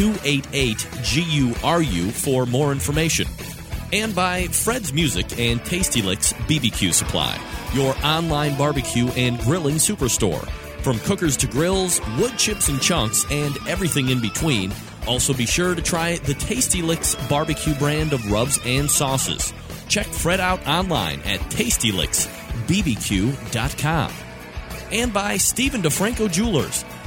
288 GURU for more information. And by Fred's Music and Tasty Licks BBQ Supply, your online barbecue and grilling superstore. From cookers to grills, wood chips and chunks, and everything in between. Also, be sure to try the Tasty Licks barbecue brand of rubs and sauces. Check Fred out online at tastylicksbbq.com. And by Stephen DeFranco Jewelers.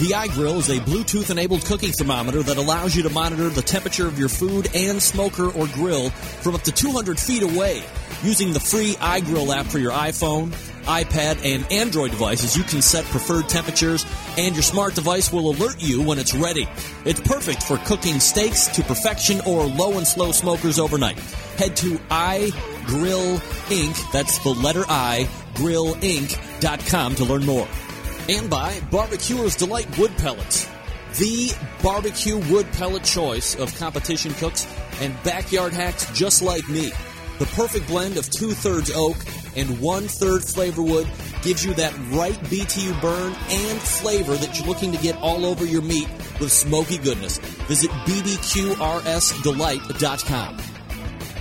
The iGrill is a Bluetooth enabled cooking thermometer that allows you to monitor the temperature of your food and smoker or grill from up to 200 feet away. Using the free iGrill app for your iPhone, iPad, and Android devices, you can set preferred temperatures, and your smart device will alert you when it's ready. It's perfect for cooking steaks to perfection or low and slow smokers overnight. Head to iGrill Inc., that's the letter I, grillinc.com to learn more and by Barbecuer's Delight Wood Pellets. The barbecue wood pellet choice of competition cooks and backyard hacks just like me. The perfect blend of two thirds oak and one third flavor wood gives you that right BTU burn and flavor that you're looking to get all over your meat with smoky goodness. Visit bbqrsdelight.com.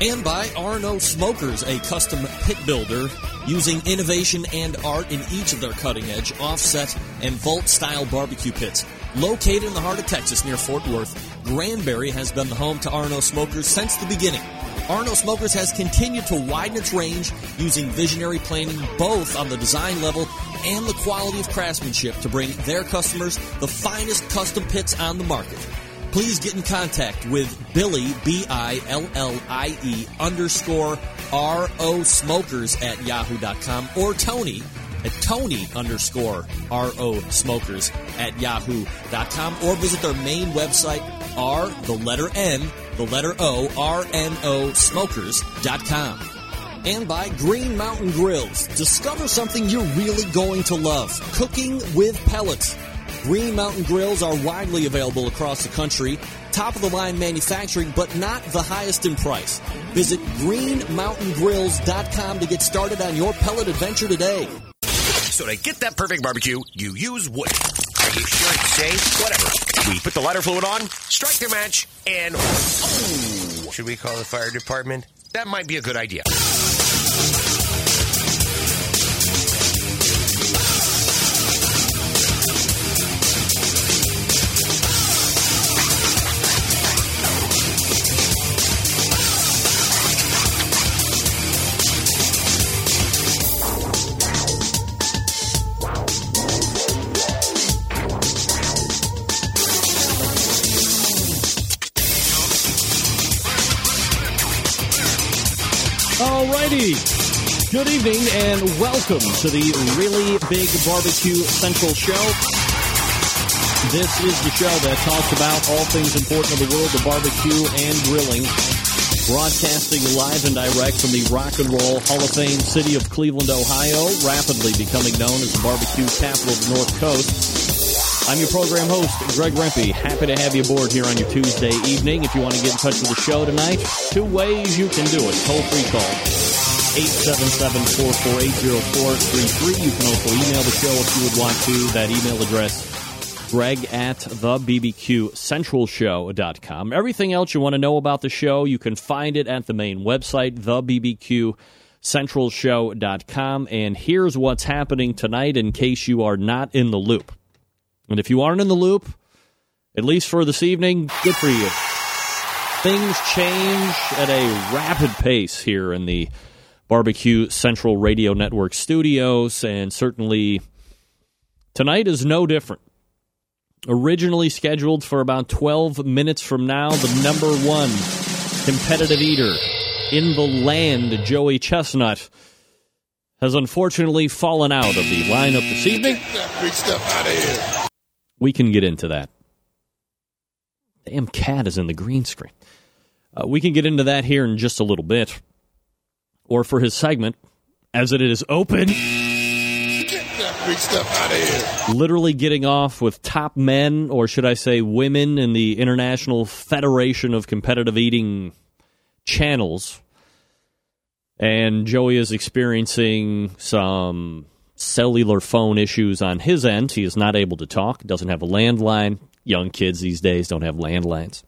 And by R&O Smokers, a custom pit builder using innovation and art in each of their cutting edge, offset, and vault style barbecue pits. Located in the heart of Texas near Fort Worth, Granbury has been the home to R&O Smokers since the beginning. R&O Smokers has continued to widen its range using visionary planning both on the design level and the quality of craftsmanship to bring their customers the finest custom pits on the market please get in contact with Billy, B I L L I E underscore R O Smokers at yahoo.com or Tony at Tony underscore R O Smokers at yahoo.com or visit their main website, R, the letter N, the letter O, R N O Smokers.com. And by Green Mountain Grills. Discover something you're really going to love cooking with pellets. Green Mountain Grills are widely available across the country. Top of the line manufacturing, but not the highest in price. Visit greenmountaingrills.com to get started on your pellet adventure today. So to get that perfect barbecue, you use wood. Are you sure it's safe? Whatever. We put the lighter fluid on, strike the match, and oh! Should we call the fire department? That might be a good idea. Good evening and welcome to the Really Big Barbecue Central Show. This is the show that talks about all things important in the world of barbecue and grilling. Broadcasting live and direct from the Rock and Roll Hall of Fame city of Cleveland, Ohio, rapidly becoming known as the barbecue capital of the North Coast. I'm your program host, Greg Rempe. Happy to have you aboard here on your Tuesday evening. If you want to get in touch with the show tonight, two ways you can do it. Toll free call 877-448-0433. You can also email the show if you would want to. That email address, Greg at the BBQCentralShow.com. Everything else you want to know about the show, you can find it at the main website, TheBBQCentralShow.com. And here's what's happening tonight in case you are not in the loop. And if you aren't in the loop, at least for this evening, good for you. Things change at a rapid pace here in the Barbecue Central Radio Network studios, and certainly tonight is no different. Originally scheduled for about 12 minutes from now, the number one competitive eater in the land, Joey Chestnut, has unfortunately fallen out of the lineup this evening. We can get into that. Damn cat is in the green screen. Uh, we can get into that here in just a little bit or for his segment, as it is open. Get Literally getting off with top men, or should I say women, in the International Federation of Competitive Eating channels. And Joey is experiencing some cellular phone issues on his end. He is not able to talk, doesn't have a landline. Young kids these days don't have landlines.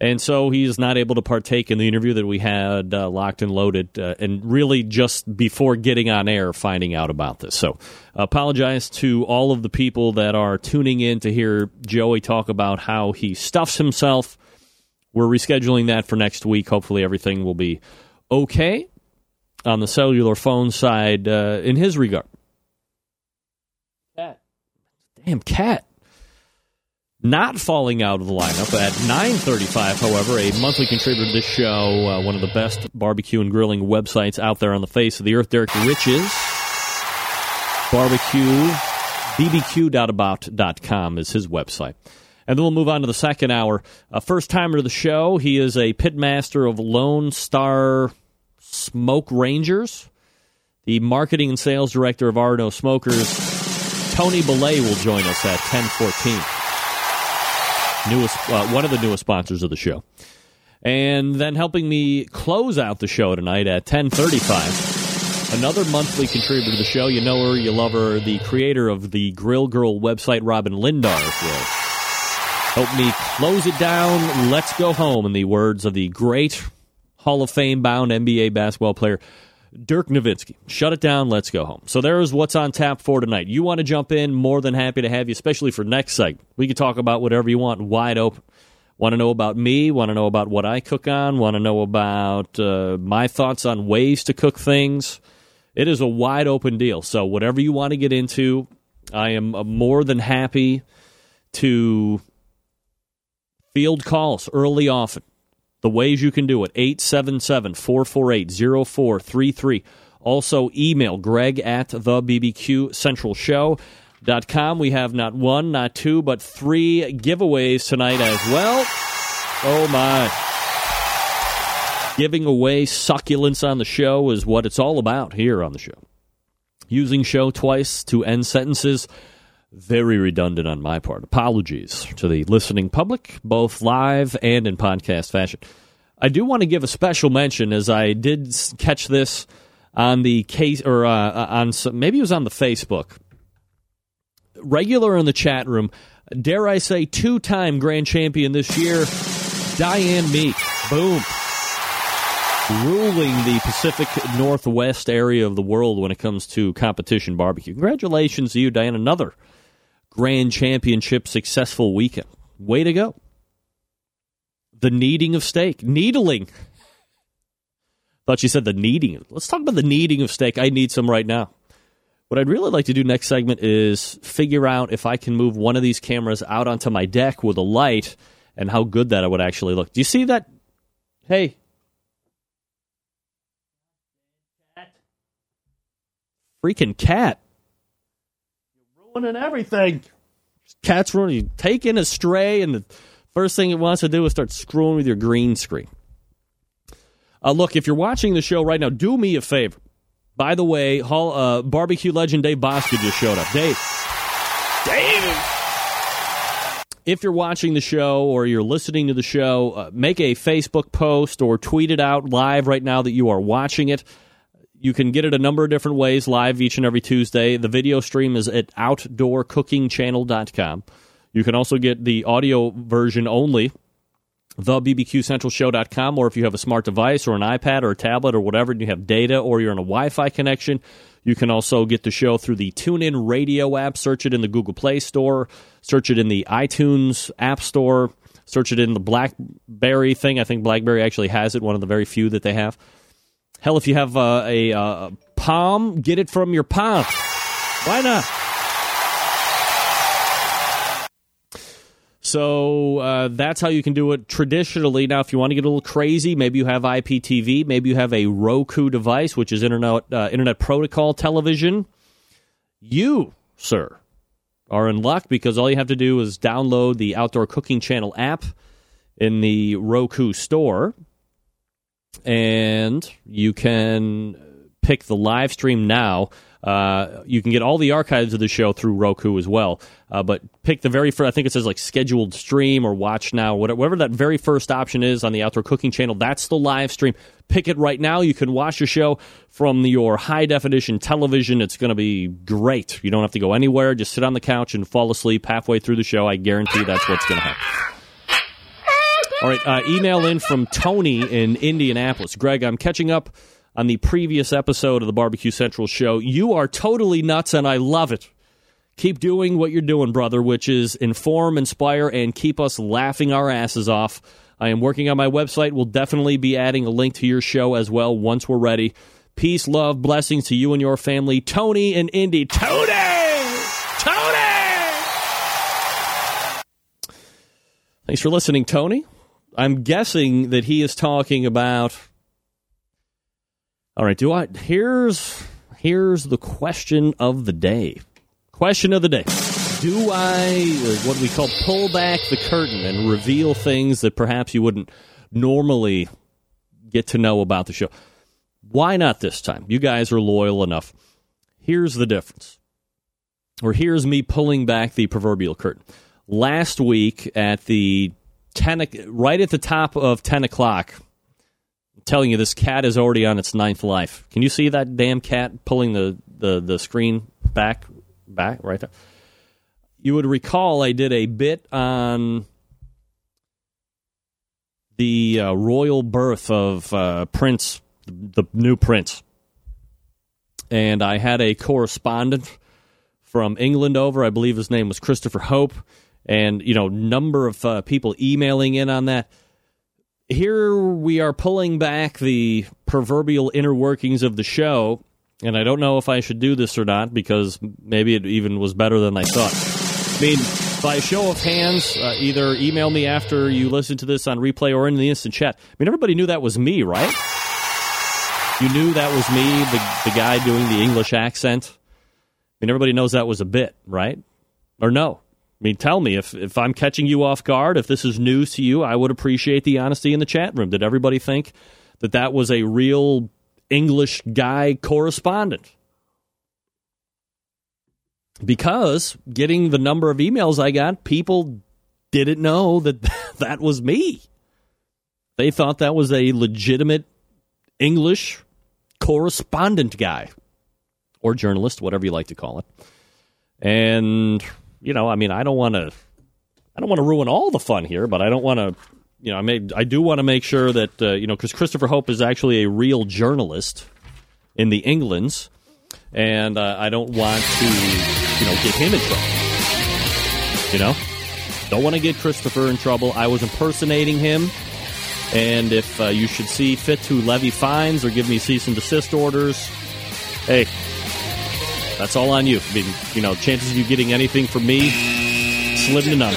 And so he is not able to partake in the interview that we had uh, locked and loaded, uh, and really just before getting on air, finding out about this. So, apologize to all of the people that are tuning in to hear Joey talk about how he stuffs himself. We're rescheduling that for next week. Hopefully, everything will be okay on the cellular phone side uh, in his regard. Cat. Damn cat not falling out of the lineup. At 9.35 however a monthly contributor to this show uh, one of the best barbecue and grilling websites out there on the face of the earth Derrick Riches. barbecue bbq.about.com is his website. And then we'll move on to the second hour. A first timer to the show. He is a pitmaster of lone star smoke rangers. The marketing and sales director of R&O Smokers tony belay will join us at 1014 newest uh, one of the newest sponsors of the show. And then helping me close out the show tonight at 1035, another monthly contributor to the show. You know her, you love her, the creator of the Grill Girl website, Robyn Lindars, will help me close it down. Let's go home, in the words of the great Hall of Fame bound NBA basketball player, Dirk Nowitzki. Shut it down. Let's go home. So there is what's on tap for tonight. You want to jump in? More than happy to have you, especially for next segment. We can talk about whatever you want, wide open. Want to know about me? Want to know about what I cook on? Want to know about uh, my thoughts on ways to cook things? It is a wide open deal. So whatever you want to get into, I am uh, more than happy to field calls early, often. The ways you can do it 877 448 0433. Also, email greg at the BBQ Central Show. Dot com. We have not one, not two, but three giveaways tonight as well. Oh my. Giving away succulence on the show is what it's all about here on the show. Using show twice to end sentences very redundant on my part. Apologies to the listening public, both live and in podcast fashion. I do want to give a special mention as I did catch this on the case or uh, uh on some, maybe it was on the Facebook. Regular in the chat room, dare I say, two-time grand champion this year, Diane Meek. Boom ruling the Pacific Northwest area of the world when it comes to competition barbecue. Congratulations to you, Diane. Another Grand Championship successful weekend. Way to go. The kneading of steak. Needling. Thought you said the kneading. Let's talk about the kneading of steak. I need some right now. What I'd really like to do next segment is figure out if I can move one of these cameras out onto my deck with a light and how good that would actually look. Do you see that? Hey. Freaking cat ruining everything. Cat's ruining. You take in a stray, and the first thing it wants to do is start screwing with your green screen. Uh, look, if you're watching the show right now, do me a favor. By the way, Hall, uh, barbecue legend Dave Bosca just showed up. Dave. Dave. If you're watching the show or you're listening to the show, uh, make a Facebook post or tweet it out live right now that you are watching it. You can get it a number of different ways live each and every Tuesday. The video stream is at outdoorcookingchannel.com. You can also get the audio version only, thebbqcentralshow.com, or if you have a smart device or an iPad or a tablet or whatever, and you have data or you're on a Wi Fi connection, you can also get the show through the TuneIn Radio app. Search it in the Google Play Store, search it in the iTunes App Store, search it in the BlackBerry thing. I think BlackBerry actually has it, one of the very few that they have. Hell, if you have uh, a uh, Palm, get it from your Palm. Why not? So uh, that's how you can do it traditionally. Now, if you want to get a little crazy, maybe you have IPTV, maybe you have a Roku device, which is internet uh, internet protocol television. You, sir, are in luck because all you have to do is download the Outdoor Cooking Channel app in the Roku store, and you can pick the live stream now uh, you can get all the archives of the show through Roku as well. Uh, but pick the very first, I think it says like scheduled stream or watch now, whatever that very first option is on the Outdoor Cooking channel. That's the live stream. Pick it right now. You can watch your show from your high definition television. It's going to be great. You don't have to go anywhere. Just sit on the couch and fall asleep halfway through the show. I guarantee that's what's going to happen. All right, uh, email in from Tony in Indianapolis. Greg, I'm catching up on the previous episode of the Barbecue Central show. You are totally nuts, and I love it. Keep doing what you're doing, brother, which is inform, inspire, and keep us laughing our asses off. I am working on my website. We'll definitely be adding a link to your show as well once we're ready. Peace, love, blessings to you and your family. Tony and Indy. Tony! Tony! Thanks for listening, Tony. I'm guessing that he is talking about all right, do I here's here's the question of the day. Question of the day. Do I what we call pull back the curtain and reveal things that perhaps you wouldn't normally get to know about the show? Why not this time? You guys are loyal enough. Here's the difference. Or here's me pulling back the proverbial curtain. Last week at the 10 right at the top of 10 o'clock I'm telling you, this cat is already on its ninth life. Can you see that damn cat pulling the, the, the screen back, back right there? You would recall I did a bit on the uh, royal birth of uh, Prince, the new prince. And I had a correspondent from England over. I believe his name was Christopher Hope. And, you know, number of uh, people emailing in on that here we are pulling back the proverbial inner workings of the show, and I don't know if I should do this or not because maybe it even was better than I thought. I mean, by show of hands, uh, either email me after you listen to this on replay or in the instant chat. I mean, everybody knew that was me, right? You knew that was me, the, the guy doing the English accent. I mean, everybody knows that was a bit, right? Or no? I mean, tell me if, if I'm catching you off guard, if this is news to you, I would appreciate the honesty in the chat room. Did everybody think that that was a real English guy correspondent? Because getting the number of emails I got, people didn't know that that was me. They thought that was a legitimate English correspondent guy or journalist, whatever you like to call it. And you know, I mean, I don't want to, I don't want to ruin all the fun here, but I don't want to, you know, I may, I do want to make sure that, uh, you know, because Christopher Hope is actually a real journalist in the Englands, and uh, I don't want to, you know, get him in trouble. You know, don't want to get Christopher in trouble. I was impersonating him. And if uh, you should see fit to levy fines or give me cease and desist orders, hey, that's all on you. I mean, you know, chances of you getting anything from me, slim to none.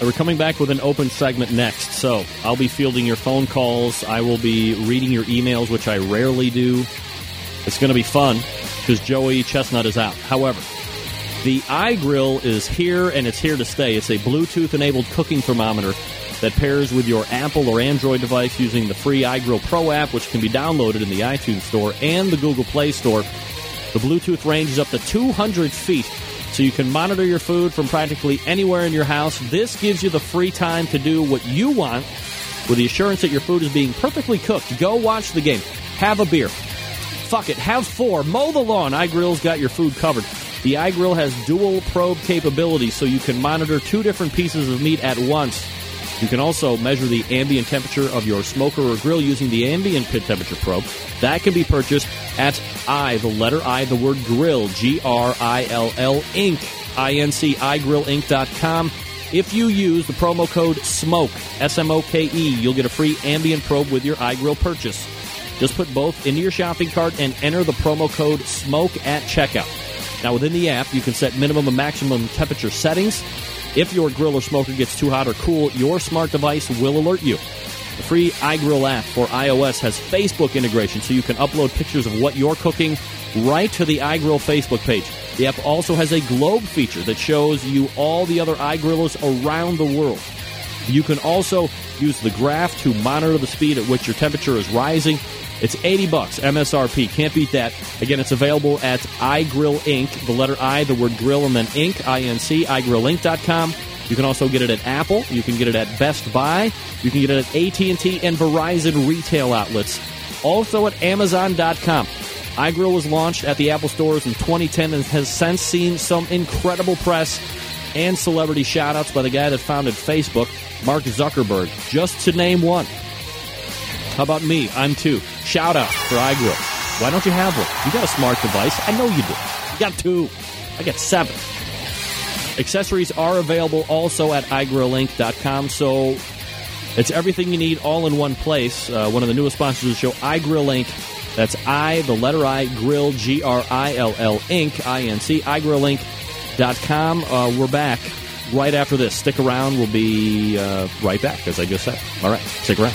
We're coming back with an open segment next, so I'll be fielding your phone calls. I will be reading your emails, which I rarely do. It's going to be fun because Joey Chestnut is out. However, the iGrill is here and it's here to stay. It's a Bluetooth enabled cooking thermometer that pairs with your Apple or Android device using the free iGrill Pro app, which can be downloaded in the iTunes Store and the Google Play Store. The Bluetooth range is up to 200 feet, so you can monitor your food from practically anywhere in your house. This gives you the free time to do what you want with the assurance that your food is being perfectly cooked. Go watch the game. Have a beer. Fuck it. Have four. Mow the lawn. iGrill's got your food covered. The iGrill has dual probe capability, so you can monitor two different pieces of meat at once. You can also measure the ambient temperature of your smoker or grill using the ambient pit temperature probe. That can be purchased at I, the letter I, the word grill, G R I L L Inc. I N C, iGrillInc.com. If you use the promo code SMOKE, S M O K E, you'll get a free ambient probe with your iGrill purchase. Just put both into your shopping cart and enter the promo code SMOKE at checkout. Now, within the app, you can set minimum and maximum temperature settings. If your grill or smoker gets too hot or cool, your smart device will alert you. The free iGrill app for iOS has Facebook integration, so you can upload pictures of what you're cooking right to the iGrill Facebook page. The app also has a globe feature that shows you all the other iGrillers around the world. You can also use the graph to monitor the speed at which your temperature is rising. It's 80 bucks MSRP. Can't beat that. Again, it's available at iGrill Inc. The letter I, the word grill, and then Inc. I-N-C, iGrillInc.com. You can also get it at Apple. You can get it at Best Buy. You can get it at AT&T and Verizon retail outlets. Also at Amazon.com. iGrill was launched at the Apple stores in 2010 and has since seen some incredible press and celebrity shoutouts by the guy that founded Facebook, Mark Zuckerberg, just to name one. How about me? I'm two. Shout out for iGrill. Why don't you have one? You got a smart device. I know you do. You got two. I got seven. Accessories are available also at iGrillInc.com, so it's everything you need all in one place. Uh, one of the newest sponsors of the show, iGrill Inc. That's I, the letter I, Grill, G R I L L Inc. I N C, iGrillInc.com. Uh, we're back right after this. Stick around. We'll be uh, right back, as I just said. All right, stick around.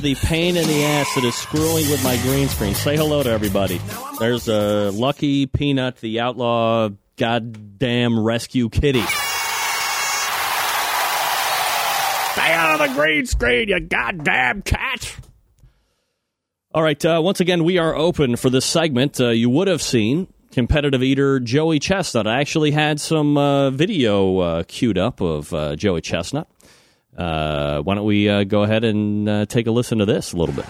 Is the pain in the ass that is screwing with my green screen. Say hello to everybody. There's a Lucky Peanut, the outlaw goddamn rescue kitty. Stay out of the green screen, you goddamn cat! All right, uh, once again, we are open for this segment. Uh, you would have seen competitive eater Joey Chestnut. I actually had some uh, video uh, queued up of uh, Joey Chestnut. Uh, why don't we uh, go ahead and uh, take a listen to this a little bit?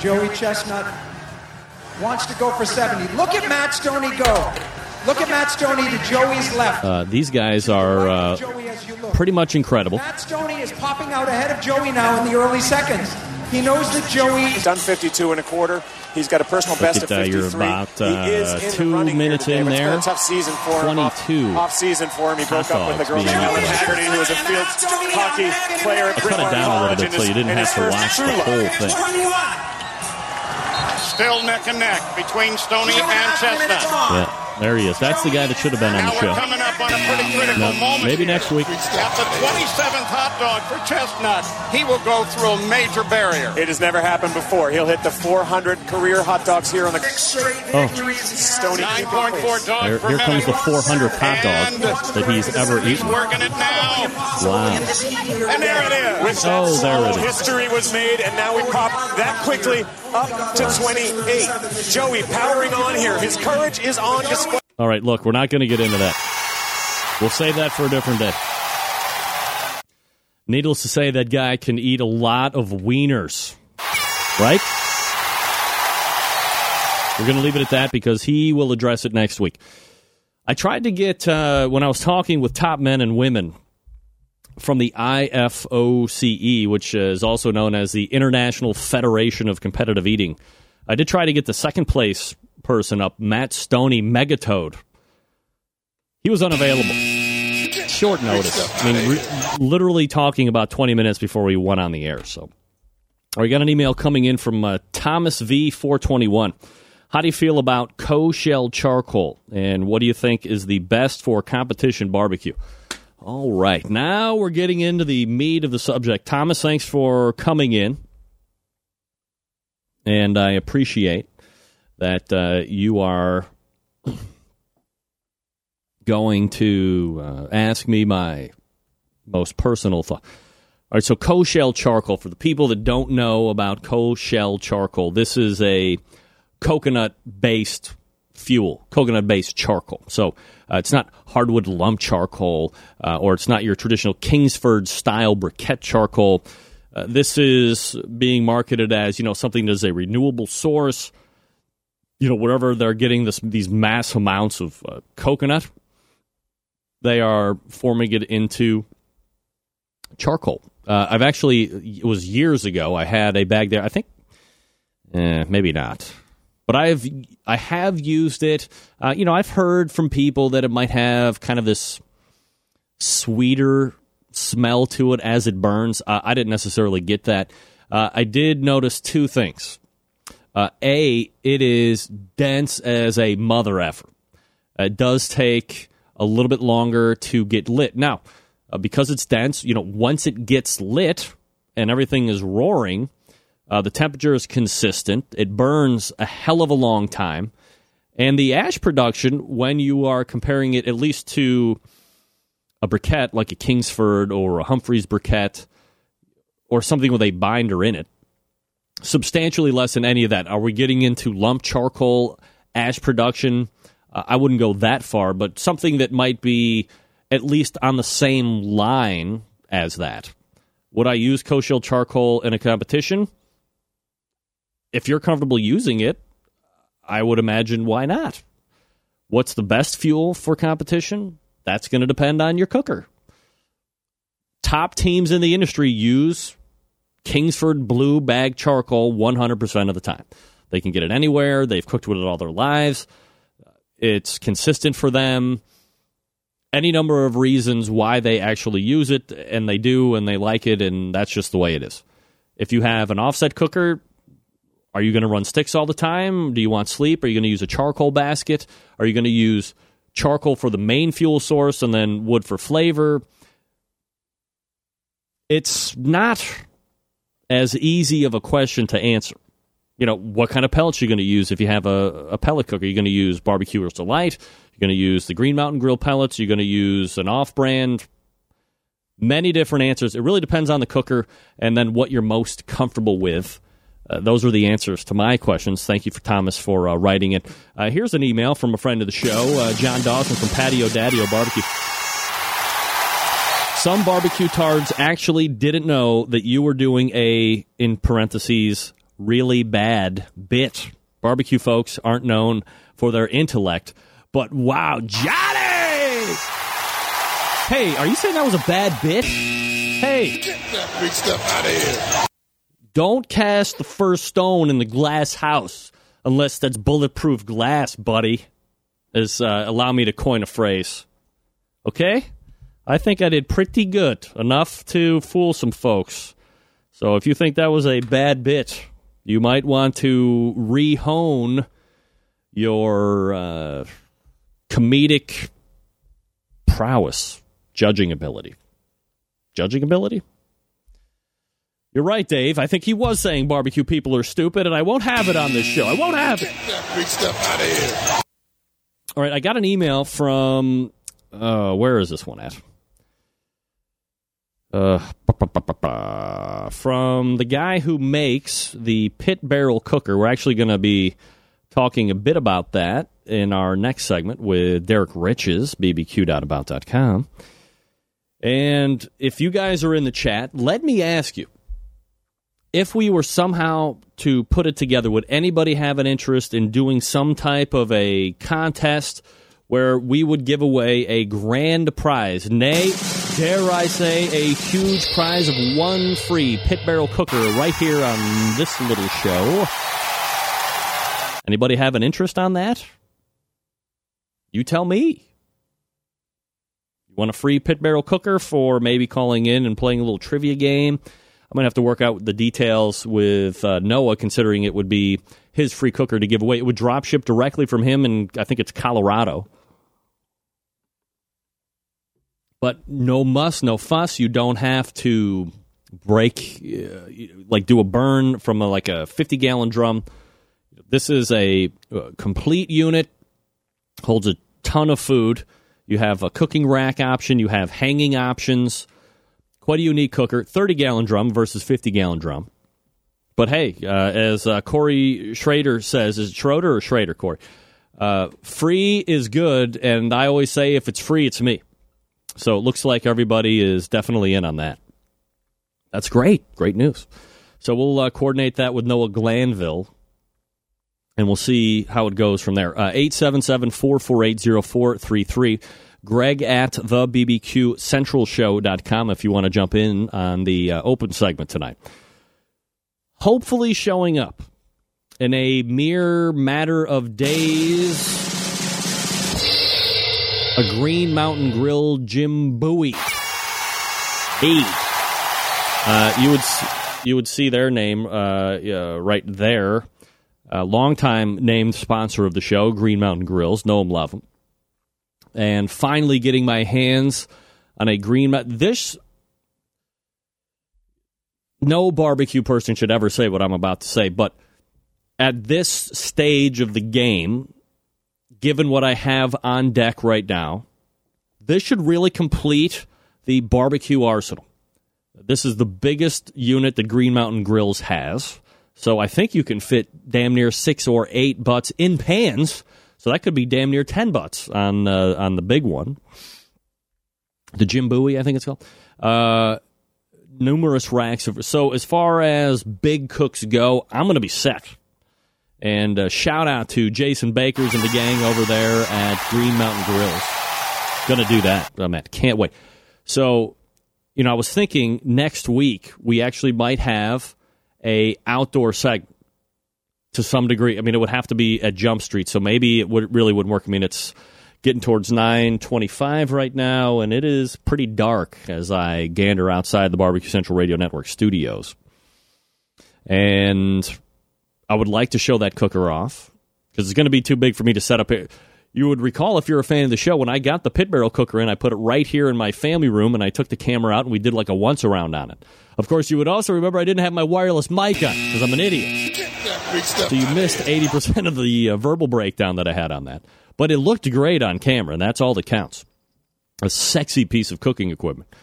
Joey Chestnut wants to go for 70. Look at Matt Stonie go. Look at Matt Stonie to Joey's left. Uh, these guys are uh, Joey as you look. pretty much incredible. Matt Stonie is popping out ahead of Joey now in the early seconds. He knows that Joey He's done 52 and a quarter. He's got a personal Look best at of that, 53. you're about, he is uh, in two the running minutes here in today, but there. It's been a tough season for him. 22. Off, off season for him. He broke up with the girl being Ellen. Haggerty, who was a field hockey player at I cut it down a little bit so you didn't have to watch the whole thing. Still neck and neck between Stonie and Chestnut. Yeah, there he is. That's the guy that should have been on the show. coming up on a pretty mm, critical No, moment. maybe here. next week. At the 27th hot dog for Chestnut, he will go through a major barrier. It has never happened before. He'll hit the 400 career hot dogs here on the Oh, Stonie. 9.4 dogs there, per here comes the minute. 400th hot dog And that he's ever He's eaten. working it now. Wow. And there it is. With that Oh, there it slow, is. history was made, and now we pop that quickly up to 28. Joey powering on here. His courage is on display. All right, look, we're not going to get into that. We'll save that for a different day. Needless to say, that guy can eat a lot of wieners, right? We're going to leave it at that because he will address it next week. I tried to get, uh, when I was talking with top men and women from the IFOCE, which is also known as the International Federation of Competitive Eating. I did try to get the second place person up, Matt Stonie, Megatoad. He was unavailable. Short notice. I mean, re- literally talking about 20 minutes before we went on the air. So, we got an email coming in from uh, Thomas V421. How do you feel about co-shell charcoal, and what do you think is the best for competition barbecue? All right, now we're getting into the meat of the subject. Thomas, thanks for coming in, and I appreciate that uh, you are going to uh, ask me my most personal thought. All right, so co-shell charcoal. For the people that don't know about co-shell charcoal, this is a coconut based fuel, coconut based charcoal. So uh, it's not hardwood lump charcoal uh, or it's not your traditional Kingsford style briquette charcoal. Uh, this is being marketed as you know something that is a renewable source. You know, wherever they're getting this, these mass amounts of uh, coconut, they are forming it into charcoal. Uh, I've actually, it was years ago, I had a bag there. I think, eh, maybe not but I've I have used it. Uh, you know, I've heard from people that it might have kind of this sweeter smell to it as it burns. Uh, I didn't necessarily get that. Uh, I did notice two things. Uh, a, it is dense as a mother effer. It does take a little bit longer to get lit. Now, uh, because it's dense, you know, once it gets lit and everything is roaring, uh, the temperature is consistent. It burns a hell of a long time. And the ash production, when you are comparing it at least to a briquette like a Kingsford or a Humphreys briquette or something with a binder in it, substantially less than any of that. Are we getting into lump charcoal ash production? Uh, I wouldn't go that far, but something that might be at least on the same line as that. Would I use co-shell charcoal in a competition? if you're comfortable using it, I would imagine why not? What's the best fuel for competition? That's going to depend on your cooker. Top teams in the industry use Kingsford Blue Bag Charcoal 100% of the time. They can get it anywhere. They've cooked with it all their lives. It's consistent for them. Any number of reasons why they actually use it, and they do, and they like it, and that's just the way it is. If you have an offset cooker, are you going to run sticks all the time? Do you want sleep? Are you going to use a charcoal basket? Are you going to use charcoal for the main fuel source and then wood for flavor? It's not as easy of a question to answer. You know, what kind of pellets are you going to use if you have a, a pellet cooker? You're you going to use Barbecuers Delight? You're going to use the Green Mountain Grill pellets? You're going to use an off brand? Many different answers. It really depends on the cooker and then what you're most comfortable with uh, those are the answers to my questions. Thank you for Thomas for uh, writing it. Uh, here's an email from a friend of the show, uh, John Dawson from Patio Daddy Barbecue. Some barbecue tards actually didn't know that you were doing a, in parentheses, really bad bit. Barbecue folks aren't known for their intellect, but wow, Johnny! Hey, are you saying that was a bad bit? Hey, get that big stuff out of here. Don't cast the first stone in the glass house unless that's bulletproof glass, buddy. Is uh, allow me to coin a phrase. Okay, I think I did pretty good, enough to fool some folks. So if you think that was a bad bit, you might want to rehone your uh, comedic prowess, judging ability. Judging ability? You're right, Dave. I think he was saying barbecue people are stupid, and I won't have it on this show. I won't have it. Get that big stuff out of here. All right, I got an email from. Uh, where is this one at? Uh, from the guy who makes the pit barrel cooker. We're actually going to be talking a bit about that in our next segment with Derrick Riches, bbq.about.com. And if you guys are in the chat, let me ask you if we were somehow to put it together, would anybody have an interest in doing some type of a contest where we would give away a grand prize? Nay, dare I say, a huge prize of one free pit barrel cooker right here on this little show. Anybody have an interest on that? You tell me. You want a free pit barrel cooker for maybe calling in and playing a little trivia game? I'm going to have to work out the details with uh, Noah, considering it would be his free cooker to give away. It would drop ship directly from him, and I think it's Colorado. But no muss, no fuss. You don't have to break, uh, like do a burn from a, like a 50 gallon drum. This is a, a complete unit, holds a ton of food. You have a cooking rack option, you have hanging options. Quite a unique cooker. 30 gallon drum versus 50 gallon drum. But hey, uh, as uh, Corey Schrader says, is it Schroeder or Schrader, Corey? Uh, free is good, and I always say if it's free, it's me. So it looks like everybody is definitely in on that. That's great. Great news. So we'll uh, coordinate that with Noah Glanville, and we'll see how it goes from there. Uh, 877 448 0433. Greg at the BBQ Central Show.com if you want to jump in on the uh, open segment tonight. Hopefully, showing up in a mere matter of days a Green Mountain Grill Jim Bowie. Hey, uh, you would you would see their name uh, right there. A longtime named sponsor of the show, Green Mountain Grills. Know them, love them. And finally, getting my hands on a Green Mountain. This no barbecue person should ever say what I'm about to say, but at this stage of the game, given what I have on deck right now, this should really complete the barbecue arsenal. This is the biggest unit that Green Mountain Grills has. So I think you can fit damn near six or eight butts in pans. So that could be damn near 10 butts on, uh, on the big one. The Jim Bowie, I think it's called. Uh, numerous racks of. So as far as big cooks go, I'm going to be set. And uh, shout out to Jason Bakers and the gang over there at Green Mountain Grills. To do that. Oh, man, can't wait. So, you know, I was thinking next week we actually might have a outdoor segment to some degree. I mean, it would have to be at Jump Street, so maybe it would really wouldn't work. I mean, it's getting towards 9:25 right now, and it is pretty dark as I gander outside the Barbecue Central Radio Network studios. And I would like to show that cooker off because it's going to be too big for me to set up. Here. You would recall if you're a fan of the show when I got the pit barrel cooker in, I put it right here in my family room, and I took the camera out and we did like a once around on it. Of course, you would also remember I didn't have my wireless mic on because I'm an idiot. So you missed 80% of the uh, verbal breakdown that I had on that. But it looked great on camera, and that's all that counts. A sexy piece of cooking equipment.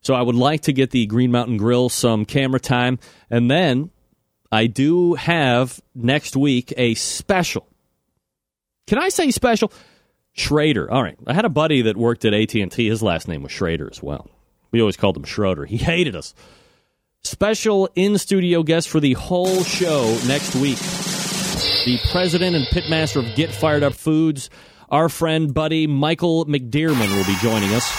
So I would like to get the Green Mountain Grill some camera time, and then I do have next week a special. Can I say special? Schrader. All right. I had a buddy that worked at AT&T. His last name was Schrader as well. We always called him Schroeder. He hated us. Special in-studio guest for the whole show next week. The president and pitmaster of Get Fired Up Foods, our friend buddy Michael McDearman will be joining us.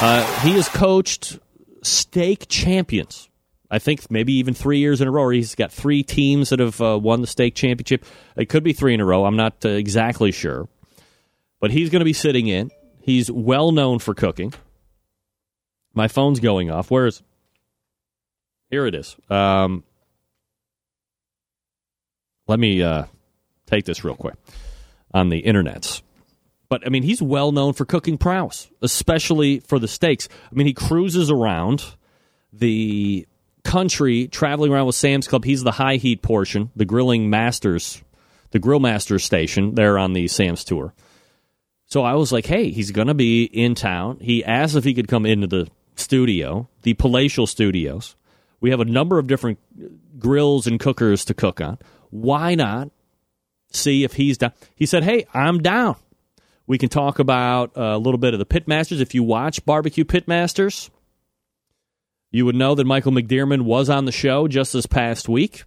Uh, he has coached steak champions I think maybe even three years in a row. He's got three teams that have uh, won the state championship. It could be three in a row. I'm not uh, exactly sure. But he's going to be sitting in. He's well known for cooking. My phone's going off. Where is. Here it is. Um, let me uh, take this real quick on the internets. But I mean, he's well known for cooking prowess, especially for the steaks. I mean, he cruises around the country traveling around with Sam's Club. He's the high heat portion, the grilling masters, the grill masters station there on the Sam's tour. So I was like, hey, he's going to be in town. He asked if he could come into the studio, the palatial studios. We have a number of different grills and cookers to cook on. Why not see if he's down? He said, hey, I'm down. We can talk about a little bit of the Pitmasters. If you watch Barbecue Pitmasters, you would know that Michael McDearman was on the show just this past week.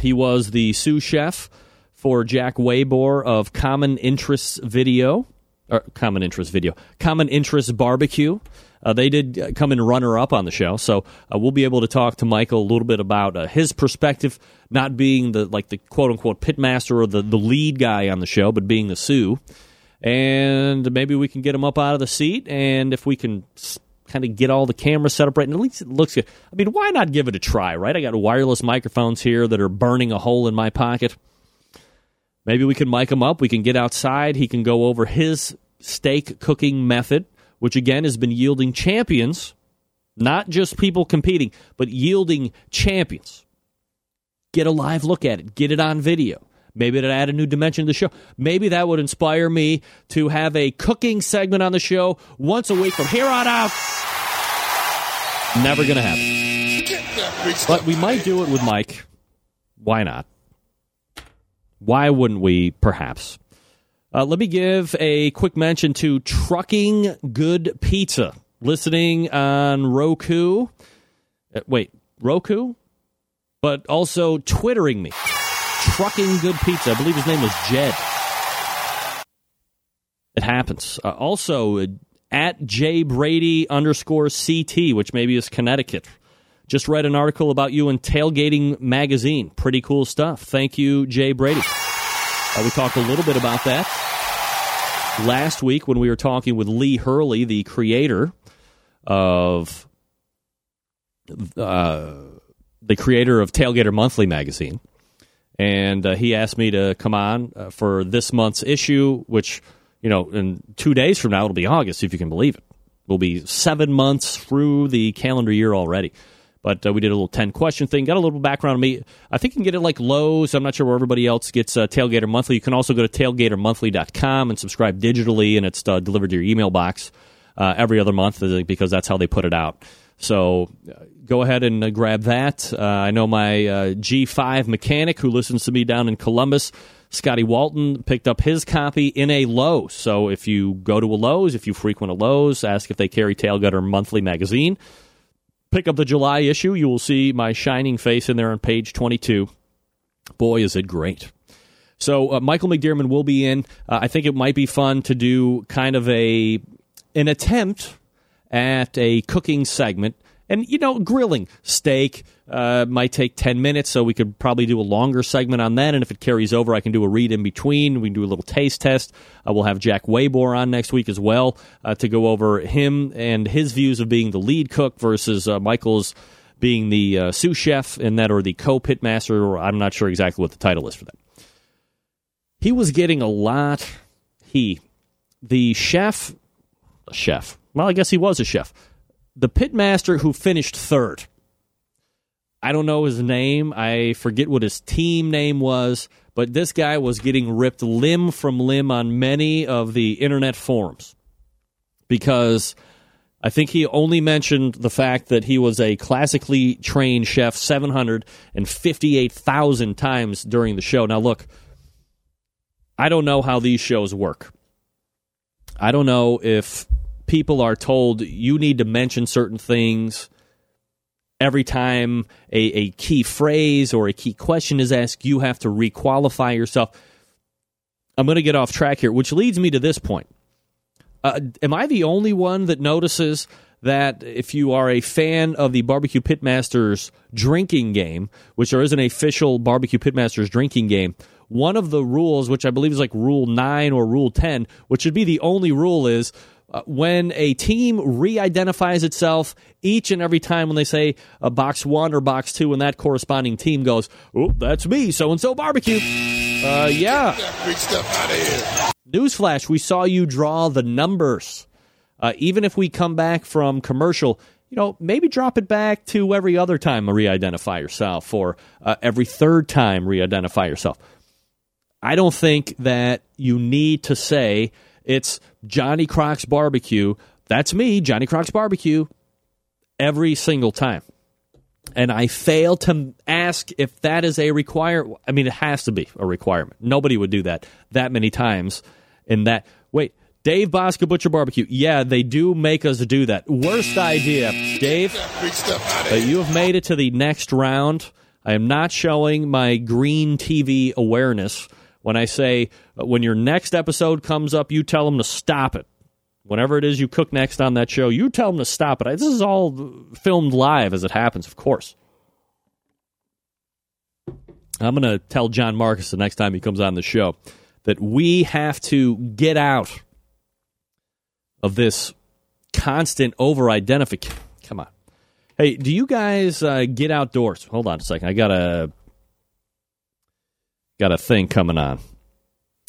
He was the sous chef for Jack Waiboer of Common Interests Video or common interest video, common interest barbecue. Uh, they did come in runner up on the show, so uh, we'll be able to talk to Michael a little bit about uh, his perspective, not being the like the quote unquote pitmaster or the the lead guy on the show, but being the sous. And maybe we can get him up out of the seat, and if we can kind of get all the cameras set up right, and at least it looks good. I mean, why not give it a try, right? I got wireless microphones here that are burning a hole in my pocket. Maybe we can mic him up. We can get outside. He can go over his steak cooking method which again has been yielding champions, not just people competing, but yielding champions. Get a live look at it, get it on video. Maybe it'll add a new dimension to the show. Maybe that would inspire me to have a cooking segment on the show once a week from here on out. Never going to happen. But we might do it with Mike. Why not? Why wouldn't we, perhaps? Uh, let me give a quick mention to Trucking Good Pizza, listening on Roku. Uh, wait, Roku? But also twittering me. Trucking Good Pizza. I believe his name was Jed. It happens. Uh, also, uh, at J Brady underscore CT, which maybe is Connecticut. Just read an article about you in Tailgating Magazine. Pretty cool stuff. Thank you, Jay Brady. Uh, we talked a little bit about that last week when we were talking with Lee Hurley, the creator of uh, the creator of Tailgater Monthly magazine, and uh, he asked me to come on uh, for this month's issue, which you know, in two days from now it'll be August, if you can believe it. We'll be seven months through the calendar year already. But uh, we did a little 10 question thing, got a little background on me. I think you can get it like Lowe's. I'm not sure where everybody else gets uh, Tailgater Monthly. You can also go to tailgatermonthly.com and subscribe digitally, and it's uh, delivered to your email box uh, every other month because that's how they put it out. So go ahead and grab that. I know my G5 mechanic who listens to me down in Columbus. Scotty Walton picked up his copy in a Lowe's. So if you go to a Lowe's, if you frequent a Lowe's, ask if they carry Tailgater Monthly magazine pick up the July issue, you will see my shining face in there on page 22. Boy, is it great. So uh, Michael McDermott will be in. Uh, I think it might be fun to do kind of a an attempt at a cooking segment and you know grilling. Steak uh, might take 10 minutes so we could probably do a longer segment on that. And if it carries over i can do a read in between. We can do a little taste test. Uh, we'll have Jack Waiboer on next week as well uh, to go over him and his views of being the lead cook versus uh, michael's being the uh, sous chef in that or the co-pit master or i'm not sure exactly what the title is for that. He was getting a lot. He the chef chef. Well i guess he was a chef the pitmaster who finished third. I don't know his name. I forget what his team name was, but this guy was getting ripped limb from limb on many of the internet forums because I think he only mentioned the fact that he was a classically trained chef 758,000 times during the show. Now, look, I don't know how these shows work. I don't know if people are told you need to mention certain things every time a, a key phrase or a key question is asked, you have to requalify yourself. I'm going to get off track here, which leads me to this point. Uh, am I the only one that notices that if you are a fan of the Barbecue Pitmasters drinking game, which there is an official Barbecue Pitmasters drinking game, one of the rules, which I believe is like Rule 9 or Rule 10, which should be the only rule, is uh, when a team re-identifies itself each and every time when they say a box one or box two, and that corresponding team goes, "Oh, that's me, so and so barbecue." Uh, yeah. Newsflash: We saw you draw the numbers. Uh, even if we come back from commercial, you know, maybe drop it back to every other time re-identify yourself, or uh, every third time re-identify yourself. I don't think that you need to say it's Johnny Croc's barbecue. That's me, Johnny Croc's barbecue, every single time. And I fail to ask if that is a require. I mean, it has to be a requirement. Nobody would do that that many times. In that, wait, Dave Bosca Butcher Barbecue. Yeah, they do make us do that. Worst idea, Dave. But you have made it to the next round. I am not showing my green TV awareness When I say uh, when your next episode comes up, you tell them to stop it. Whenever it is you cook next on that show, you tell them to stop it. This is all filmed live as it happens, of course. I'm going to tell John Markus the next time he comes on the show that we have to get out of this constant over identification. Come on. Hey, do you guys uh, get outdoors? Hold on a second. I got a got a thing coming on.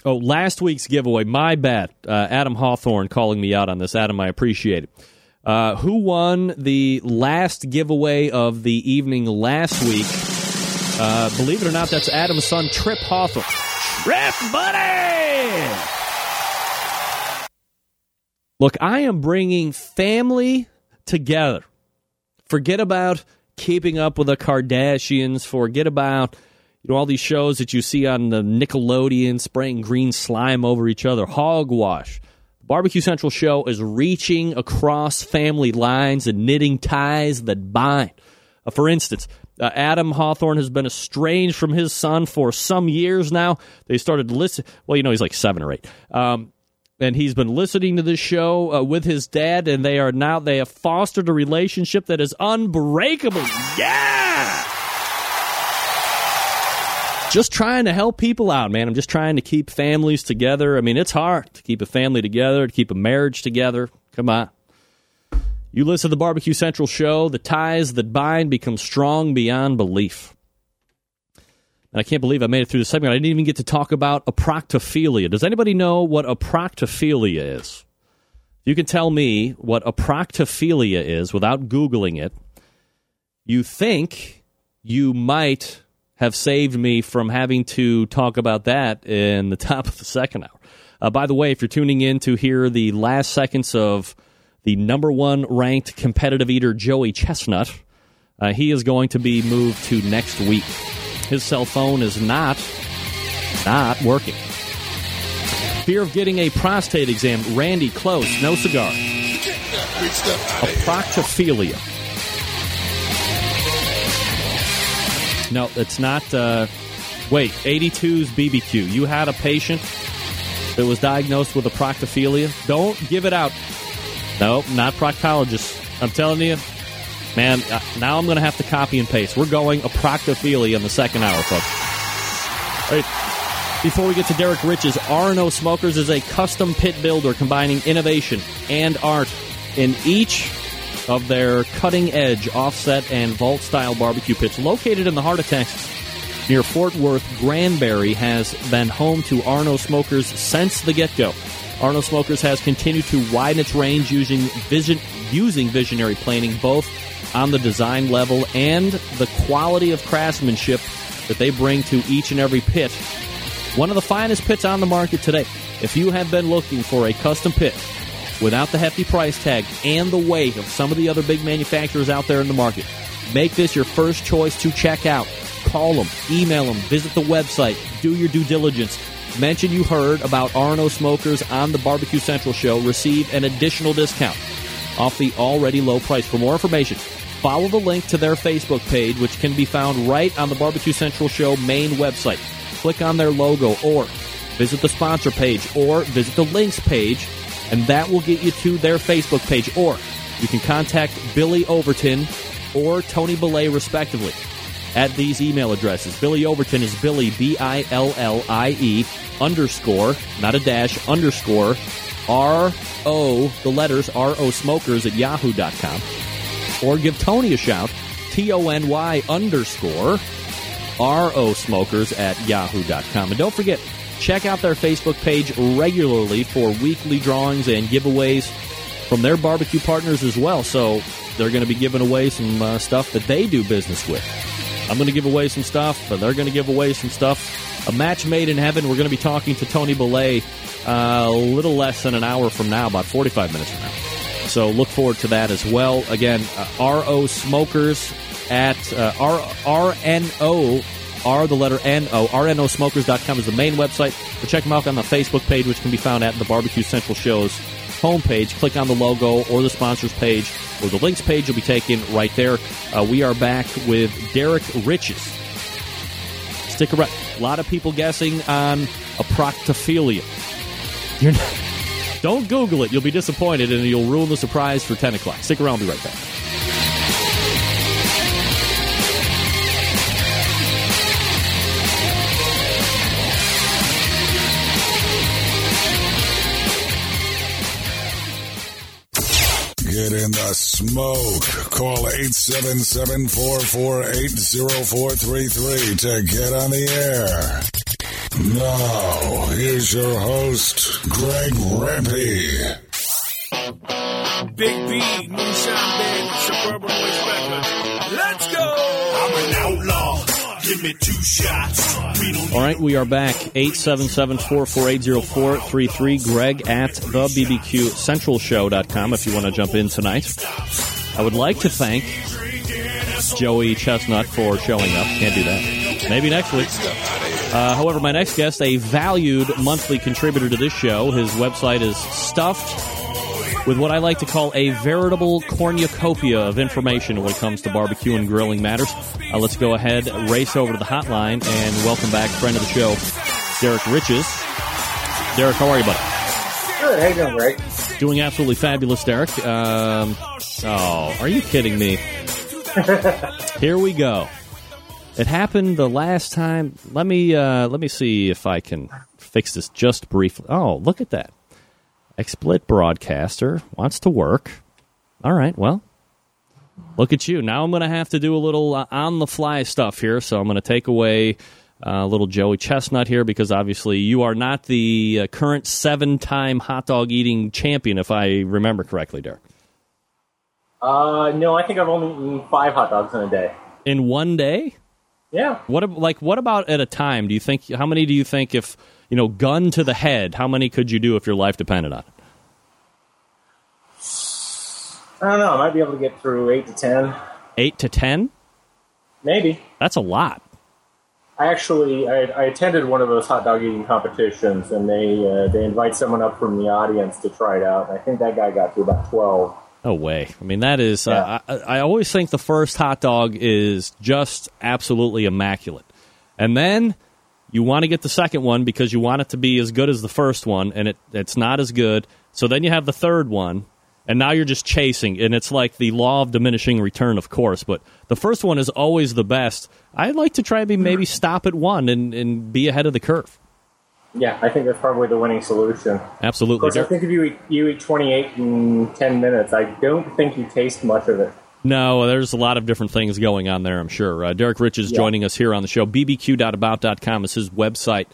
Oh, last week's giveaway. My bad. Uh, Adam Hawthorne calling me out on this. Adam, I appreciate it. Uh, who won the last giveaway of the evening last week? Uh, believe it or not, that's Adam's son, Trip Hawthorne. Trip, buddy! Look, I am bringing family together. Forget about keeping up with the Kardashians. Forget about you know all these shows that you see on the Nickelodeon spraying green slime over each other. Hogwash. The Barbecue Central show is reaching across family lines and knitting ties that bind. Uh, for instance, uh, Adam Hawthorne has been estranged from his son for some years now. They started listen. Well, you know he's like seven or eight. Um, and he's been listening to this show uh, with his dad, and they are now they have fostered a relationship that is unbreakable. Yeah. Just trying to help people out, man. I'm just trying to keep families together. I mean, it's hard to keep a family together, to keep a marriage together. Come on. You listen to the Barbecue Central show, the ties that bind become strong beyond belief. And I can't believe I made it through the segment. I didn't even get to talk about aproctophilia. Does anybody know what aproctophilia is? You can tell me what aproctophilia is without Googling it. You think you might have saved me from having to talk about that in the top of the second hour. Uh, by the way, if you're tuning in to hear the last seconds of the number one ranked competitive eater, Joey Chestnut, uh, he is going to be moved to next week. His cell phone is not not working. Fear of getting a prostate exam. Randy, close. No cigar. Aproctophilia. No, it's not. Uh, wait, 82's BBQ. You had a patient that was diagnosed with aproctophilia. Don't give it out. No, not proctologist. I'm telling you, man. Uh, now I'm going to have to copy and paste. We're going aproctophilia in the second hour, folks. All right. Before we get to Derrick Riches, R&O Smokers is a custom pit builder combining innovation and art in each of their cutting edge offset and vault style barbecue pits located in the heart of Texas. Near Fort Worth, Granbury has been home to R&O Smokers since the get go. R&O Smokers has continued to widen its range using vision using visionary planning both on the design level and the quality of craftsmanship that they bring to each and every pit. One of the finest pits on the market today. If you have been looking for a custom pit without the hefty price tag and the weight of some of the other big manufacturers out there in the market, make this your first choice to check out. Call them, email them, visit the website, do your due diligence. Mention you heard about R&O Smokers on the Barbecue Central show. Receive an additional discount off the already low price. For more information, follow the link to their Facebook page, which can be found right on the Barbecue Central show main website. Click on their logo or visit the sponsor page or visit the links page, and that will get you to their Facebook page. Or you can contact Billy Overton or Tony Belay, respectively, at these email addresses. Billy Overton is Billy, B I L L I E, underscore, not a dash, underscore, R O, the letters R O smokers at yahoo.com. Or give Tony a shout, T O N Y underscore, R O smokers at yahoo.com. And don't forget, check out their Facebook page regularly for weekly drawings and giveaways from their barbecue partners as well. So they're going to be giving away some uh, stuff that they do business with. I'm going to give away some stuff. But they're going to give away some stuff. A match made in heaven. We're going to be talking to Tony Belay uh, a little less than an hour from now, about 45 minutes from now. So look forward to that as well. Again, uh, RO Smokers at uh, R- RNO, R the letter N-O, RNOsmokers.com is the main website. But check them out on the Facebook page, which can be found at the Barbecue Central Show's homepage. Click on the logo or the sponsors page or the links page. You'll be taken right there. Uh, we are back with Derrick Riches. Stick around. A lot of people guessing on aproctophilia. You're not, don't Google it. You'll be disappointed and you'll ruin the surprise for 10 o'clock. Stick around. I'll be right back. Get in the smoke. Call 877-448-0433 to get on the air. Now, here's your host, Greg Rempe. Big B, Moonshine Band, Suburban Voice. Give me two shots. All right, we are back. 877-448-0433. Greg at the BBQCentralShow.com if you want to jump in tonight. I would like to thank Joey Chestnut for showing up. Can't do that. Maybe next week. Uh, however, my next guest, a valued monthly contributor to this show, his website is stuffed with what I like to call a veritable cornucopia of information when it comes to barbecue and grilling matters. Uh, let's go ahead, race over to the hotline, and welcome back friend of the show, Derrick Riches. Derrick, how are you, buddy? Good. How you doing, Greg? Doing absolutely fabulous, Derrick. Um, oh, are you kidding me? Here we go. It happened the last time. Let me uh, let me see if I can fix this just briefly. Oh, look at that! XSplit broadcaster wants to work. All right, well, look at you. Now I'm going to have to do a little uh, on the fly stuff here. So I'm going to take away uh, little Joey Chestnut here because obviously you are not the uh, current seven time hot dog eating champion, if I remember correctly, Derrick. Uh, no, I think I've only eaten five hot dogs in a day. In one day? Yeah. What like what about at a time? Do you think how many do you think if you know gun to the head? How many could you do if your life depended on it? I don't know. I might be able to get through eight to ten. Eight to ten? Maybe. That's a lot. I actually I, I attended one of those hot dog eating competitions, and they uh, they invite someone up from the audience to try it out. And I think that guy got through about twelve. No way. I mean, that is. Uh, I, I always think the first hot dog is just absolutely immaculate, and then you want to get the second one because you want it to be as good as the first one, and it it's not as good. So then you have the third one, and now you're just chasing, and it's like the law of diminishing return, of course. But the first one is always the best. I'd like to try to be maybe stop at one and, and be ahead of the curve. Yeah, I think that's probably the winning solution. Absolutely. Of course, I think if you eat, you eat twenty eight in ten minutes, I don't think you taste much of it. No, there's a lot of different things going on there, I'm sure. Uh, Derrick Riches Yeah. joining us here on the show. bbq.about.com is his website.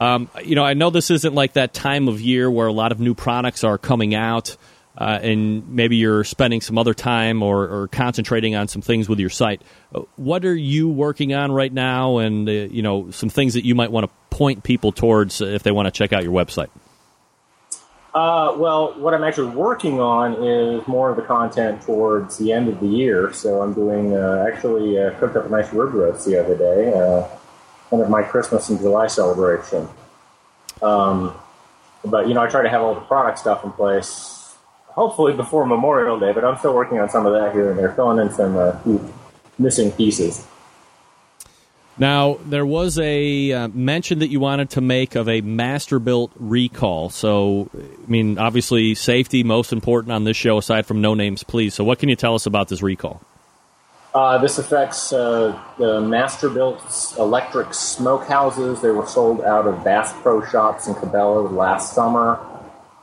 Um, you know, I know this isn't like that time of year where a lot of new products are coming out, uh, and maybe you're spending some other time or, or concentrating on some things with your site. Uh, What are you working on right now, and uh, you know, some things that you might want to point people towards if they want to check out your website? Uh, well, what I'm actually working on is more of the content towards the end of the year. So I'm doing uh, actually uh, cooked up a nice rib roast the other day, uh, kind of my Christmas and July celebration. Um, but you know, I try to have all the product stuff in place, hopefully before Memorial Day. But I'm still working on some of that here and there, filling in some uh, missing pieces. Now, there was a uh, mention that you wanted to make of a Masterbuilt recall. So, I mean, obviously, safety most important on this show, aside from no names, please. So, what can you tell us about this recall? Uh, this affects uh, the Masterbuilt electric smokehouses. They were sold out of Bass Pro Shops in Cabela's last summer.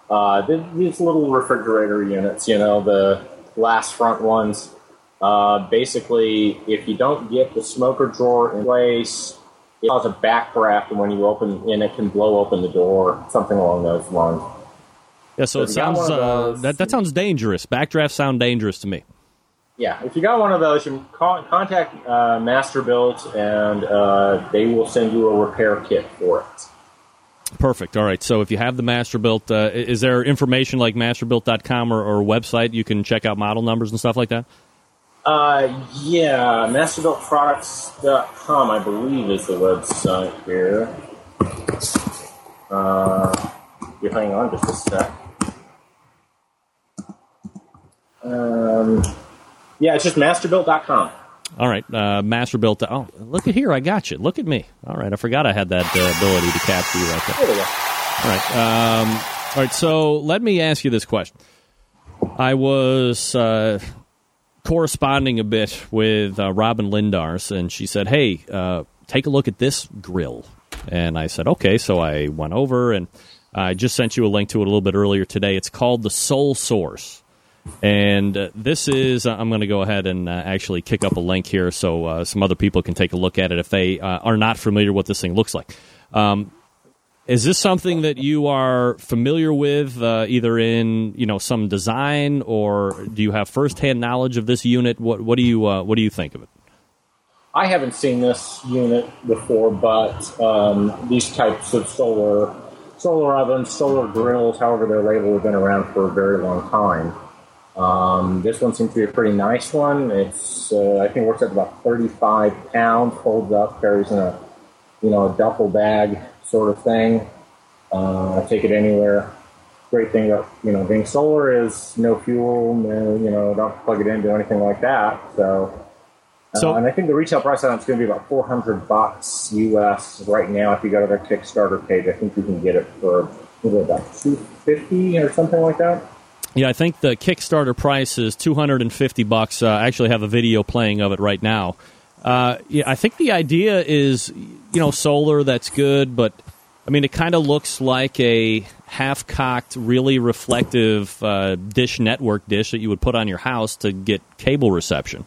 Uh, these little refrigerator units, you know, the glass front ones. Uh, basically, if you don't get the smoker drawer in place, it causes a backdraft, and when you open, and it can blow open the door, something along those lines. Yeah, so, So it if you got sounds uh, that that sounds dangerous. Backdrafts sound dangerous to me. Yeah, if you got one of those, you call, contact uh, Masterbuilt, and uh, they will send you a repair kit for it. Perfect. All right. So, if you have the Masterbuilt, uh, is there information like masterbuilt.com or, or website you can check out model numbers and stuff like that? Uh, yeah, masterbuiltproducts.com, I believe, is the website here. Uh, you hang on just a sec. Um, yeah, it's just masterbuilt.com. All right, uh, Masterbuilt. Oh, look at here, I got you. Look at me. All right, I forgot I had that uh, ability to capture you right there. There we go. All right, um, all right. So let me ask you this question. I was uh, corresponding a bit with uh, Robyn Lindars, and she said, "Hey, uh, take a look at this grill." And I said, "Okay." So I went over, and I just sent you a link to it a little bit earlier today. It's called the SolSource, and uh, this is. I'm going to go ahead and uh, actually kick up a link here so uh, some other people can take a look at it if they uh, are not familiar what this thing looks like. Um, is this something that you are familiar with, uh, either in you know some design, or do you have firsthand knowledge of this unit? What what do you uh, what do you think of it? I haven't seen this unit before, but um, these types of solar solar ovens, solar grills, however they're labeled, have been around for a very long time. Um, this one seems to be a pretty nice one. It's uh, I think works at about 35 pounds, folds up, carries in a you know a duffel bag sort of thing. Uh, take it anywhere. Great thing about you know being solar is no fuel, no you know don't plug it in, do anything like that. So, uh, So- and I think the retail price on it's going to be about 400 bucks US right now. If you go to their Kickstarter page, I think you can get it for about 250 or something like that. Yeah, I think the Kickstarter price is 250 bucks. Uh, I actually have a video playing of it right now. Uh, yeah, I think the idea is, you know, solar. That's good, but I mean, it kind of looks like a half-cocked, really reflective uh, dish network dish that you would put on your house to get cable reception.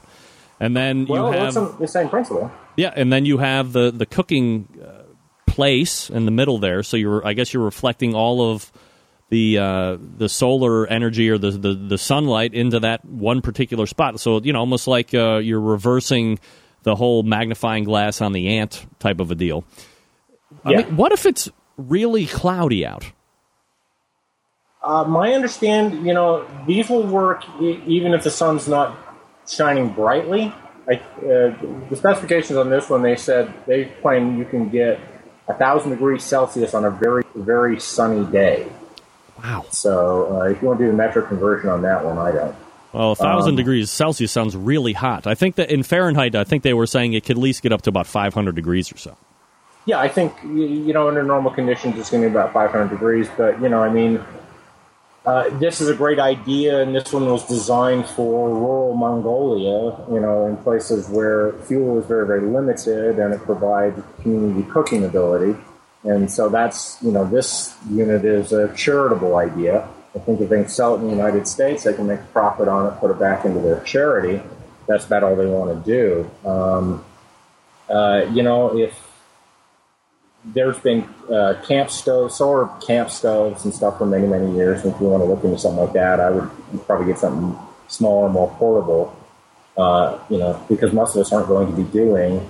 And then Well, you have the same principle. yeah, and then you have the the cooking uh, place in the middle there. So you're, I guess, you're reflecting all of the uh, the solar energy or the, the the sunlight into that one particular spot. So you know, almost like uh, you're reversing the whole magnifying glass on the ant type of a deal. I mean, what if it's really cloudy out? Uh, my understand, you know, these will work e- even if the sun's not shining brightly. I, uh, the specifications on this one, they said they claim you can get a thousand degrees Celsius on a very, very sunny day. Wow! So uh, if you want to do the metric conversion on that one, I don't. Well, a thousand Um, degrees Celsius sounds really hot. I think that in Fahrenheit, I think they were saying it could at least get up to about 500 degrees or so. Yeah, I think you know under normal conditions it's going to be about 500 degrees, but you know, I mean, uh, this is a great idea, and this one was designed for rural Mongolia. You know, in places where fuel is very very limited, and it provides community cooking ability. And so that's you know this unit is a charitable idea. I think if they sell it in the United States, they can make a profit on it, put it back into their charity. That's about all they want to do. Um, uh, you know, if there's been uh, camp stoves, solar camp stoves and stuff for many, many years. And if you want to look into something like that, I would probably get something smaller, more portable. Uh, you know, because most of us aren't going to be doing,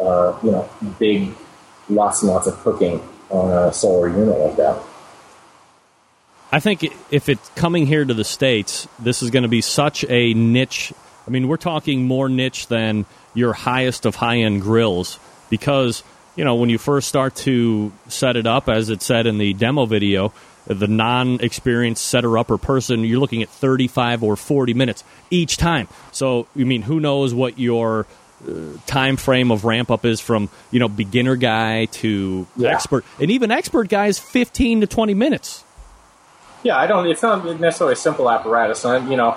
uh, you know, big, lots and lots of cooking on a solar unit like that. I think if it's coming here to the states, this is going to be such a niche. I mean, we're talking more niche than your highest of high end grills because you know when you first start to set it up, as it said in the demo video, the non-experienced setter upper person, you're looking at 35 or 40 minutes each time. So, you mean who knows what your uh, time frame of ramp up is from you know beginner guy to Yeah. expert, and even expert guys 15 to 20 minutes. Yeah, I don't. It's not necessarily a simple apparatus. I, you know,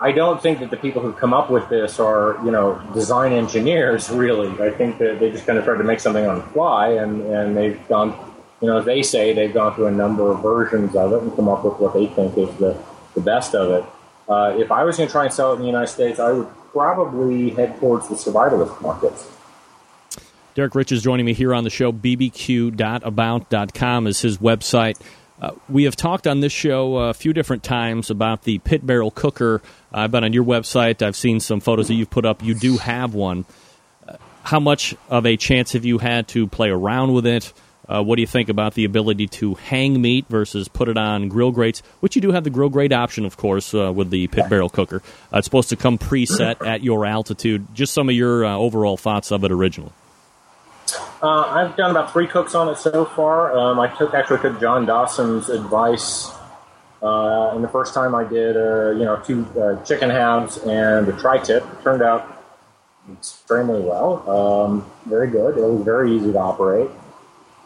I don't think that the people who come up with this are, you know, design engineers. Really, I think that they just kind of tried to make something on the fly, and and they've gone, you know, they say, they've gone through a number of versions of it and come up with what they think is the the best of it. Uh, if I was going to try and sell it in the United States, I would probably head towards the survivalist markets. Derrick Riches joining me here on the show. bbq.about.com is his website. Uh, we have talked on this show a few different times about the pit barrel cooker. I've been on your website. I've seen some photos that you've put up. You do have one. Uh, how much of a chance have you had to play around with it? Uh, what do you think about the ability to hang meat versus put it on grill grates? Which you do have the grill grate option, of course, uh, with the pit barrel cooker. Uh, it's supposed to come preset at your altitude. Just some of your uh, overall thoughts of it originally. Uh, I've done about three cooks on it so far. Um, I took actually took John Dawson's advice, uh, and the first time I did, uh, you know, two uh, chicken halves and a tri-tip. It turned out extremely well. Um, very good. It was very easy to operate.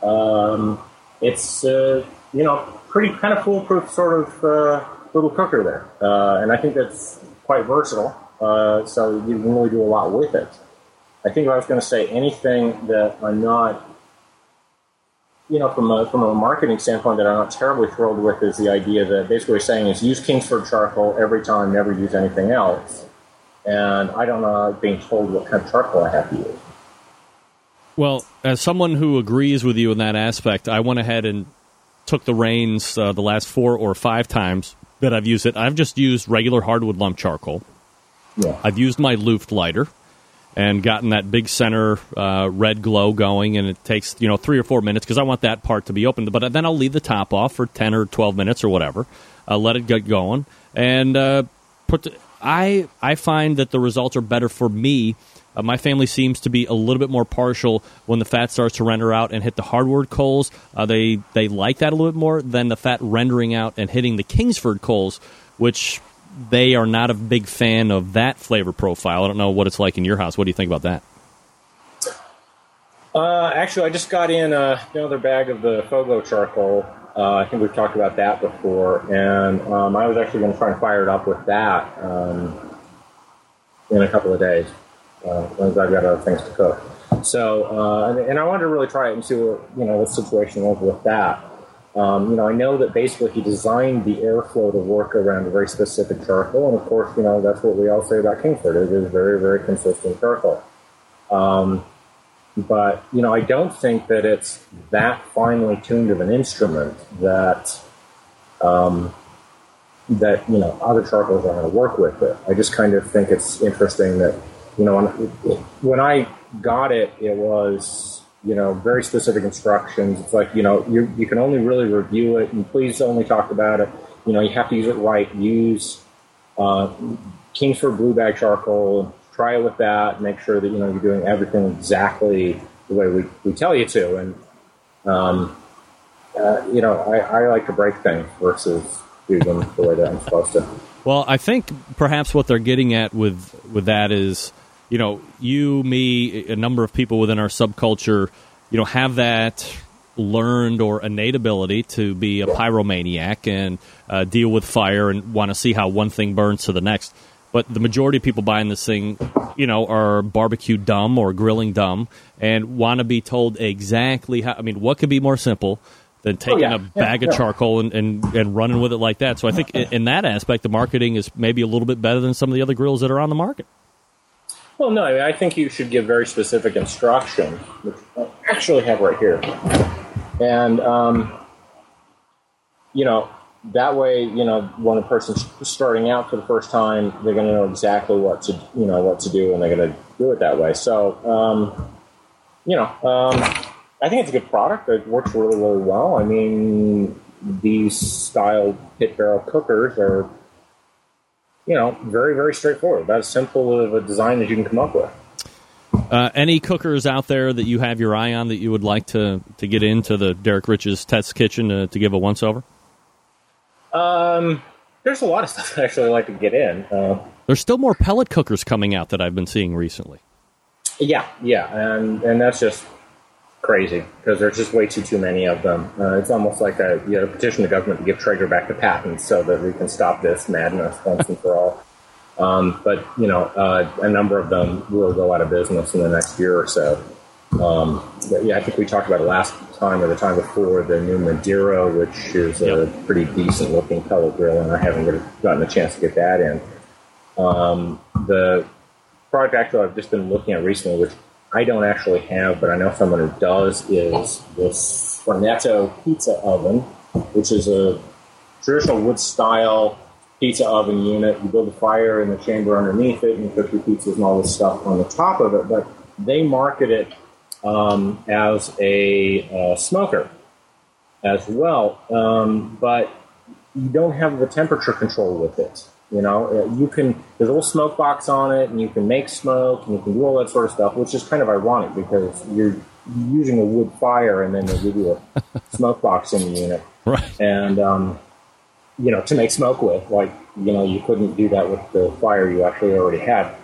Um, it's uh, you know pretty kind of foolproof sort of uh, little cooker there, and I think that's quite versatile. So you can really do a lot with it. I think if I was going to say anything that I'm not, you know, from a from a marketing standpoint that I'm not terribly thrilled with is the idea that basically what saying is use Kingsford charcoal every time, never use anything else. And I don't know being told what kind of charcoal I have to use. Well, as someone who agrees with you in that aspect, I went ahead and took the reins uh, the last four or five times that I've used it. I've just used regular hardwood lump charcoal. Yeah. I've used my Looftlighter and gotten that big center uh, red glow going, and it takes you know three or four minutes because I want that part to be open. But then I'll leave the top off for ten or twelve minutes or whatever. Let it get going and uh, put. The, I I find that the results are better for me. Uh, my family seems to be a little bit more partial when the fat starts to render out and hit the hardwood coals. Uh, they they like that a little bit more than the fat rendering out and hitting the Kingsford coals, which they are not a big fan of that flavor profile. I don't know what it's like in your house. What do you think about that? Uh, actually, I just got in uh, another bag of the FOGO charcoal. Uh, I think we've talked about that before, and um, I was actually going to try and fire it up with that um, in a couple of days, uh, once I've got other things to cook. So, uh, and, and, I wanted to really try it and see what you know what situation was with that. Um, you know, I know that basically he designed the airflow to work around a very specific charcoal, and of course, you know that's what we all say about Kingsford. It is very, very consistent charcoal. Um, but you know, I don't think that it's that finely tuned of an instrument that um, that you know other charcoals are going to work with it. I just kind of think it's interesting that you know when I got it, it was you know very specific instructions. It's like you know you you can only really review it, and please only talk about it. You know you have to use it right. Use uh, Kingsford Blue Bag charcoal try it with that. Make sure that you know you're doing everything exactly the way we, we tell you to. And um, uh, you know, I, I like to break things versus do them the way that I'm supposed to. Well, I think perhaps what they're getting at with with that is, you know, you, me, a number of people within our subculture, you know, have that learned or innate ability to be a pyromaniac and uh, deal with fire and want to see how one thing burns to the next. But the majority of people buying this thing, you know, are barbecue dumb or grilling dumb and want to be told exactly how. I mean, what could be more simple than taking oh, yeah. a bag yeah, of charcoal and, and, and running with it like that? So I think in, in that aspect, the marketing is maybe a little bit better than some of the other grills that are on the market. Well, no, I think you should give very specific instructions, which I actually have right here. And, um, you know, that way, you know, when a person's starting out for the first time, they're going to know exactly what to, you know, what to do, and they're going to do it that way. So, um, you know, um, I think it's a good product. It works really, really well. I mean, these style pit barrel cookers are, you know, very, very straightforward. About as simple of a design as you can come up with. Uh, any cookers out there that you have your eye on that you would like to, to get into the Derrick Riches Test Kitchen to, to give a once over? Um, there's a lot of stuff I actually like to get in. Uh, there's still more pellet cookers coming out that I've been seeing recently. Yeah, yeah, and and that's just crazy because there's just way too too many of them. Uh, it's almost like a you know petition the government to give Traeger back the patent so that we can stop this madness once and for all. Um, but you know, uh, a number of them will go out of business in the next year or so. Um, yeah, I think we talked about it last time or the time before the new Madeira, which is yep. a pretty decent looking pellet grill, and I haven't really gotten a chance to get that in. Um, the product actually I've just been looking at recently, which I don't actually have, but I know someone who does, is this Fornetto pizza oven, which is a traditional wood style pizza oven unit. You build a fire in the chamber underneath it, and you cook your pizzas and all this stuff on the top of it. But they market it um, as a uh, smoker as well, um, but you don't have the temperature control with it. You know, uh, you can there's a little smoke box on it, and you can make smoke, and you can do all that sort of stuff, which is kind of ironic because you're using a wood fire, and then they give you a smoke box in the unit, right? And um, you know, to make smoke with, like you know, you couldn't do that with the fire you actually already had.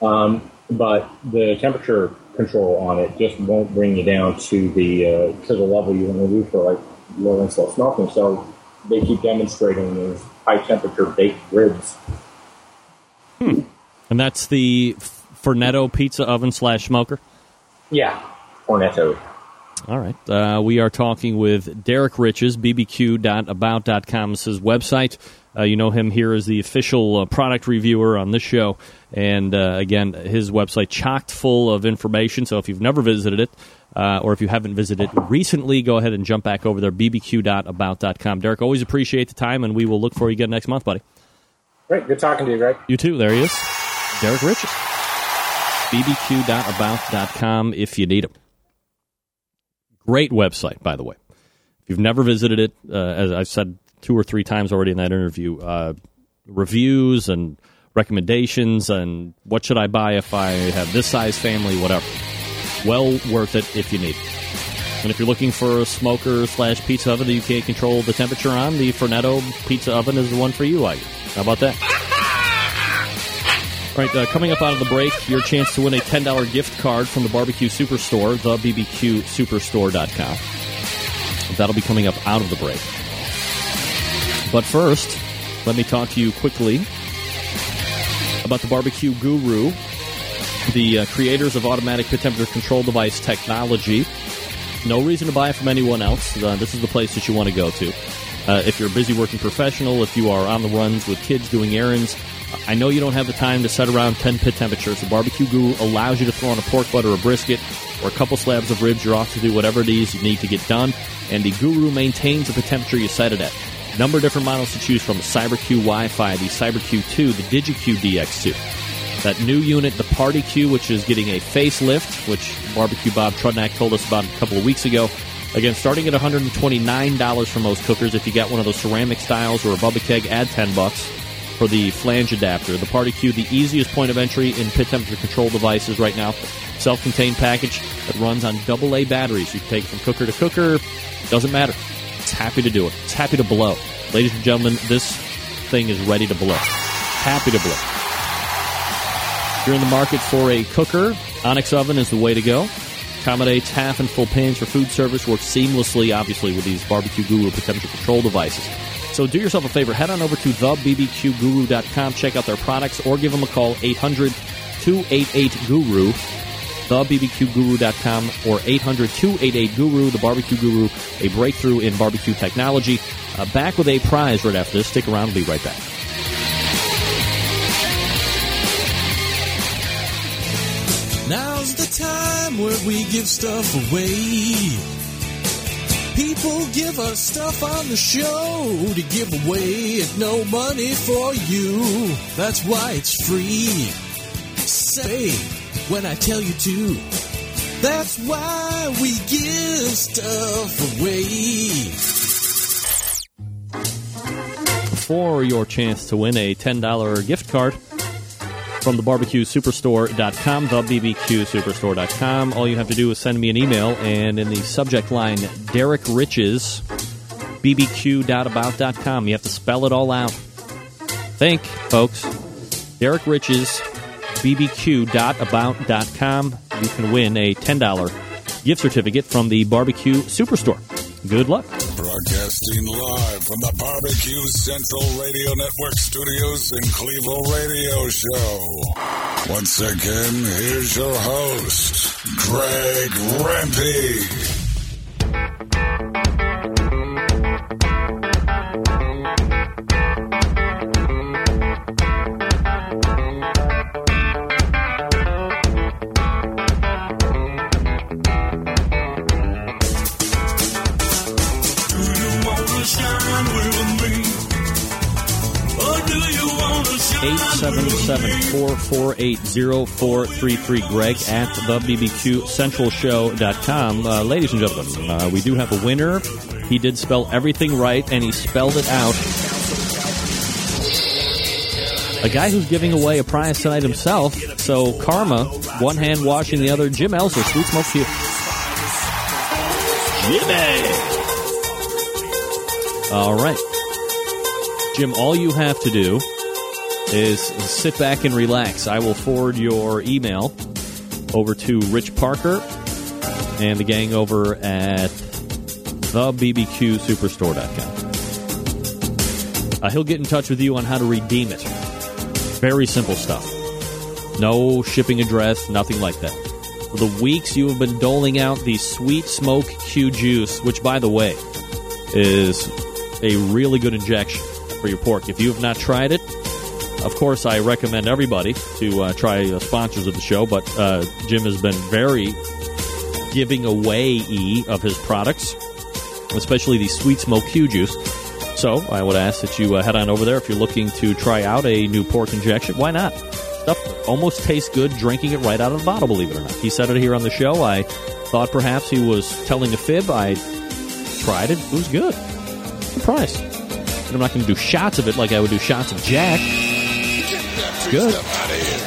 Um, but the temperature control on it just won't bring you down to the uh, to the level you want to do for like low and slow smoking. So they keep demonstrating these high temperature baked ribs. Hmm. And that's the Fornetto pizza oven slash smoker. Yeah, Fornetto. All right. Uh, we are talking with Derrick Riches, bbq.about.com is his website. Uh, you know him here as the official uh, product reviewer on this show. And uh, again, his website chocked full of information. So if you've never visited it, uh, or if you haven't visited it recently, go ahead and jump back over there, bbq.about.com. Derrick, always appreciate the time, and we will look for you again next month, buddy. Great, good talking to you, Greg. You too. There he is. Derrick Riches. bbq.about.com if you need him. Great website, by the way. If you've never visited it, uh, as I've said two or three times already in that interview, uh, reviews and recommendations and what should I buy if I have this size family, whatever. Well worth it if you need it. And if you're looking for a smoker slash pizza oven that you can't control the temperature on, the Fornetto pizza oven is the one for you, I guess. How about that? All right, uh, coming up out of the break, your chance to win a $10 gift card from the Barbecue Superstore, thebbqsuperstore.com. That'll be coming up out of the break. But first, let me talk to you quickly about the Barbecue Guru, the uh, creators of automatic pit temperature control device technology. No reason to buy it from anyone else. Uh, this is the place that you want to go to. Uh, if you're a busy working professional, if you are on the runs with kids doing errands, I know you don't have the time to set around 10 pit temperatures. The Barbecue Guru allows you to throw on a pork butt or a brisket or a couple slabs of ribs. You're off to do whatever it is you need to get done. And the Guru maintains the temperature you set it at. Number of different models to choose from the CyberQ Wi-Fi, the CyberQ 2, the DigiQ DX2. That new unit, the Party Q, which is getting a facelift, which Barbecue Bob Trudnak told us about a couple of weeks ago. Again, starting at $129 for most cookers. If you got one of those ceramic styles or a Bubba Keg, add 10 bucks for the flange adapter. The Party Q, the easiest point of entry in pit temperature control devices right now. Self-contained package that runs on AA batteries. You can take it from cooker to cooker. Doesn't matter. It's happy to do it. It's happy to blow. Ladies and gentlemen, this thing is ready to blow. Happy to blow. You're in the market for a cooker, Onyx Oven is the way to go. Accommodates half and full pans for food service. Works seamlessly, obviously, with these Barbecue Guru temperature control devices. So do yourself a favor. Head on over to thebbqguru.com. Check out their products or give them a call, 800-288-GURU. Thebbqguru.com or 800-288-GURU. The Barbecue Guru, a breakthrough in barbecue technology. Uh, back with a prize right after this. Stick around. We'll be right back. Now's the time where we give stuff away. People give us stuff on the show to give away at no money for you. That's why it's free. Say when I tell you to. That's why we give stuff away. For your chance to win a $10 gift card from the barbecuesuperstore.com, the bbqsuperstore.com. All you have to do is send me an email, and in the subject line, Derrick Riches, bbq.about.com. You have to spell it all out. Think, folks. Derrick Riches, bbq.about.com. You can win a $10 gift certificate from the Barbecue Superstore. Good luck. Broadcasting live from the Barbecue Central Radio Network studios in Cleveland Radio Show. Once again, here's your host, Greg Rempe. 877-448-0433 Greg at the bbqcentralshow.com. Uh, ladies and gentlemen, uh, we do have a winner. He did spell everything right, and he spelled it out. A guy who's giving away a prize tonight himself. So karma, one hand washing the other. Jim Elser, Sweet Smoke you. Jimmy! All right. Jim, all you have to do is sit back and relax. I will forward your email over to Rich Parker and the gang over at thebbqsuperstore.com. Uh, he'll get in touch with you on how to redeem it. Very simple stuff. No shipping address, nothing like that. For the weeks you have been doling out the Sweet Smoke Q Juice, which, by the way, is a really good injection for your pork. If you have not tried it, of course, I recommend everybody to uh, try uh, sponsors of the show, but uh, Jim has been very giving away of his products, especially the Sweet Smoke Q Juice. So I would ask that you uh, head on over there if you're looking to try out a new pork injection. Why not? Stuff almost tastes good drinking it right out of the bottle, believe it or not. He said it here on the show. I thought perhaps he was telling a fib. I tried it. It was good. Surprise. And I'm not going to do shots of it like I would do shots of Jack. It's good.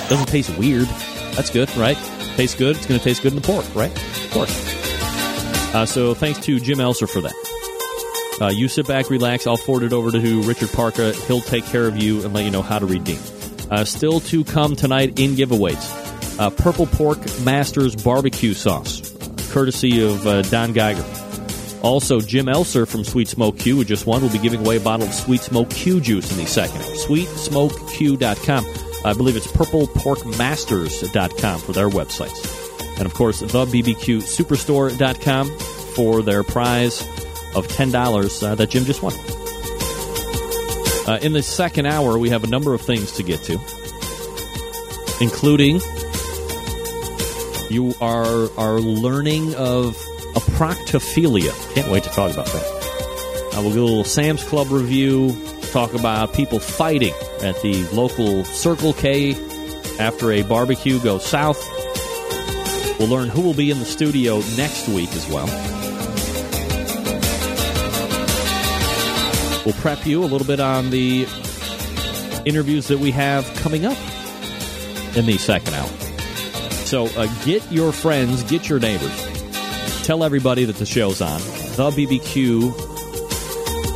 Doesn't taste weird. That's good, right? Tastes good. It's going to taste good in the pork, right? Of course. Uh, so thanks to Jim Elser for that. Uh, you sit back, relax. I'll forward it over to Richard Parker. He'll take care of you and let you know how to redeem. Uh, still to come tonight in giveaways. Uh, Purple Pork Masters Barbecue Sauce, courtesy of uh, Don Geiger. Also, Jim Elser from Sweet Smoke Q, who just won, will be giving away a bottle of Sweet Smoke Q juice in the second. SweetSmokeQ.com. I believe it's purpleporkmasters.com for their websites. And of course, the BBQ Superstore.com for their prize of $10 uh, that Jim just won. Uh, in the second hour, we have a number of things to get to, including you are are learning of proctophilia. Can't wait to talk about that. Uh, we'll do a little Sam's Club review, talk about people fighting at the local Circle K after a barbecue goes south. We'll learn who will be in the studio next week as well. We'll prep you a little bit on the interviews that we have coming up in the second hour. So uh, get your friends, get your neighbors. Tell everybody that the show's on. The BBQ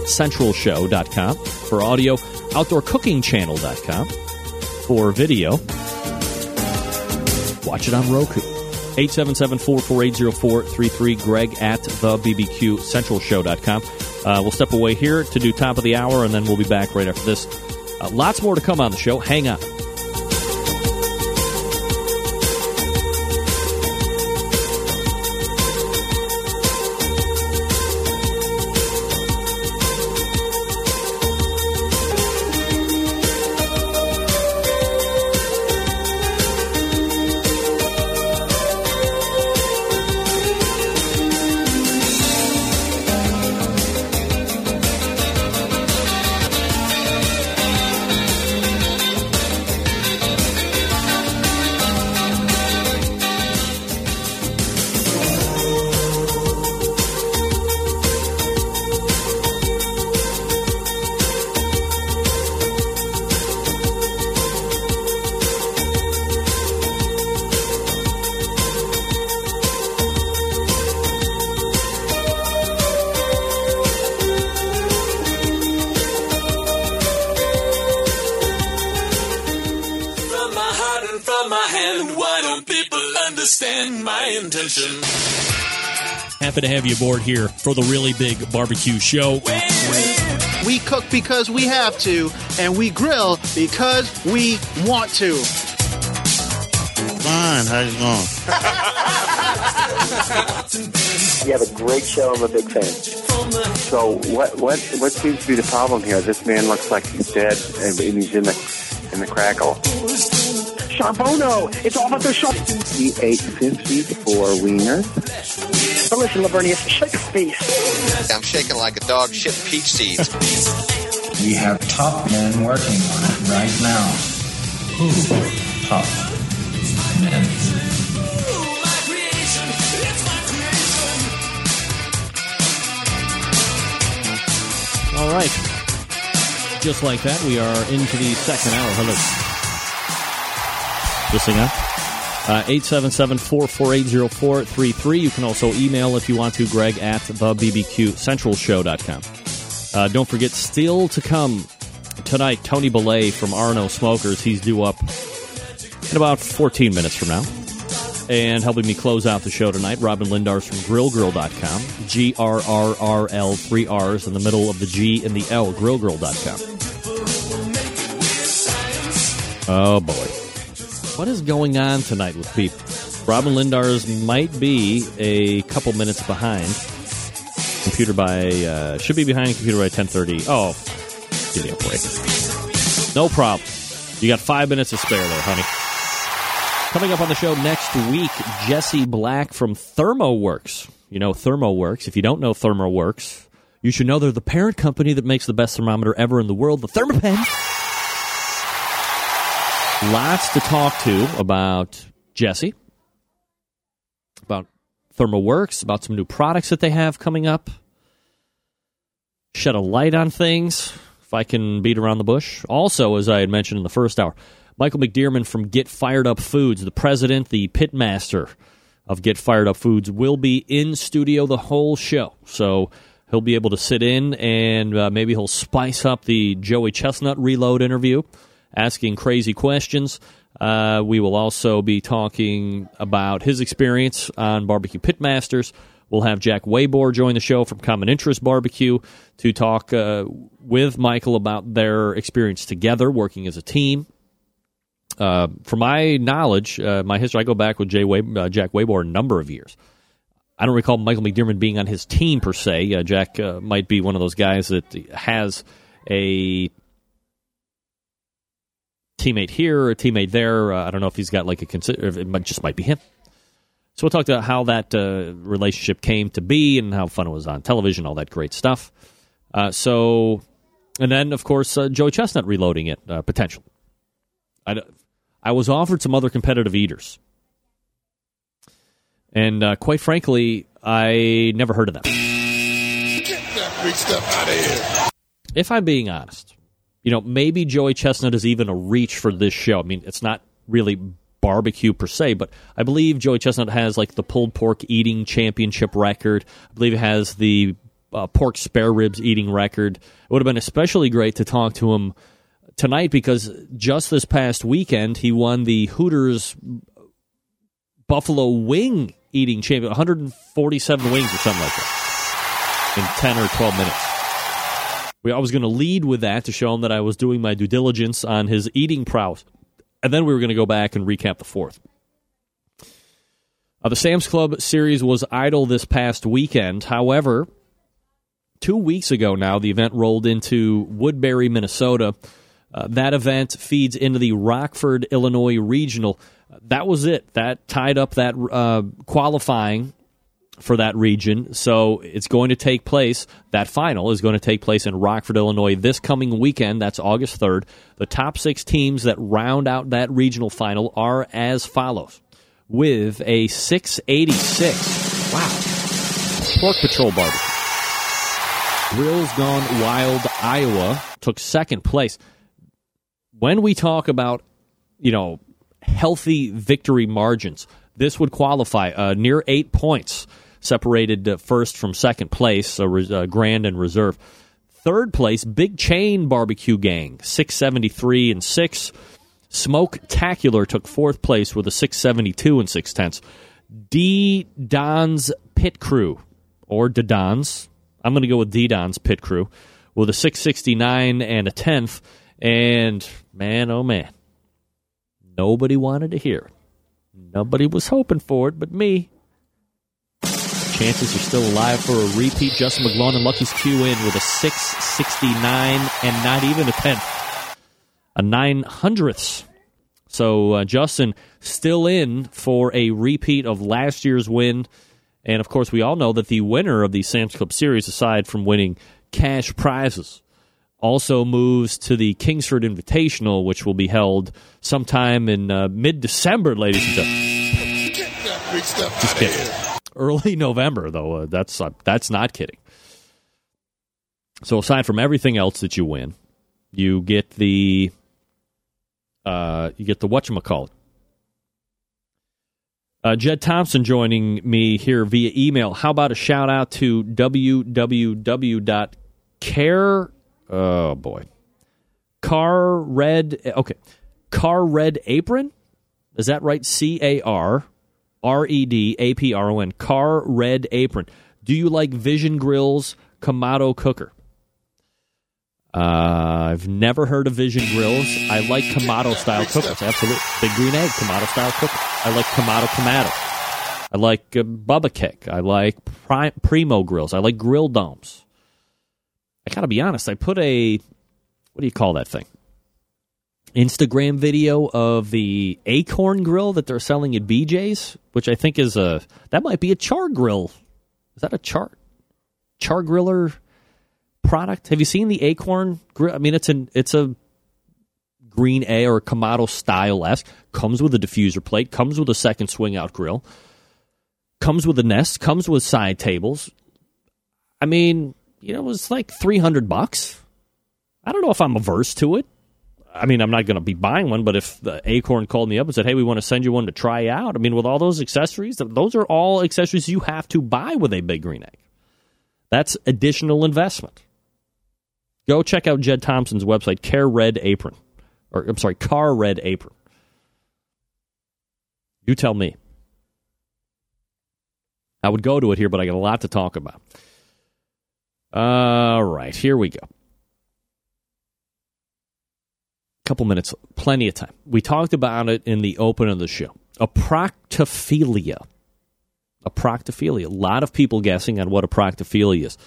centralshow.com for audio, outdoorcookingchannel.com for video. Watch it on Roku. 877-448-0433, greg at the BBQ centralshow.com. Uh, we'll step away here to do top of the hour, and then we'll be back right after this. Uh, lots more to come on the show. Hang on. Happy to have you aboard here for the really big barbecue show. We cook because we have to, and we grill because we want to. Fine, how's it going? you have a great show. I'm a big fan. So what what what seems to be the problem here? This man looks like he's dead, and he's in the in the crackle. Charbono. It's all about the sharp. He ate 54 wieners. But listen, Lavernius, shake a face. I'm shaking like a dog shit peach seeds. We have top men working on it right now. Who? Top men. All right. Just like that, we are into the second hour. Hello. Listening up. Uh, 877-448-0433. You can also email if you want to, greg at the bbqcentralshow.com. Uh, don't forget, still to come tonight, Tony Belay from R&O Smokers. He's due up in about 14 minutes from now. And helping me close out the show tonight, Robyn Lindars from GrillGrrrl.com. G R R R L, three R's in the middle of the G and the L, GrillGrrrl.com. Oh boy. What is going on tonight with people? Robyn Lindars might be a couple minutes behind. Computer by uh, should be behind computer by ten thirty. Oh, give me a break. No problem. You got five minutes to spare there, honey. Coming up on the show next week, Jesse Black from ThermoWorks. You know ThermoWorks. If you don't know ThermoWorks, you should know they're the parent company that makes the best thermometer ever in the world, the Thermapen. Lots to talk to about Jesse, about ThermoWorks, about some new products that they have coming up. Shed a light on things, if I can beat around the bush. Also, as I had mentioned in the first hour, Michael McDearman from Get Fired Up Foods, the president, the pitmaster of Get Fired Up Foods, will be in studio the whole show. So he'll be able to sit in and uh, maybe he'll spice up the Joey Chestnut reload interview, asking crazy questions. Uh, we will also be talking about his experience on Barbecue Pitmasters. We'll have Jack Waiboer join the show from Common Interest Barbecue to talk uh, with Michael about their experience together, working as a team. Uh, from my knowledge, uh, my history, I go back with Jay Way, uh, Jack Waiboer a number of years. I don't recall Michael McDermott being on his team per se. Uh, Jack might be one of those guys that has a teammate here or a teammate there. Uh, I don't know if he's got like a consider. It might, just might be him. So we'll talk about how that uh, relationship came to be and how fun it was on television, all that great stuff. Uh, so, and then of course uh, Joey Chestnut reloading it uh, potentially. I, I was offered some other competitive eaters, and uh, quite frankly, I never heard of them. Get that big stuff out of here. If I'm being honest, you know, maybe Joey Chestnut is even a reach for this show. I mean, it's not really barbecue per se, but I believe Joey Chestnut has like the pulled pork eating championship record. I believe he has the uh, pork spare ribs eating record. It would have been especially great to talk to him tonight because just this past weekend he won the Hooters buffalo wing eating champion 147 wings or something like that in 10 or 12 minutes. I was going to lead with that to show him that I was doing my due diligence on his eating prowess and then we were going to go back and recap the fourth. Uh, the Sam's Club series was idle this past weekend. However, two weeks ago now, the event rolled into Woodbury, Minnesota. Uh, that event feeds into the Rockford, Illinois regional. Uh, that was it. That tied up that uh, qualifying for that region. So it's going to take place, that final is going to take place in Rockford, Illinois this coming weekend. That's August 3rd. The top six teams that round out that regional final are as follows with a 686. Wow. Pork Patrol Barbecue. Grills Gone Wild, Iowa took second place. When we talk about, you know, healthy victory margins, this would qualify uh, near eight points separated uh, first from second place, res- uh, Grand and Reserve. Third place, Big Chain Barbecue Gang, 673 and 6. Smoke Tacular took fourth place with a 672 and 6 tenths. D Don's Pit Crew, or D Don's, I'm going to go with D Don's Pit Crew, with a 669 and a tenth. And man, oh man, nobody wanted to hear. Nobody was hoping for it but me. Chances are still alive for a repeat. Justin McGlone and Lucky's Q in with a 669 and not even a tenth. A nine hundredths. So uh, Justin still in for a repeat of last year's win. And of course, we all know that the winner of the Sam's Club Series, aside from winning cash prizes, also moves to the Kingsford Invitational, which will be held sometime in uh, mid December, ladies and gentlemen. Get that big stuff Just kidding. Early November, though. Uh, that's uh, that's not kidding. So aside from everything else that you win, you get the uh, you get the whatchamacallit. Uh, Jed Thompson joining me here via email. How about a shout out to www.care oh boy Car Red. Okay. Car Red Apron. Is that right? C A R R E D A P R O N. Car Red Apron. Do you like Vision Grills Kamado Cooker? Uh, I've never heard of Vision Grills. I like Kamado style cookers. Absolutely. Big Green Egg, Kamado style cooker. I like Kamado Kamado. I like uh, Bubba Keg. I like Pri- Primo Grills. I like Grill Domes. I gotta be honest. I put a what do you call that thing? Instagram video of the Acorn Grill that they're selling at BJ's, which I think is a that might be a char grill. Is that a char char griller product? Have you seen the Acorn grill? I mean, it's an it's a green A or Kamado style esque. Comes with a diffuser plate. Comes with a second swing out grill. Comes with a nest. Comes with side tables. I mean, you know, it was like three hundred bucks. I don't know if I'm averse to it. I mean, I'm not going to be buying one, but if the Acorn called me up and said, "Hey, we want to send you one to try out," I mean, with all those accessories, those are all accessories you have to buy with a big green egg. That's additional investment. Go check out Jed Thompson's website, Care Red Apron, or I'm sorry, Car Red Apron. You tell me. I would go to it here, but I got a lot to talk about. All right, here we go couple minutes, plenty of time. We talked about it in the open of the show. Aproctophilia. Aproctophilia. A proctophilia. A lot of people guessing on what aproctophilia is.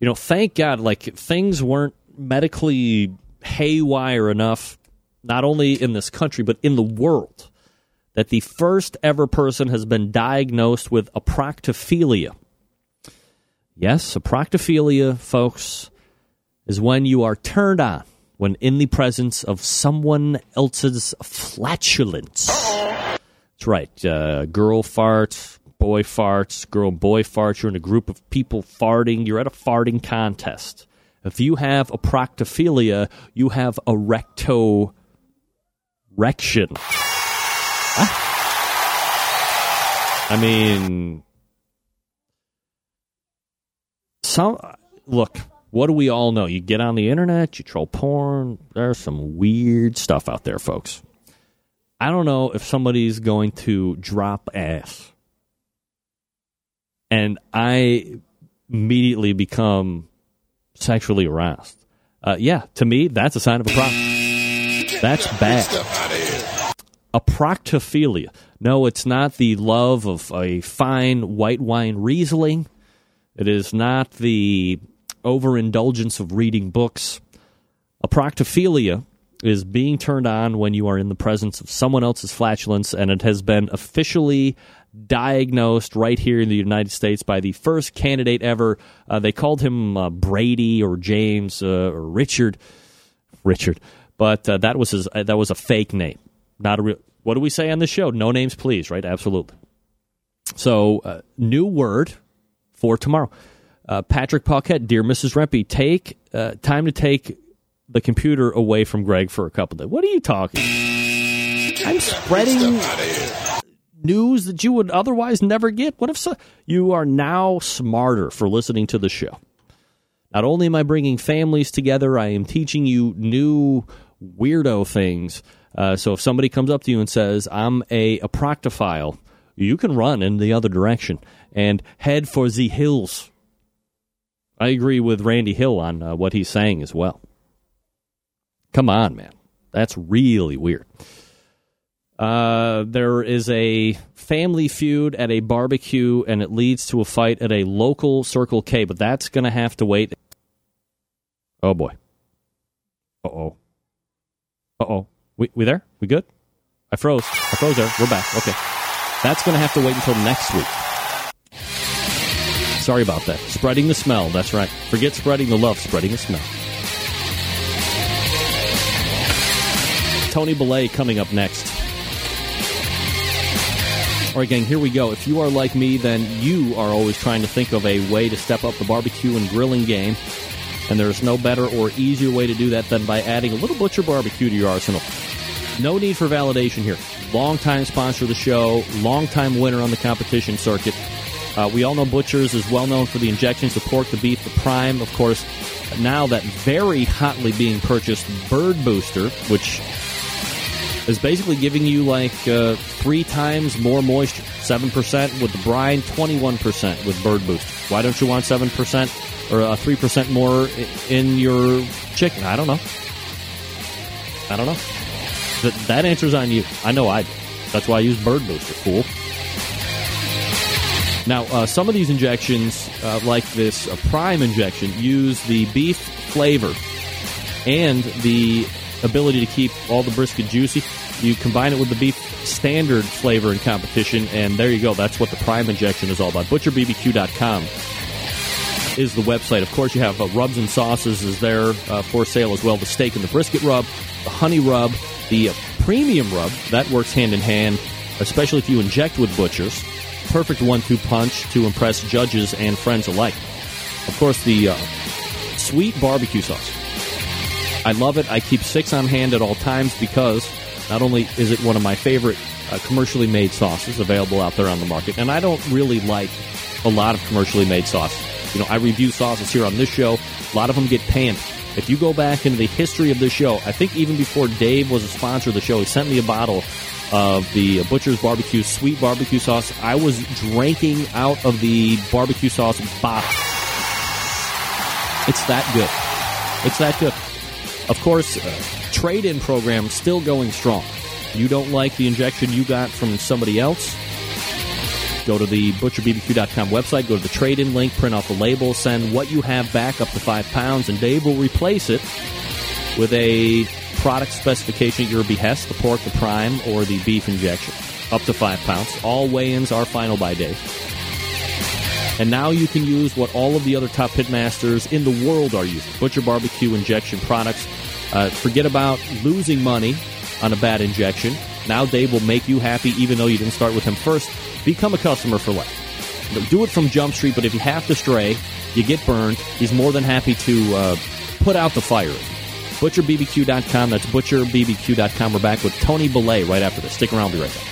You know, thank God, like things weren't medically haywire enough, not only in this country, but in the world, that the first ever person has been diagnosed with aproctophilia. Yes, aproctophilia, folks, is when you are turned on when in the presence of someone else's flatulence. That's right. Uh, girl farts, boy farts, girl boy farts. You're in a group of people farting. You're at a farting contest. If you have aproctophilia, you have a recto rection. I mean, some look. What do we all know? You get on the internet, you troll porn. There's some weird stuff out there, folks. I don't know if somebody's going to drop ass and I immediately become sexually aroused. Uh, yeah, to me, that's a sign of a problem. That's bad. A proctophilia. No, it's not the love of a fine white wine Riesling. It is not the overindulgence of reading books. Aproctophilia is being turned on when you are in the presence of someone else's flatulence, and it has been officially diagnosed right here in the United States by the first candidate ever. Uh, they called him uh, Brady or James uh, or Richard. Richard, but uh, that was his. Uh, that was a fake name, not a real. What do we say on the show? No names, please. Right? Absolutely. So, uh, new word for tomorrow. Uh, Patrick Paquette, dear Mrs. Rempe, take uh, time to take the computer away from Greg for a couple days. What are you talking? I'm spreading news that you would otherwise never get. What if so- you are now smarter for listening to the show? Not only am I bringing families together, I am teaching you new weirdo things. Uh, so if somebody comes up to you and says, "I'm a, a proctophile," you can run in the other direction and head for the hills I agree with Randy Hill on uh, what he's saying as well. Come on, man. That's really weird. Uh, there is a family feud at a barbecue, and it leads to a fight at a local Circle K, but that's going to have to wait. Oh, boy. Uh oh. Uh oh. We, we there? We good? I froze. I froze there. We're back. Okay. That's going to have to wait until next week. Sorry about that. Spreading the smell. That's right. Forget spreading the love, spreading the smell. Tony Belay coming up next. All right, gang, here we go. If you are like me, then you are always trying to think of a way to step up the barbecue and grilling game. And there's no better or easier way to do that than by adding a little Butcher Barbecue to your arsenal. No need for validation here. Long-time sponsor of the show, long-time winner on the competition circuit. Uh, we all know Butchers is well known for the injections, the pork, the beef, the prime. Of course, now that very hotly being purchased Bird Booster, which is basically giving you like uh, three times more moisture. 7% with the brine, 21% with Bird Booster. Why don't you want 7% or uh, 3% more in your chicken? I don't know. I don't know. That, answer's on you. I know I do. That's why I use Bird Booster. Cool. Now, uh, some of these injections, uh, like this uh, Prime injection, use the beef flavor and the ability to keep all the brisket juicy. You combine it with the beef standard flavor in competition, and there you go. That's what the Prime injection is all about. ButcherBBQ.com is the website. Of course, you have uh, rubs and sauces is there uh, for sale as well. The steak and the brisket rub, the honey rub, the premium rub that works hand in hand, especially if you inject with butchers. Perfect one-two punch to impress judges and friends alike. Of course, the uh, sweet barbecue sauce. I love it. I keep six on hand at all times because not only is it one of my favorite uh, commercially made sauces available out there on the market, and I don't really like a lot of commercially made sauces. You know, I review sauces here on this show. A lot of them get panned. If you go back into the history of this show, I think even before Dave was a sponsor of the show, he sent me a bottle of the Butcher's Barbecue sweet barbecue sauce. I was drinking out of the barbecue sauce bottle. It's that good. It's that good. Of course, uh, trade in program still going strong. You don't like the injection you got from somebody else? Go to the butcherbbq.com website, go to the trade in link, print off the label, send what you have back up to five pounds, and Dave will replace it with a product specification at your behest the pork, the prime, or the beef injection. Up to five pounds. All weigh ins are final by Dave. And now you can use what all of the other top pitmasters in the world are using Butcher Barbecue injection products. Uh, forget about losing money on a bad injection. Now Dave will make you happy even though you didn't start with him first. Become a customer for life. Do it from Jump Street, but if you have to stray, you get burned. He's more than happy to uh, put out the fire. ButcherBBQ.com. That's ButcherBBQ.com. We're back with Tony Belay right after this. Stick around. We'll be right back.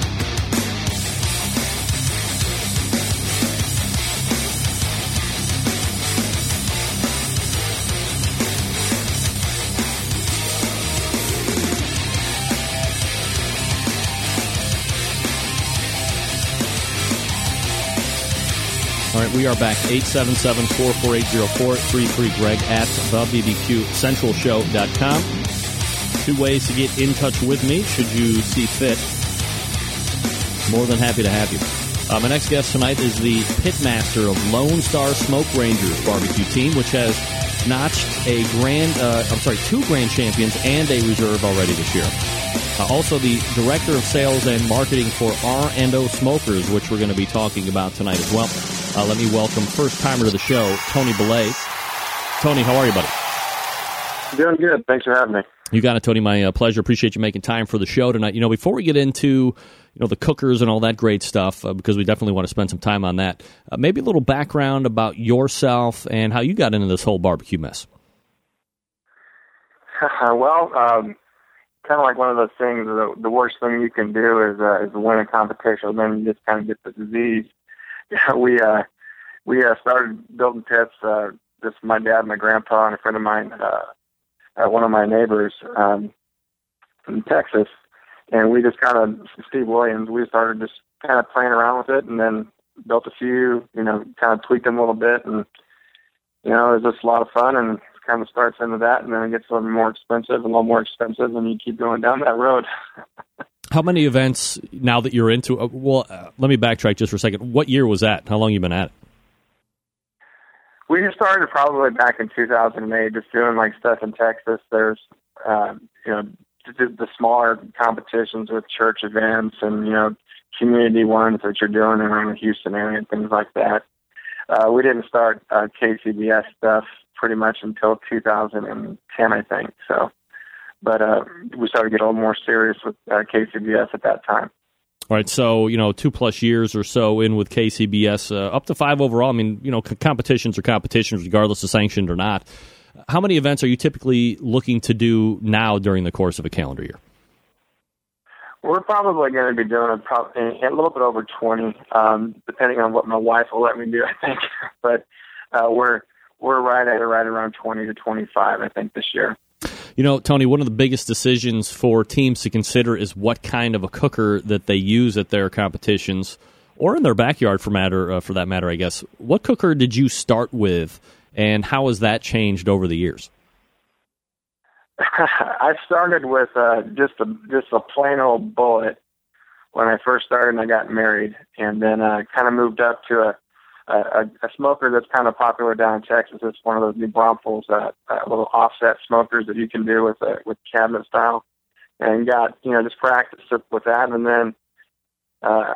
We are back. 877-448-0433, Greg, at thebbqcentralshow.com. Two ways to get in touch with me, should you see fit. More than happy to have you. Uh, my next guest tonight is the pitmaster of Lone Star Smoke Rangers barbecue team, which has notched a grand, uh, I'm sorry, two grand champions and a reserve already this year. Uh, also, the director of sales and marketing for R&O Smokers, which we're going to be talking about tonight as well. Uh, let me welcome first timer to the show, Tony Belay. Tony, how are you, buddy? Doing good. Thanks for having me. You got it, Tony. My uh, pleasure. Appreciate you making time for the show tonight. You know, before we get into you know the cookers and all that great stuff, uh, because we definitely want to spend some time on that. Uh, maybe a little background about yourself and how you got into this whole barbecue mess. well, um, kind of like one of those things. The, the worst thing you can do is uh, is win a competition. and Then you just kind of get the disease. Yeah, we uh, we uh, started building pits. Uh, just my dad, my grandpa, and a friend of mine, uh, uh, one of my neighbors um, in Texas, and we just kind of Steve Williams. We started just kind of playing around with it, and then built a few. You know, kind of tweaked them a little bit, and you know, it was just a lot of fun and kind of starts into that, and then it gets a little more expensive, a little more expensive, and you keep going down that road. How many events now that you're into? Uh, well, uh, let me backtrack just for a second. What year was that? How long you been at it? We just started probably back in 2008, just doing like stuff in Texas. There's, um, you know, the, the smaller competitions with church events and you know community ones that you're doing around the Houston area and things like that. Uh, we didn't start uh, KCBS stuff pretty much until 2010, I think. So, but uh, we started to get a little more serious with uh, KCBS at that time. All right, so you know, two plus years or so in with KCBS, uh, up to five overall. I mean, you know, competitions are competitions, regardless of sanctioned or not. How many events are you typically looking to do now during the course of a calendar year? We're probably going to be doing a, pro- a little bit over 20, um, depending on what my wife will let me do, I think. but uh, we're we're right at right around 20 to 25, I think, this year. You know, Tony, one of the biggest decisions for teams to consider is what kind of a cooker that they use at their competitions or in their backyard, for matter uh, for that matter. I guess. What cooker did you start with, and how has that changed over the years? I started with uh, just a just a plain old bullet when I first started and I got married, and then uh, kind of moved up to a, a a smoker that's kind of popular down in Texas. It's one of those New Braunfels, that uh, little offset smokers that you can do with a with cabinet style, and got you know just practiced with that, and then uh,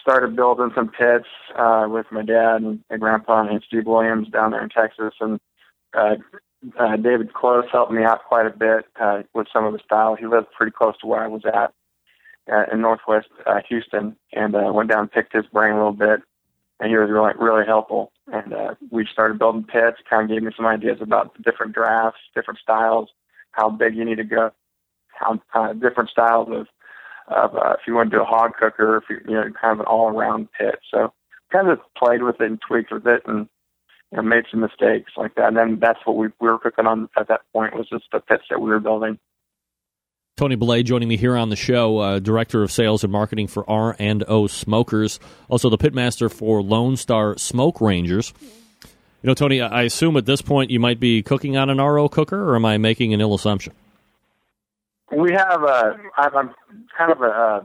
started building some pits uh, with my dad and my grandpa and Steve Williams down there in Texas, and uh, uh, David Klose helped me out quite a bit uh, with some of the style. He lived pretty close to where I was at uh, in Northwest uh, Houston, and uh, went down and picked his brain a little bit. And he was really really helpful. And uh, we started building pits. Kind of gave me some ideas about different drafts, different styles, how big you need to go, how uh, different styles of of uh, if you want to do a hog cooker, if you you know kind of an all around pit. So kind of played with it and tweaked with it and you know, made some mistakes like that. And then that's what we, we were cooking on at that point was just the pits that we were building. Tony Belay joining me here on the show, uh, director of sales and marketing for R and O Smokers, also the pitmaster for Lone Star Smoke Rangers. You know, Tony, I assume at this point you might be cooking on an RO cooker, or am I making an ill assumption? We have a, I'm kind of a,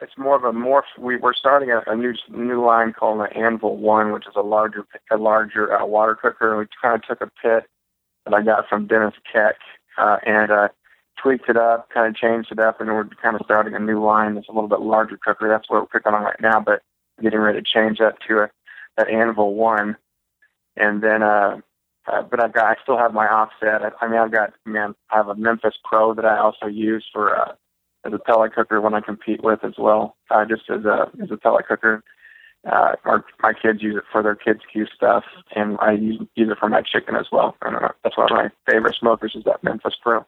it's more of a morph. We, we're starting a, a new new line called the Anvil One, which is a larger a larger uh, water cooker. We kind of took a pit that I got from Dennis Keck uh, and uh, tweaked it up, kind of changed it up, and we're kind of starting a new line that's a little bit larger cooker. That's what we're cooking on right now, but getting ready to change that to a that Anvil One, and then. uh uh, but I've got, I still have my offset. I, I mean, I've got, man, I have a Memphis Pro that I also use for uh, as a pellet cooker when I compete with as well, uh, just as a as a pellet cooker. Uh, our, my kids use it for their kids' Q stuff, and I use, use it for my chicken as well. And uh, that's one of my favorite smokers is that Memphis Pro.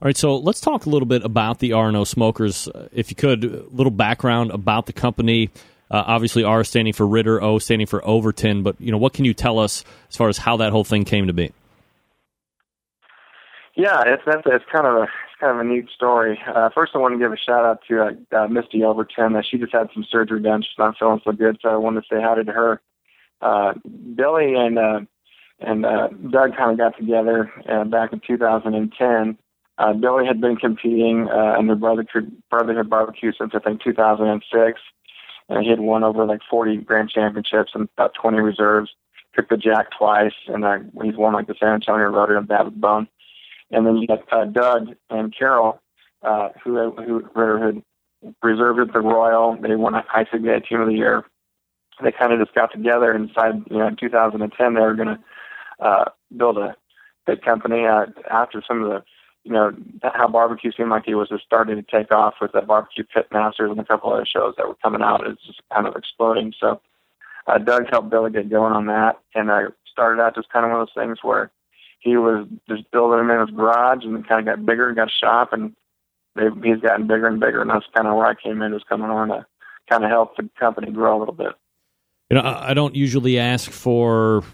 All right, so let's talk a little bit about the R&O Smokers. Uh, if you could, a little background about the company. Uh, obviously, R standing for Ritter, O standing for Overton. But you know, what can you tell us as far as how that whole thing came to be? Yeah, it's that's it's kind of a kind of a neat story. Uh, first, I want to give a shout out to uh, uh, Misty Overton. Uh, she just had some surgery done. She's not feeling so good, so I wanted to say hi to her. Billy and and Doug kind of got together back in 2010. Uh, Billy had been competing uh, in the Brotherhood, Brotherhood Barbecue since I think 2006, and he had won over like 40 grand championships and about 20 reserves. Took the Jack twice, and uh, he's won like the San Antonio Rotary and Bad Bone. And then you got uh, Doug and Carol, uh, who who had reserved the Royal. They won a ICBA Team of the Year. They kind of just got together and decided, you know, in 2010 they were going to uh, build a big company. Uh, after some of the, you know, how barbecue seemed like it was just starting to take off with the barbecue pit masters and a couple other shows that were coming out. It's just kind of exploding. So uh, Doug helped Billy get going on that, and I started out just kind of one of those things where he was just building them in his garage and kind of got bigger and got a shop and he's gotten bigger and bigger and that's kind of where I came in was coming on to kind of help the company grow a little bit. You know, I don't usually ask for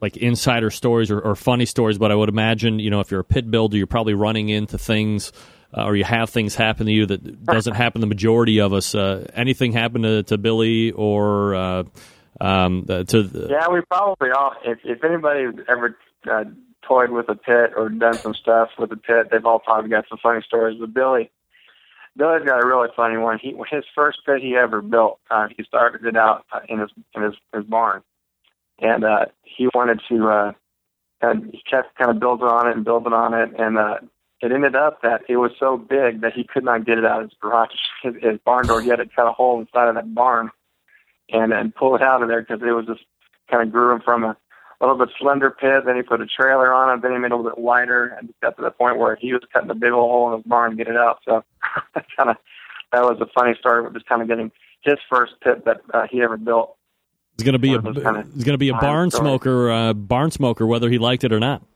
like insider stories or, or funny stories, but I would imagine, you know, if you're a pit builder, you're probably running into things uh, or you have things happen to you that doesn't happen to the majority of us. Uh, anything happen to, to Billy or uh, um, to? The... Yeah, we probably all. If, if anybody ever uh, toyed with a pit or done some stuff with a pit. They've all probably got some funny stories. But Billy, Billy's got a really funny one. He his first pit he ever built. Uh, he started it out in his in his his barn, and uh, he wanted to. Uh, and he kept kind of building on it and building on it, and uh, it ended up that it was so big that he could not get it out of his garage, his, his barn door. He had to cut a hole inside of that barn and and pull it out of there because it was just kind of grew him from a little bit slender pit. Then he put a trailer on it. Then he made it a little bit wider, and got to the point where he was cutting a big old hole in his barn to get it out. So that kind of that was a funny story. With just kind of getting his first pit that uh, he ever built. It's going to be a it's going to be a barn stories. smoker, uh, barn smoker, whether he liked it or not.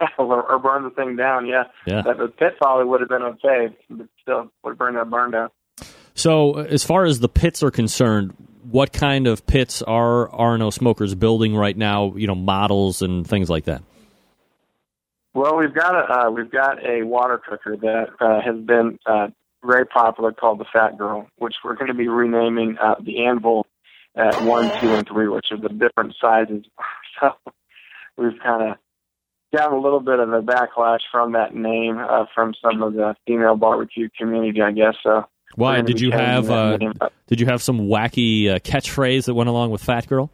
Yeah, or, or burn the thing down. Yeah, Yeah. That, the pit probably would have been okay, but still would burn that barn down. So, as far as the pits are concerned, what kind of pits are R&O smokers building right now? You know, models and things like that. Well, we've got a uh, we've got a water cooker that uh, has been uh, very popular called the Fat Girl, which we're going to be renaming uh, the Anvil at one, two, and three, which are the different sizes. So we've kind of gotten a little bit of a backlash from that name uh, from some of the female barbecue community, I guess. So Why did you have uh, did you have some wacky uh, catchphrase that went along with Fat Girl?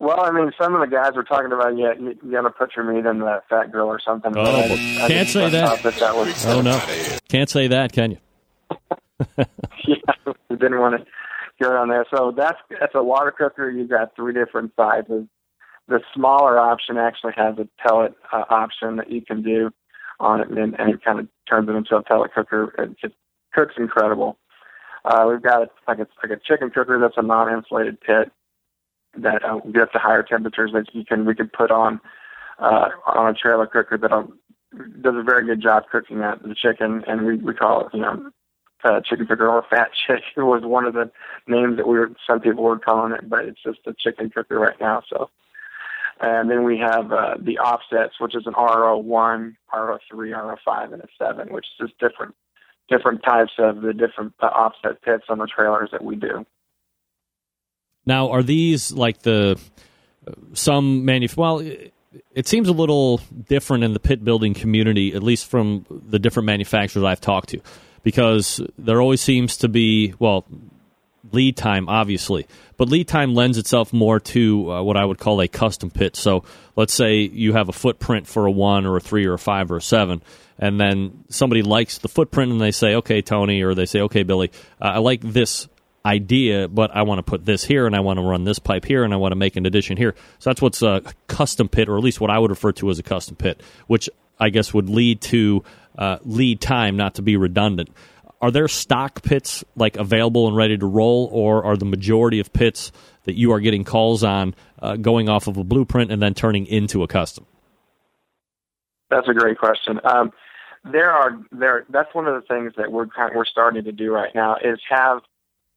Well, I mean, some of the guys were talking about, yeah, you, you got to put your meat in the fat grill or something. Oh, I, I can't say that. that, that was, Oh no, can't say that, can you? yeah, we didn't want to go on there. So that's that's a water cooker. You've got three different sizes. The smaller option actually has a pellet uh, option that you can do on it, and, and it kind of turns it into a pellet cooker. It just cooks incredible. Uh, we've got like a like a chicken cooker that's a non-insulated pit that uh, gets to higher temperatures that you can we can put on uh, on a trailer cooker that um, does a very good job cooking that the chicken, and we we call it you know uh, chicken cooker or fat chicken was one of the names that we were some people were calling it, but it's just a chicken cooker right now. So, and then we have uh, the offsets, which is an RO one, RO three, RO five, and a seven, which is just different different types of the different uh, offset pits on the trailers that we do. Now, are these like the some manuf? Well, it seems a little different in the pit building community, at least from the different manufacturers I've talked to, because there always seems to be well lead time, obviously, but lead time lends itself more to uh, what I would call a custom pit. So, let's say you have a footprint for a one or a three or a five or a seven. And then somebody likes the footprint, and they say, "Okay, Tony," or they say, "Okay, Billy, uh, I like this idea, but I want to put this here and I want to run this pipe here and I want to make an addition here. So that's what's a custom pit, or at least what I would refer to as a custom pit, which I guess would lead to uh, lead time, not to be redundant. Are there stock pits like available and ready to roll, or are the majority of pits that you are getting calls on uh, going off of a blueprint and then turning into a custom? That's a great question. Um, there are there. That's one of the things that we're kind we're starting to do right now is have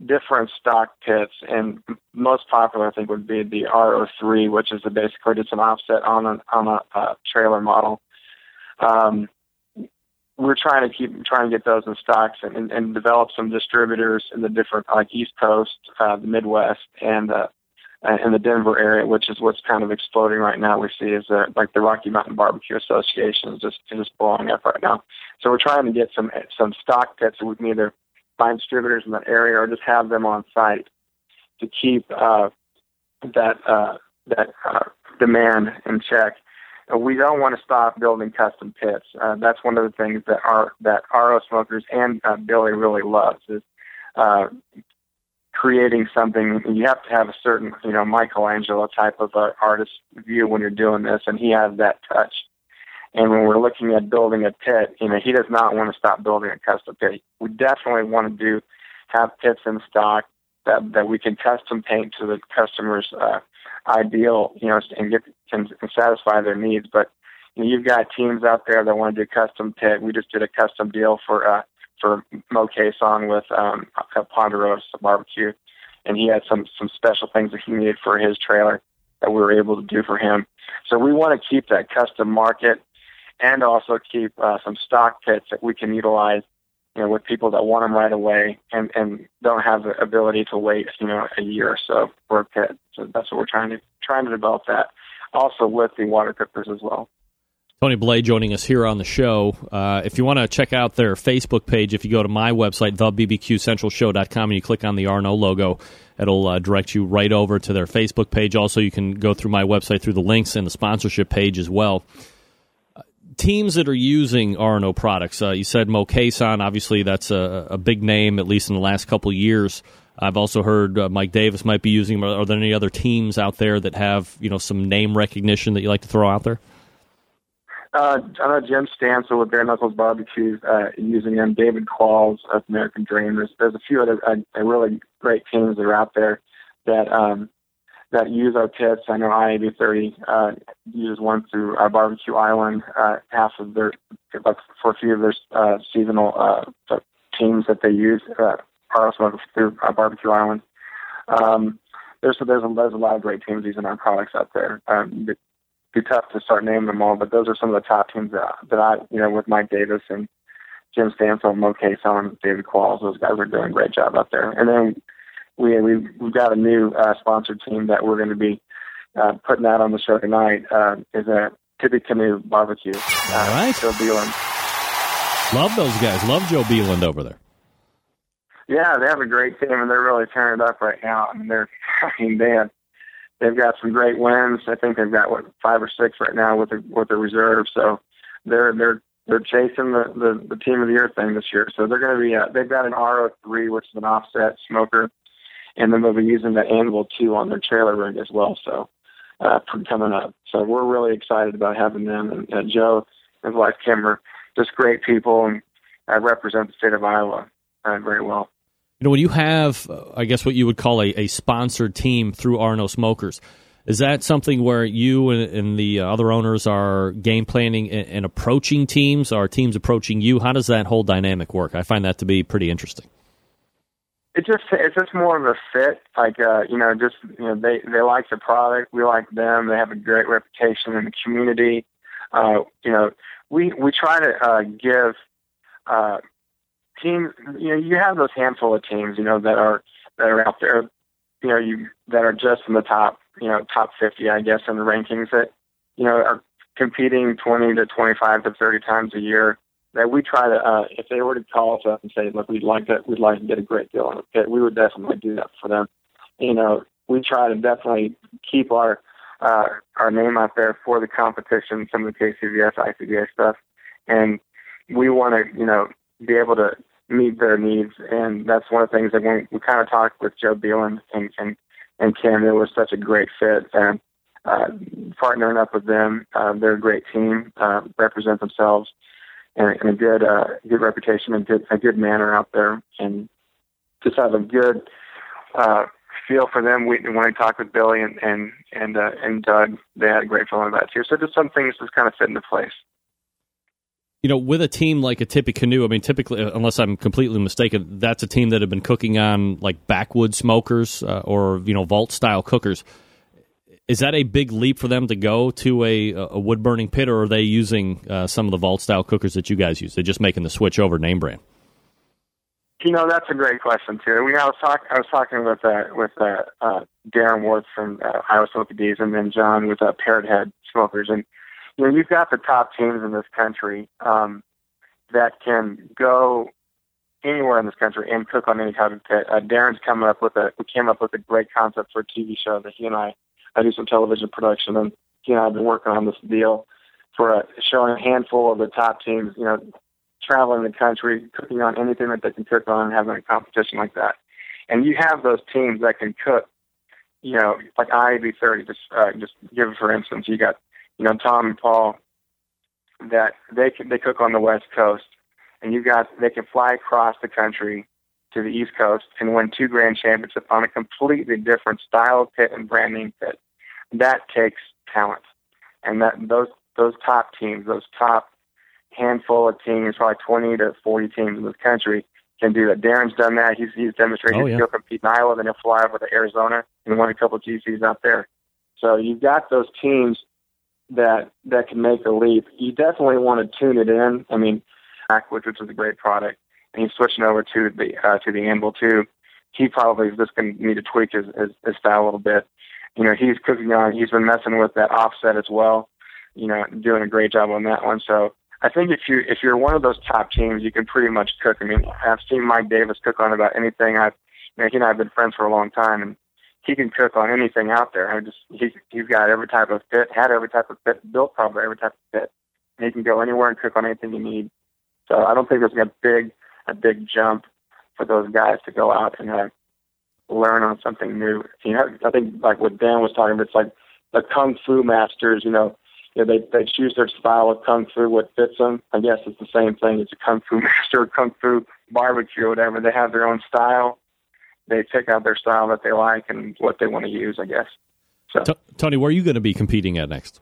different stock pits, and most popular I think would be the RO3, which is a basically just an offset on a on a uh, trailer model. Um, we're trying to keep trying to get those in stocks and, and, and develop some distributors in the different like East Coast, uh, the Midwest, and uh, in the Denver area, which is what's kind of exploding right now. We see is uh, like the Rocky Mountain Barbecue Association is just is just blowing up right now. So we're trying to get some some stock pits that we can either find distributors in that area or just have them on site to keep uh, that uh, that uh, demand in check. Uh, We don't want to stop building custom pits. Uh, that's one of the things that our that RO smokers and uh, Billy really loves is uh, creating something. You have to have a certain, you know, Michelangelo type of uh, artist view when you're doing this, and he has that touch. And when we're looking at building a pit, you know, he does not want to stop building a custom pit. We definitely want to do have pits in stock that that we can custom paint to the customer's uh, ideal, you know, and get can, satisfy their needs. But you know, you've got teams out there that want to do custom pit. We just did a custom deal for uh, for Mo Cason with um, Ponderosa Barbecue, and he had some some special things that he needed for his trailer that we were able to do for him. So we want to keep that custom market and also keep uh, some stock pits that we can utilize, you know, with people that want them right away and and don't have the ability to wait, you know, a year or so for a pit. So that's what we're trying to trying to develop that. Also with the water cookers as well. Tony Blay joining us here on the show. Uh, if you want to check out their Facebook page, if you go to my website, thebbqcentralshow.com, and you click on the R&O logo, it'll uh, direct you right over to their Facebook page. Also, you can go through my website through the links and the sponsorship page as well. Teams that are using R&O products, uh, you said Mo Cason, obviously that's a, a, big name, at least in the last couple years. I've also heard uh, Mike Davis might be using them. Are there any other teams out there that have you know some name recognition that you like to throw out there? Uh, I know Jim Stansel with Bare Knuckles Barbecue uh, using them. David Qualls of American Dream. There's, there's a few other uh, really great teams that are out there that um, that use our pits. I know I-8030 uh, uses one through our Barbecue Island. Uh, half of their like for a few of their uh, seasonal uh, teams that they use uh, are also through uh, Barbecue Island. Um, there's there's a, there's a lot of great teams using our products out there. Um, be tough to start naming them all, but those are some of the top teams that, that I, you know, with Mike Davis and Jim Stansel, Mo Cason, David Qualls, those guys are doing a great job out there. And then we, we we've got a new uh, sponsored team that we're going to be uh, putting out on the show tonight. Uh, is a Tippecanoe Barbecue. Uh, all right, Joe Beeland. Love those guys. Love Joe Beeland over there. Yeah, they have a great team, and they're really tearing it up right now. I mean, they're, I mean, they have they've got some great wins. I think they've got what five or six right now with the with the reserve. So they're they're they're chasing the the, the team of the year thing this year. So they're going to be uh, they've got an RO3 which is an offset smoker, and then they'll be using the Anvil 2 on their trailer rig as well. So uh, coming up. So we're really excited about having them and Joe and wife Kim are just great people and represent the state of Iowa uh, very well. You know, when you have, uh, I guess, what you would call a, a sponsored team through R&O Smokers, is that something where you and, and the other owners are game planning and, and, approaching teams? Are teams approaching you? How does that whole dynamic work? I find that to be pretty interesting. It just it's just more of a fit. Like uh, you know, just you know, they they like the product. We like them. They have a great reputation in the community. Uh, you know, we we try to uh, give uh, teams, you know, you have those handful of teams, you know, that are that are out there, you know, you that are just in the top, you know, top 50, I guess, in the rankings that, you know, are competing 20 to 25 to 30 times a year. That we try to, uh, if they were to call us up and say, look, we'd like to, we'd like to get a great deal on a pit, we would definitely do that for them. You know, we try to definitely keep our uh, our name out there for the competition, some of the KCBS, ICBA stuff, and we want to, you know, be able to meet their needs. And that's one of the things that when we kind of talked with Joe Beeland and, and, and Kim, it was such a great fit. And uh, partnering up with them, uh, they're a great team, uh, represent themselves in, in a good, uh, good reputation and good, a good manner out there. And just have a good, uh, feel for them. We, when I talked with Billy and, and, and, uh, and Doug, they had a great feeling about it too. So just some things just kind of fit into place you know, with a team like a Tippecanoe, I mean, typically, uh, unless I'm completely mistaken, that's a team that have been cooking on like backwood smokers uh, or you know vault style cookers. Is that a big leap for them to go to a, a wood burning pit, or are they using uh, some of the vault style cookers that you guys use? They're just making the switch over name brand. You know, that's a great question too. We I was talking I was talking with uh, with uh, uh, Darren Warth from uh, Iowa Smoky D's, and then John with uh, Parrot Head Smokers, and you know, you've got the top teams in this country um, that can go anywhere in this country and cook on any type of pit. Uh, Darren's coming up with a we came up with a great concept for a TV show that he and I I do some television production and he and I have been working on this deal for a, showing a handful of the top teams, you know, traveling the country, cooking on anything that they can cook on, having a competition like that. And you have those teams that can cook, you know, like I-8030. Just uh, just give it for instance, you got you know, Tom and Paul, that they can, they cook on the West Coast, and you got they can fly across the country to the East Coast and win two grand championships on a completely different style pit and branding pit. That takes talent, and that those those top teams, those top handful of teams, probably twenty to forty teams in this country, can do that. Darren's done that. He's he's demonstrated oh, yeah. he'll compete in Iowa, then he'll fly over to Arizona and win a couple of GCs out there. So you've got those teams that that can make a leap. You definitely want to tune it in. I mean, which is a great product, he's switching over to the uh, to the Anvil 2. He probably is just going to need to tweak his, his his style a little bit. You know, he's cooking on. He's been messing with that offset as well. You know, doing a great job on that one. So I think if you if you're one of those top teams, you can pretty much cook. I mean, I've seen Mike Davis cook on about anything. I've you know, he and I have been friends for a long time, and he can cook on anything out there. I just he's he's got every type of pit, had every type of pit, built probably every type of pit he can go anywhere and cook on anything you need. So I don't think there's a big a big jump for those guys to go out and uh, learn on something new. You know, I think like what Dan was talking about, it's like the kung fu masters. You know, you know, they they choose their style of kung fu, what fits them. I guess it's the same thing as a kung fu master, kung fu barbecue, or whatever. They have their own style. They pick out their style that they like and what they want to use. I guess. So. T- Tony, where are you going to be competing at next?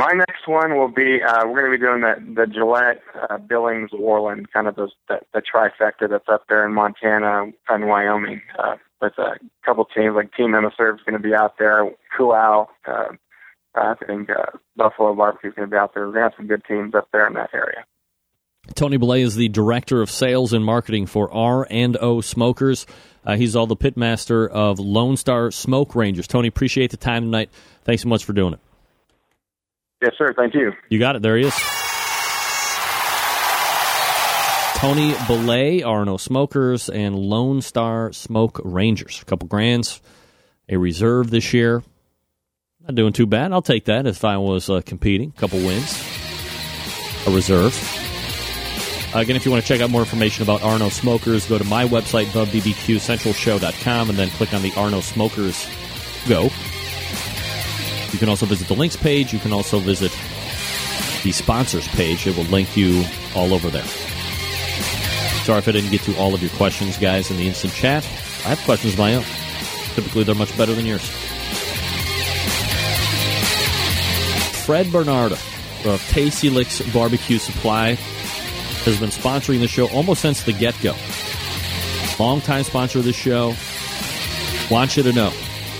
My next one will be uh, we're going to be doing the the Gillette, uh, Billings, Worland, kind of those the, the trifecta that's up there in Montana and Wyoming. Uh, with a couple teams like Team Emisserve is going to be out there. Kuau, uh, I think uh, Buffalo Barbecue is going to be out there. We're going to have some good teams up there in that area. Tony Belay is the director of sales and marketing for R and O Smokers. Uh, he's all the pitmaster of Lone Star Smoke Rangers. Tony, appreciate the time tonight. Thanks so much for doing it. Yes, sir. Thank you. You got it. There he is. Tony Belay, R&O Smokers, and Lone Star Smoke Rangers. A couple grands, a reserve this year. Not doing too bad. I'll take that if I was uh, competing. A couple wins, a reserve. Again, if you want to check out more information about R&O Smokers, go to my website, thebbqcentralshow.com, and then click on the R&O Smokers Go. You can also visit the links page. You can also visit the sponsors page. It will link you all over there. Sorry if I didn't get to all of your questions, guys, in the instant chat. I have questions of my own. Typically, they're much better than yours. Fred Bernardo of Tasty Licks Barbecue Supply has been sponsoring the show almost since the get go. Longtime sponsor of the show. Want you to know.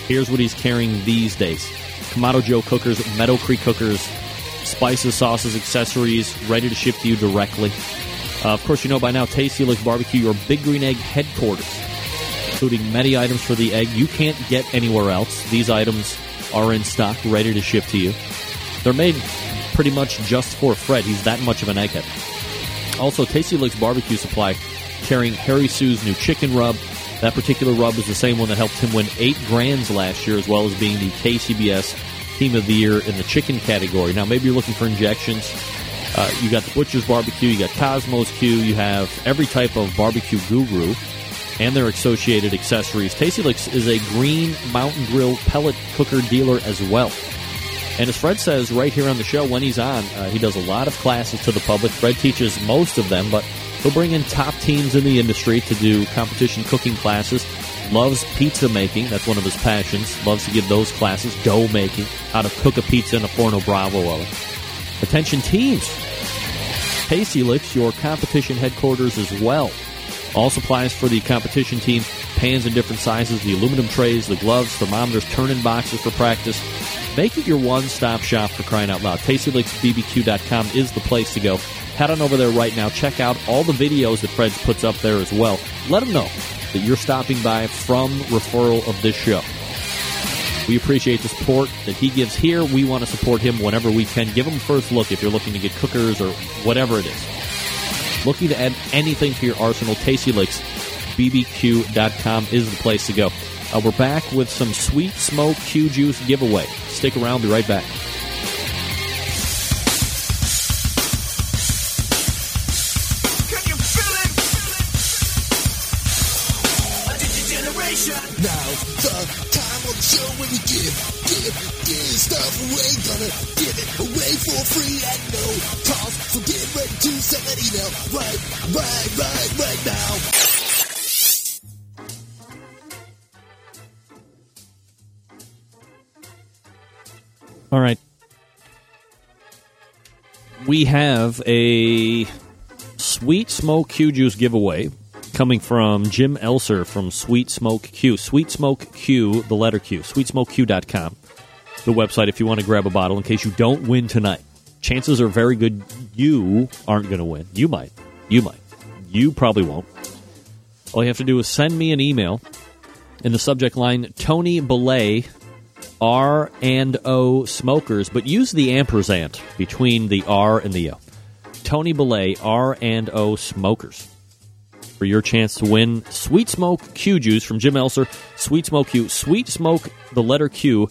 Here's what he's carrying these days Kamado Joe cookers, Meadow Creek cookers, spices, sauces, accessories, ready to ship to you directly. Uh, of course, you know by now, Tasty Licks Barbecue, your Big Green Egg headquarters, including many items for the egg you can't get anywhere else. These items are in stock, ready to ship to you. They're made pretty much just for Fred. He's that much of an egghead. Also, Tasty Licks Barbecue Supply carrying Harry Soo's new chicken rub. That particular rub is the same one that helped him win eight grands last year, as well as being the KCBS Team of the Year in the chicken category. Now, maybe you're looking for injections. Uh, you got the Butcher's Barbecue, you got Cosmos Q, you have every type of barbecue guru and their associated accessories. Tasty Licks is a green mountain grill pellet cooker dealer as well. And as Fred says right here on the show, when he's on, uh, he does a lot of classes to the public. Fred teaches most of them, but he'll bring in top teams in the industry to do competition cooking classes. Loves pizza making. That's one of his passions. Loves to give those classes. Dough making. How to cook a pizza in a Forno Bravo oven. Attention teams. Tasty Licks, your competition headquarters as well. All supplies for the competition team, pans in different sizes, the aluminum trays, the gloves, thermometers, turn-in boxes for practice. Make it your one-stop shop for crying out loud. TastyLicksBBQ.com is the place to go. Head on over there right now. Check out all the videos that Fred puts up there as well. Let him know that you're stopping by from referral of this show. We appreciate the support that he gives here. We want to support him whenever we can. Give him first look if you're looking to get cookers or whatever it is. Looking to add anything to your arsenal, Tasty Licks, BBQ.com is the place to go. Uh, we're back with some Sweet Smoke Q Juice giveaway. Stick around, be right back. Can you feel it? Now the time on the All right. We have a Sweet Smoke Q Juice giveaway coming from Jim Elser from Sweet Smoke Q. Sweet Smoke Q, the letter Q, sweetsmokeq.com, the website if you want to grab a bottle in case you don't win tonight. Chances are very good you aren't going to win. You might. You might. You probably won't. All you have to do is send me an email in the subject line Tony Belay R and O smokers, but use the ampersand between the R and the O. Tony Belay R and O smokers for your chance to win Sweet Smoke Q Juice from Jim Elser. Sweet Smoke Q, Sweet Smoke, the letter Q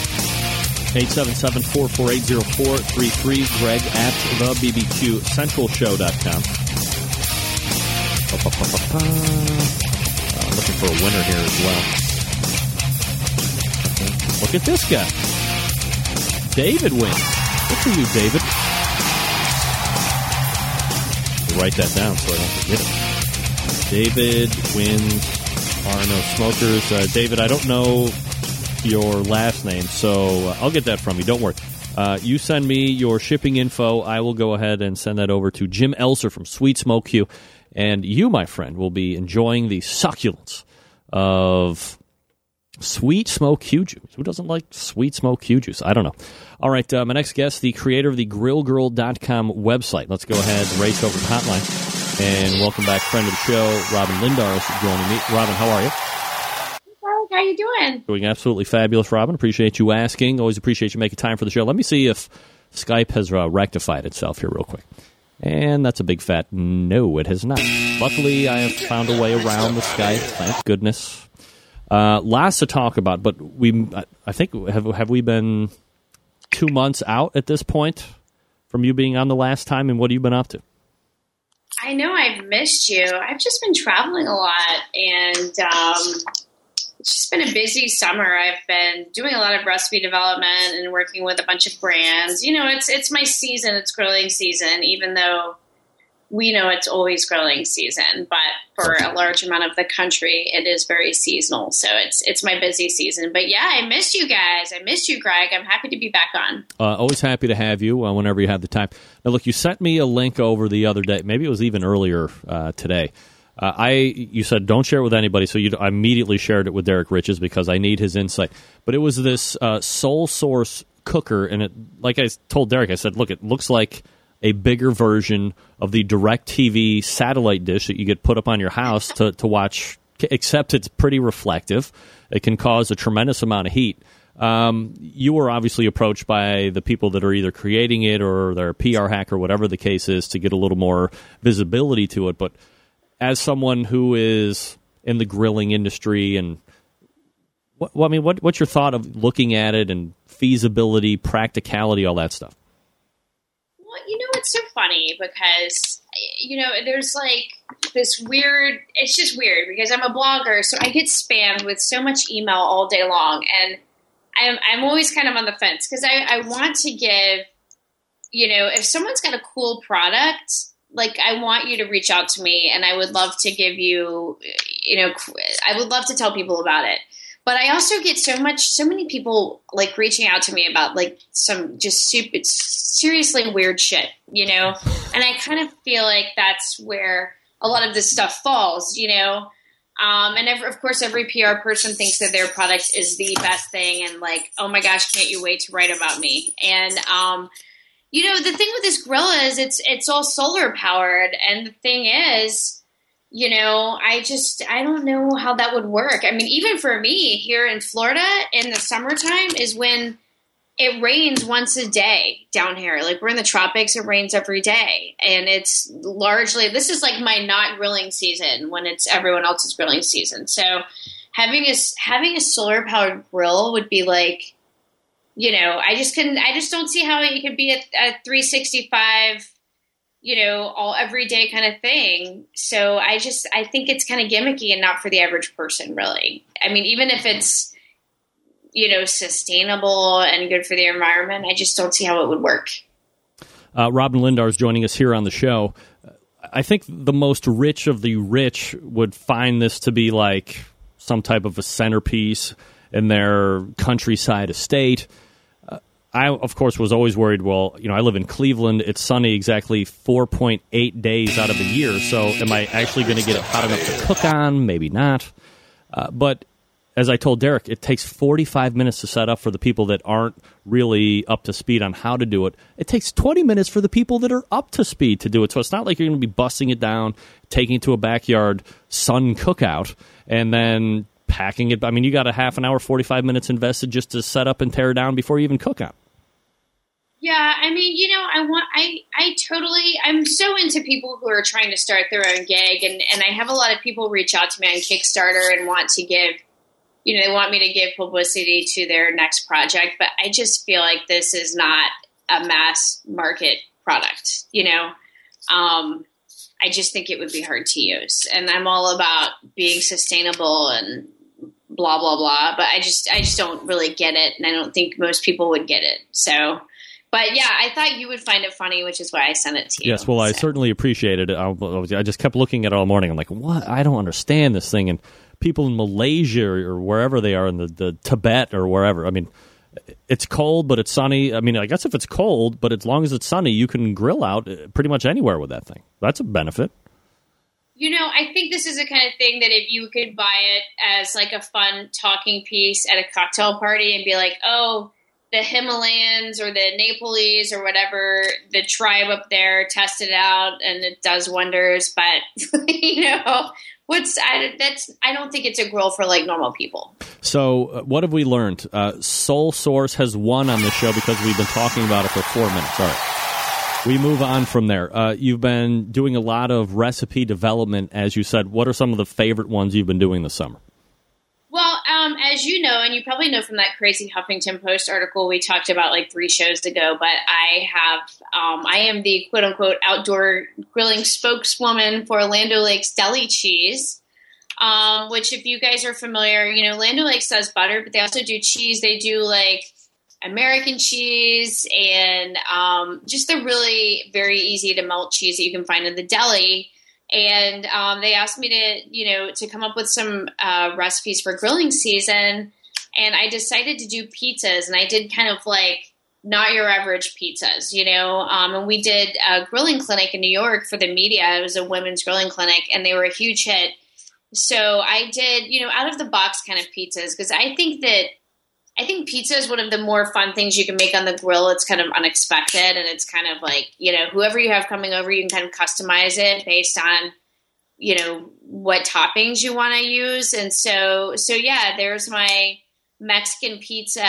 877-448-0433. Greg at the BBQCentralShow.com. Uh, looking for a winner here as well. Look at this guy. David wins. Good for you, David. Write that down so I don't forget it. David wins R&O Smokers. Uh, David, I don't know your last name, so uh, I'll get that from you. Don't worry. Uh, you send me your shipping info. I will go ahead and send that over to Jim Elser from Sweet Smoke Q. And you, my friend, will be enjoying the succulence of sweet smoke Q juice. Who doesn't like sweet smoke Q juice? I don't know. All right, uh, my next guest, the creator of the GrillGrrrl.com website. Let's go ahead and race over to hotline. And welcome back, friend of the show, Robyn Lindars is joining me. Robyn, how are you? How you doing? Doing absolutely fabulous, Robyn. Appreciate you asking. Always appreciate you making time for the show. Let me see if Skype has uh, rectified itself here real quick. And that's a big fat no, it has not. Luckily, I have found a way around the Skype. Thank goodness. Uh, lots to talk about, but we, I think, have have we been two months out at this point from you being on the last time, and what have you been up to? I know I've missed you. I've just been traveling a lot, and um, it's just been a busy summer. I've been doing a lot of recipe development and working with a bunch of brands. You know, it's it's my season. It's grilling season, even though we know it's always grilling season. But for a large amount of the country, it is very seasonal. So it's it's my busy season. But yeah, I missed you guys. I missed you, Greg. I'm happy to be back on. Uh, always happy to have you uh, whenever you have the time. Now, look, you sent me a link over the other day. Maybe it was even earlier uh, today uh, I you said don't share it with anybody, so you I immediately shared it with Derrick Riches because I need his insight. But it was this uh, SolSource cooker, and it like I told Derrick, I said, look, it looks like a bigger version of the Direct TV satellite dish that you get put up on your house to to watch. Except it's pretty reflective. It can cause a tremendous amount of heat. Um, you were obviously approached by the people that are either creating it or their PR hack or whatever the case is to get a little more visibility to it. But as someone who is in the grilling industry and what, I mean, what, what's your thought of looking at it and feasibility, practicality, all that stuff? Well, you know, it's so funny because you know, there's like this weird. It's just weird because I'm a blogger, so I get spammed with so much email all day long, and I'm I'm always kind of on the fence because I, I want to give, you know, if someone's got a cool product like I want you to reach out to me and I would love to give you you know I would love to tell people about it. But I also get so much so many people like reaching out to me about like some just super seriously weird shit, you know? And I kind of feel like that's where a lot of this stuff falls, you know? Um, and every, of course, every PR person thinks that their product is the best thing, and like, oh my gosh, can't you wait to write about me? And um, you know the thing with this grill is it's it's all solar powered and the thing is you know i just i don't know how that would work. I mean even for me here in florida in the summertime is when it rains once a day down here. Like we're in the tropics it rains every day and it's largely this is like my not grilling season when it's everyone else's grilling season. So having a having a solar powered grill would be like you know, I just can I just don't see how it could be a, a 365 you know, all everyday kind of thing. So I just I think it's kind of gimmicky and not for the average person really. I mean, even if it's you know, sustainable and good for the environment, I just don't see how it would work. Uh, Robyn Lindars is joining us here on the show. I think the most rich of the rich would find this to be like some type of a centerpiece in their countryside estate. I, of course, was always worried. Well, you know, I live in Cleveland. It's sunny exactly 4.8 days out of the year. So, am I actually going to get it hot enough to cook on? Maybe not. Uh, but as I told Derrick, it takes 45 minutes to set up for the people that aren't really up to speed on how to do it. It takes 20 minutes for the people that are up to speed to do it. So it's not like you're going to be busting it down, taking it to a backyard sun cookout, and then packing it. I mean, you got a half an hour, 45 minutes invested just to set up and tear down before you even cook out. Yeah, I mean, you know, I want, I, I totally, I'm so into people who are trying to start their own gig, and and I have a lot of people reach out to me on Kickstarter and want to give, you know, they want me to give publicity to their next project, but I just feel like this is not a mass market product, you know. Um, I just think it would be hard to use, and I'm all about being sustainable and blah blah blah. But I just, I just don't really get it, and I don't think most people would get it. So but yeah, I thought you would find it funny, which is why I sent it to you. Yes, well, I certainly appreciated it. I, I just kept looking at it all morning. I'm like, what? I don't understand this thing. And people in Malaysia or wherever they are in the, the Tibet or wherever, I mean, it's cold, but it's sunny. I mean, I guess if it's cold, but as long as it's sunny, you can grill out uh, pretty much anywhere with that thing. That's a benefit. You know, I think this is the kind of thing that if you could buy it as like a fun talking piece at a cocktail party and be like, oh, the Himalayans or the Nepalese or whatever the tribe up there tested it out and it does wonders. But you know, what's I, that's I don't think it's a grill for like normal people. So, uh, what have we learned? Uh, SolSource has won on this show because we've been talking about it for four minutes. All right. We move on from there. Uh, you've been doing a lot of recipe development, as you said. What are some of the favorite ones you've been doing this summer? Well, um, as you know, and you probably know from that crazy Huffington Post article we talked about like three shows ago, but I have, um, I am the quote unquote outdoor grilling spokeswoman for Land O'Lakes Deli Cheese. Um, which, if you guys are familiar, you know, Land O'Lakes does butter, but they also do cheese. They do like American cheese and um, just the really very easy to melt cheese that you can find in the deli. And um, they asked me to you know to come up with some uh, recipes for grilling season. And i decided to do pizzas. And i did kind of like not your average pizzas you know? Um, and we did a grilling clinic in new york for the media. It was a women's grilling clinic and they were a huge hit. So i did you know out of the box kind of pizzas. Because i think that I think pizza is one of the more fun things you can make on the grill. It's kind of unexpected and it's kind of like, you know, whoever you have coming over, you can kind of customize it based on, you know, what toppings you want to use. And so, so yeah, there's my Mexican pizza.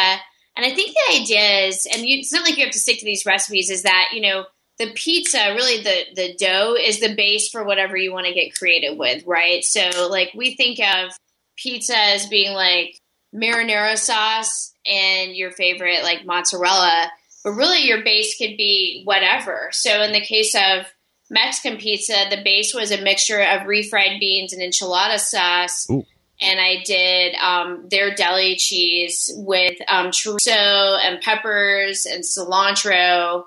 And I think the idea is, and you, it's not like you have to stick to these recipes, is that, you know, the pizza, really the, the dough is the base for whatever you want to get creative with, right? So, like, we think of pizza as being like, marinara sauce and your favorite like mozzarella, but really your base could be whatever. So in the case of Mexican pizza, the base was a mixture of refried beans and enchilada sauce. Ooh. And I did um, their deli cheese with um, chorizo and peppers and cilantro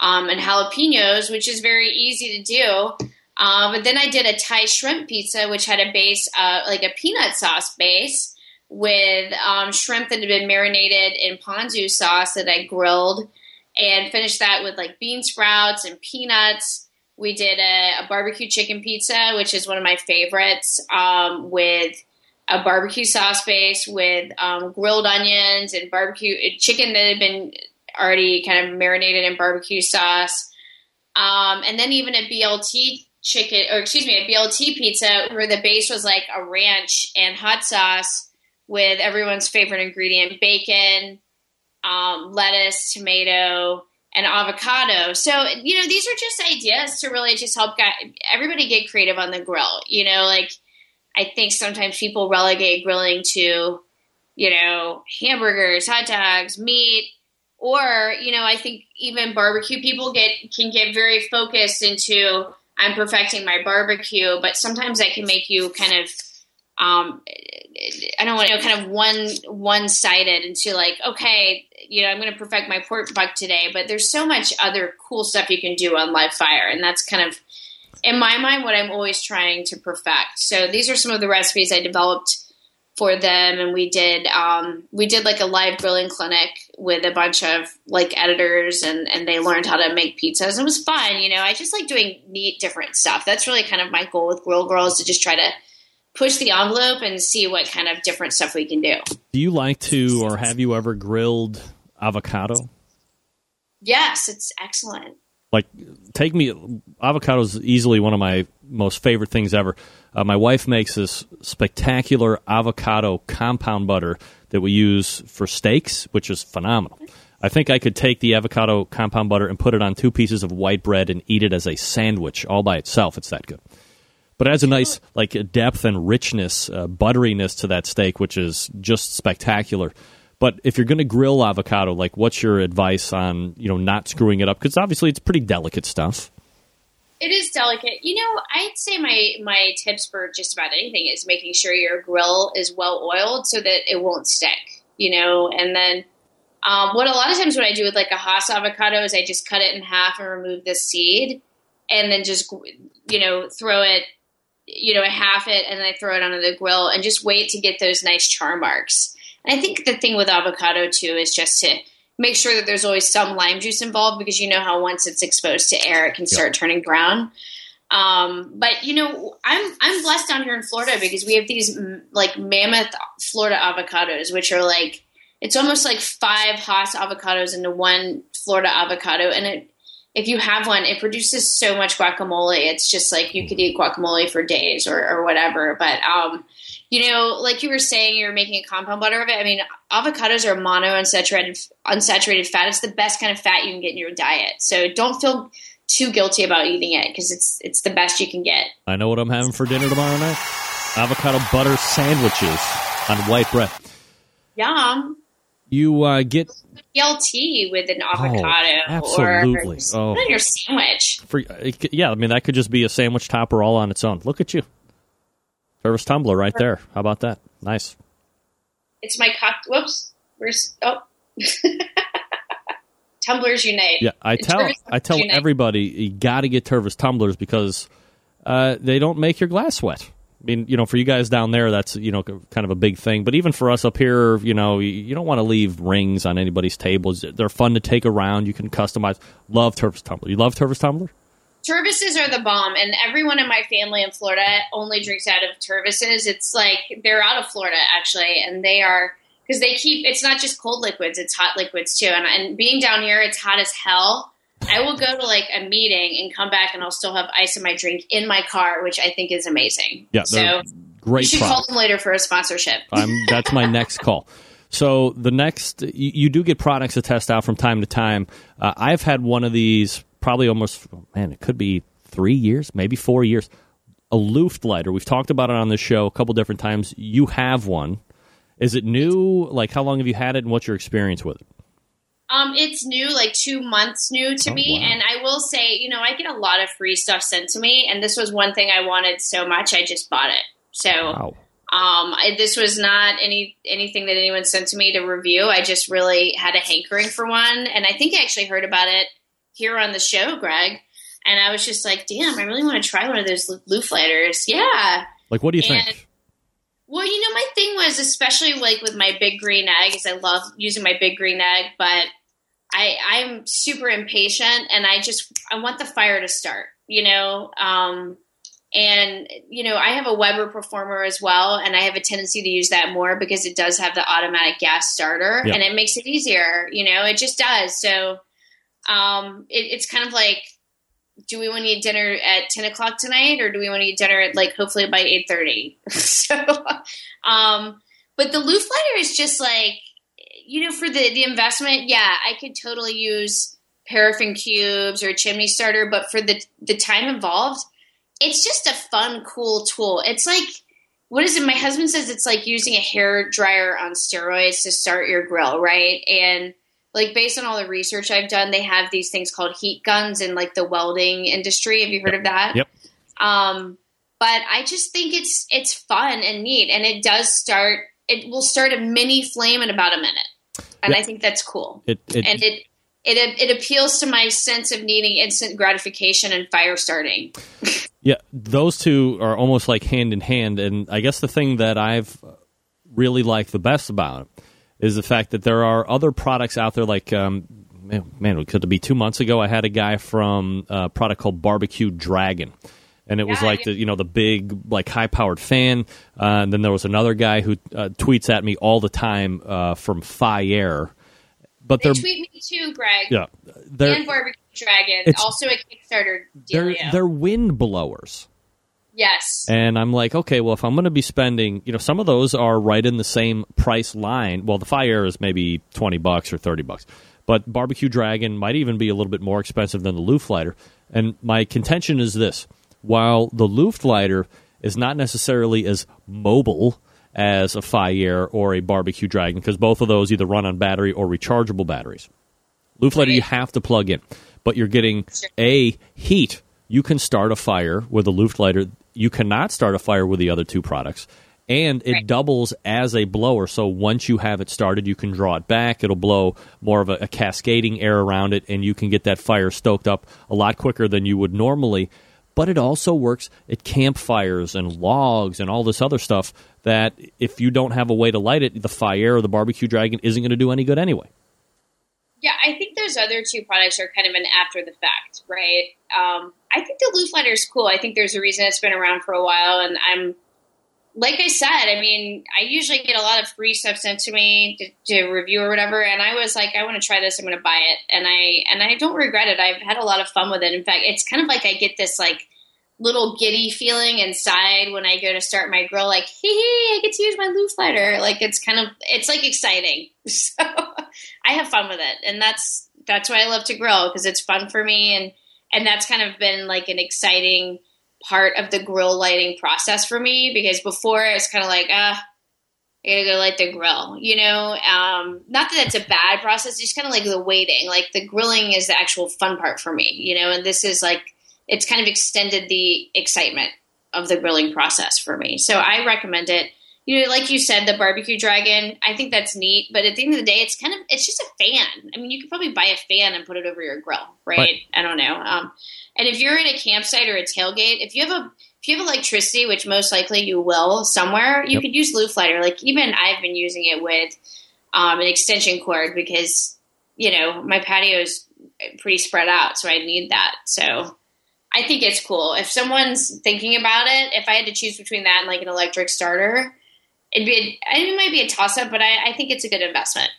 um, and jalapenos, which is very easy to do. Uh, but then I did a Thai shrimp pizza, which had a base, uh, like a peanut sauce base with um, shrimp that had been marinated in ponzu sauce that I grilled and finished that with like bean sprouts and peanuts. We did a, a barbecue chicken pizza, which is one of my favorites, um, with a barbecue sauce base with um, grilled onions and barbecue chicken that had been already kind of marinated in barbecue sauce. Um, and then even a BLT chicken, or excuse me, a BLT pizza where the base was like a ranch and hot sauce with everyone's favorite ingredient bacon, um, lettuce, tomato, and avocado. So, you know, these are just ideas to really just help guy, everybody get creative on the grill. You know, like I think sometimes people relegate grilling to, you know, hamburgers, hot dogs, meat, or, you know, I think even barbecue people get can get very focused into I'm perfecting my barbecue, but sometimes that can make you kind of um, I don't want to you know, kind of one one sided into like okay, you know, I'm going to perfect my pork butt today, but there's so much other cool stuff you can do on live fire, and that's kind of in my mind what I'm always trying to perfect. So these are some of the recipes I developed for them, and we did um, we did like a live grilling clinic with a bunch of like editors, and and they learned how to make pizzas. It was fun, you know. I just like doing neat, different stuff. That's really kind of my goal with Grill Grrrls to just try to push the envelope and see what kind of different stuff we can do. Do you like to, or have you ever grilled avocado? Yes, it's excellent. Like, take me. Avocado is easily one of my most favorite things ever. Uh, my wife makes this spectacular avocado compound butter that we use for steaks, which is phenomenal. I think I could take the avocado compound butter and put it on two pieces of white bread and eat it as a sandwich all by itself. It's that good. But it adds a nice like depth and richness, uh, butteriness to that steak, which is just spectacular. But if you're going to grill avocado, like what's your advice on you know not screwing it up? Because obviously it's pretty delicate stuff. It is delicate. You know, I'd say my my tips for just about anything is making sure your grill is well oiled so that it won't stick. You know, and then um, what a lot of times what I do with like a Hass avocado is I just cut it in half and remove the seed, and then just you know throw it, you know, I half it, and then I throw it onto the grill and just wait to get those nice char marks. And I think the thing with avocado too is just to make sure that there's always some lime juice involved because you know how once it's exposed to air, it can start turning brown. Um, but you know, I'm I'm blessed down here in Florida because we have these like mammoth Florida avocados, which are like it's almost like five Hass avocados into one Florida avocado, and it if you have one, it produces so much guacamole. It's just like you could eat guacamole for days or, or whatever. But um, you know, like you were saying, you're making a compound butter of it. I mean, avocados are mono unsaturated unsaturated fat. It's the best kind of fat you can get in your diet. So don't feel too guilty about eating it because it's it's the best you can get. I know what I'm having for dinner tomorrow night: avocado butter sandwiches on white bread. Yum. You uh, get BLT with an avocado absolutely. or Oh. on your sandwich. for, yeah. I mean, that could just be a sandwich topper all on its own. Look at you, Tervis tumbler right there. How about that? Nice. It's my cock. Whoops. Where's oh. Tumblers unite. Yeah, I tell I tell unite. everybody you got to get Tervis tumblers because uh, they don't make your glass wet. I mean, you know, for you guys down there, that's you know kind of a big thing. But even for us up here, you know, you, don't want to leave rings on anybody's tables. They're fun to take around. You can customize. Love Tervis tumbler. You love Tervis tumbler? Tervises are the bomb, and everyone in my family in Florida only drinks out of Tervises. It's like they're out of Florida actually, and they are because they keep. It's not just cold liquids; it's hot liquids too. And, and being down here, it's hot as hell. I will go to like a meeting and come back, and I'll still have ice in my drink in my car, which I think is amazing. Yeah, so great you should product. call them later for a sponsorship. I'm, that's my next call. So the next, you, you do get products to test out from time to time. Uh, I've had one of these probably almost, man, it could be three years, maybe four years. A Looftlighter. We've talked about it on this show a couple different times. You have one. Is it new? Like, how long have you had it, and what's your experience with it? Um, it's new, like two months new to Oh, me, wow. and I will say, you know, I get a lot of free stuff sent to me, and this was one thing I wanted so much, I just bought it. So, Wow. um, I, this was not any anything that anyone sent to me to review. I just really had a hankering for one, and I think I actually heard about it here on the show, Greg. And I was just like, damn, I really want to try one of those Looftlighters. Yeah. Like, what do you And- think? Well, you know, my thing was especially like with my big green egg, is I love using my big green egg, but I I'm super impatient and I just I want the fire to start, you know. Um, and you know, I have a Weber Performer as well, and I have a tendency to use that more because it does have the automatic gas starter, Yeah. and it makes it easier. You know, it just does. So, um, it, it's kind of like do we want to eat dinner at 10 o'clock tonight or do we want to eat dinner at like hopefully by 8.30 so um but the Looftlighter is just like you know for the the investment yeah i could totally use paraffin cubes or a chimney starter but for the the time involved it's just a fun cool tool it's like what is it my husband says it's like using a hair dryer on steroids to start your grill right and like based on all the research I've done, they have these things called heat guns in like the welding industry. Have you heard of that? Yep. Um, but I just think it's it's fun and neat, and it does start. It will start a mini flame in about a minute, and Yeah. I think that's cool. It, it, and it it it appeals to my sense of needing instant gratification and fire starting. Yeah, those two are almost like hand in hand. And I guess the thing that I've really liked the best about it is the fact that there are other products out there. Like, um, man, man, could it be two months ago? I had a guy from a product called Barbecue Dragon. And it was like the you know the big like high powered fan. Uh, and then there was another guy who uh, tweets at me all the time uh, from Fire. But They tweet me too, Greg. yeah they're and Barbecue Dragon, also a Kickstarter they're dealio. they're wind blowers. yes. And I'm like, okay, well, if I'm going to be spending, you know, some of those are right in the same price line. Well, the Fire is maybe 20 bucks or 30 bucks. But Barbecue Dragon might even be a little bit more expensive than the Looftlighter. And my contention is this while the Looftlighter is not necessarily as mobile as a Fire or a Barbecue Dragon, because both of those either run on battery or rechargeable batteries. Looftlighter you have to plug in, but you're getting a heat. You can start a fire with a Looftlighter. You cannot start a fire with the other two products, and it doubles as a blower. So once you have it started, you can draw it back. It'll blow more of a, a cascading air around it, and you can get that fire stoked up a lot quicker than you would normally. But it also works at campfires and logs and all this other stuff that if you don't have a way to light it, the fire or the barbecue dragon isn't going to do any good anyway. Yeah, I think those other two products are kind of an after the fact, right? Um, I think the Looftlighter is cool. I think there's a reason it's been around for a while, and I'm like I said. I mean, I usually get a lot of free stuff sent to me to, to review or whatever, and I was like, I want to try this. I'm going to buy it, and I and I don't regret it. I've had a lot of fun with it. In fact, it's kind of like I get this like little giddy feeling inside when I go to start my grill, like, hey, hee, I get to use my Looftlighter. Like it's kind of it's like exciting. So I have fun with it. And that's that's why I love to grill, because it's fun for me and and that's kind of been like an exciting part of the grill lighting process for me because before it's kind of like, ah, I gotta go light the grill, you know. Um, not that it's a bad process, just kind of like the waiting. Like the grilling is the actual fun part for me, you know. And this is like it's kind of extended the excitement of the grilling process for me. So I recommend it. You know, like you said, the barbecue dragon. I think that's neat, but at the end of the day, it's kind of it's just a fan. I mean, you could probably buy a fan and put it over your grill, right? Right. I don't know. Um, and if you're in a campsite or a tailgate, if you have a if you have electricity, which most likely you will somewhere, you Yep. could use Looftlighter. Like even I've been using it with um, an extension cord because you know my patio is pretty spread out, so I need that. So I think it's cool. If someone's thinking about it, if I had to choose between that and like an electric starter, it'd be a, it might be a toss up, but I, I think it's a good investment.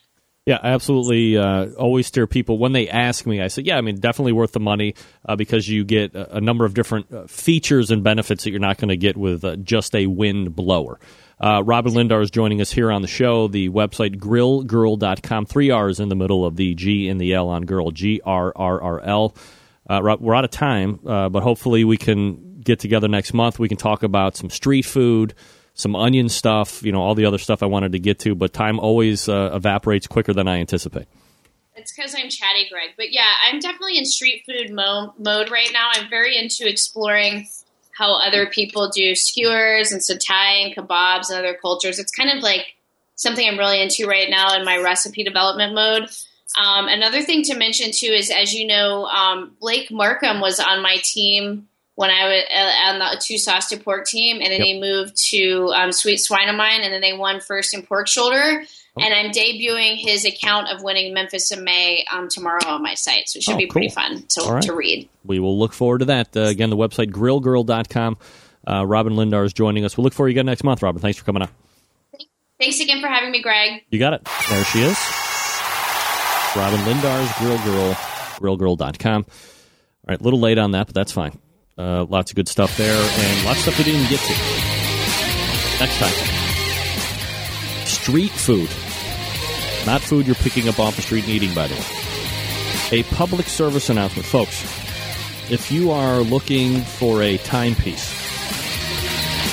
Yeah, absolutely. Uh, always steer people when they ask me. I say, yeah, I mean, definitely worth the money uh, because you get a, a number of different uh, features and benefits that you're not going to get with uh, just a wind blower. Uh, Robyn Lindars is joining us here on the show. The website GrillGrrrl.com. Three R's in the middle of the G and the L on girl. G R R R L. Uh, we're out of time, but hopefully we can get together next month. We can talk about some street food, some onion stuff, you know, all the other stuff I wanted to get to. But time always uh, evaporates quicker than I anticipate. It's because I'm chatty, Greg. But yeah, I'm definitely in street food mo- mode right now. I'm very into exploring how other people do skewers and satay and kebabs and other cultures. It's kind of like something I'm really into right now in my recipe development mode. Um, another thing to mention too is, as you know, um, Blake Markham was on my team when I was uh, on the Too Sauced to Pork team, and then Yep. he moved to um, Sweet Swine of Mine, and then they won first in pork shoulder. Oh. And I'm debuting his account of winning Memphis in May um, tomorrow on my site, so it should Oh, be pretty fun to, right. to read. We will look forward to that. Uh, again, the website GrillGrrrl.com. Uh, Robyn Lindars is joining us. We'll look forward to you again next month, Robyn. Thanks for coming on. Thanks again for having me, Greg. You got it. There she is. Robyn Lindars Grill Grrrl, GrillGrrrl.com. All right, a little late on that, but that's fine. Uh, lots of good stuff there, and lots of stuff we didn't get to. Next time. Street food. Not food you're picking up off the street and eating, by the way. A public service announcement. Folks, if you are looking for a timepiece,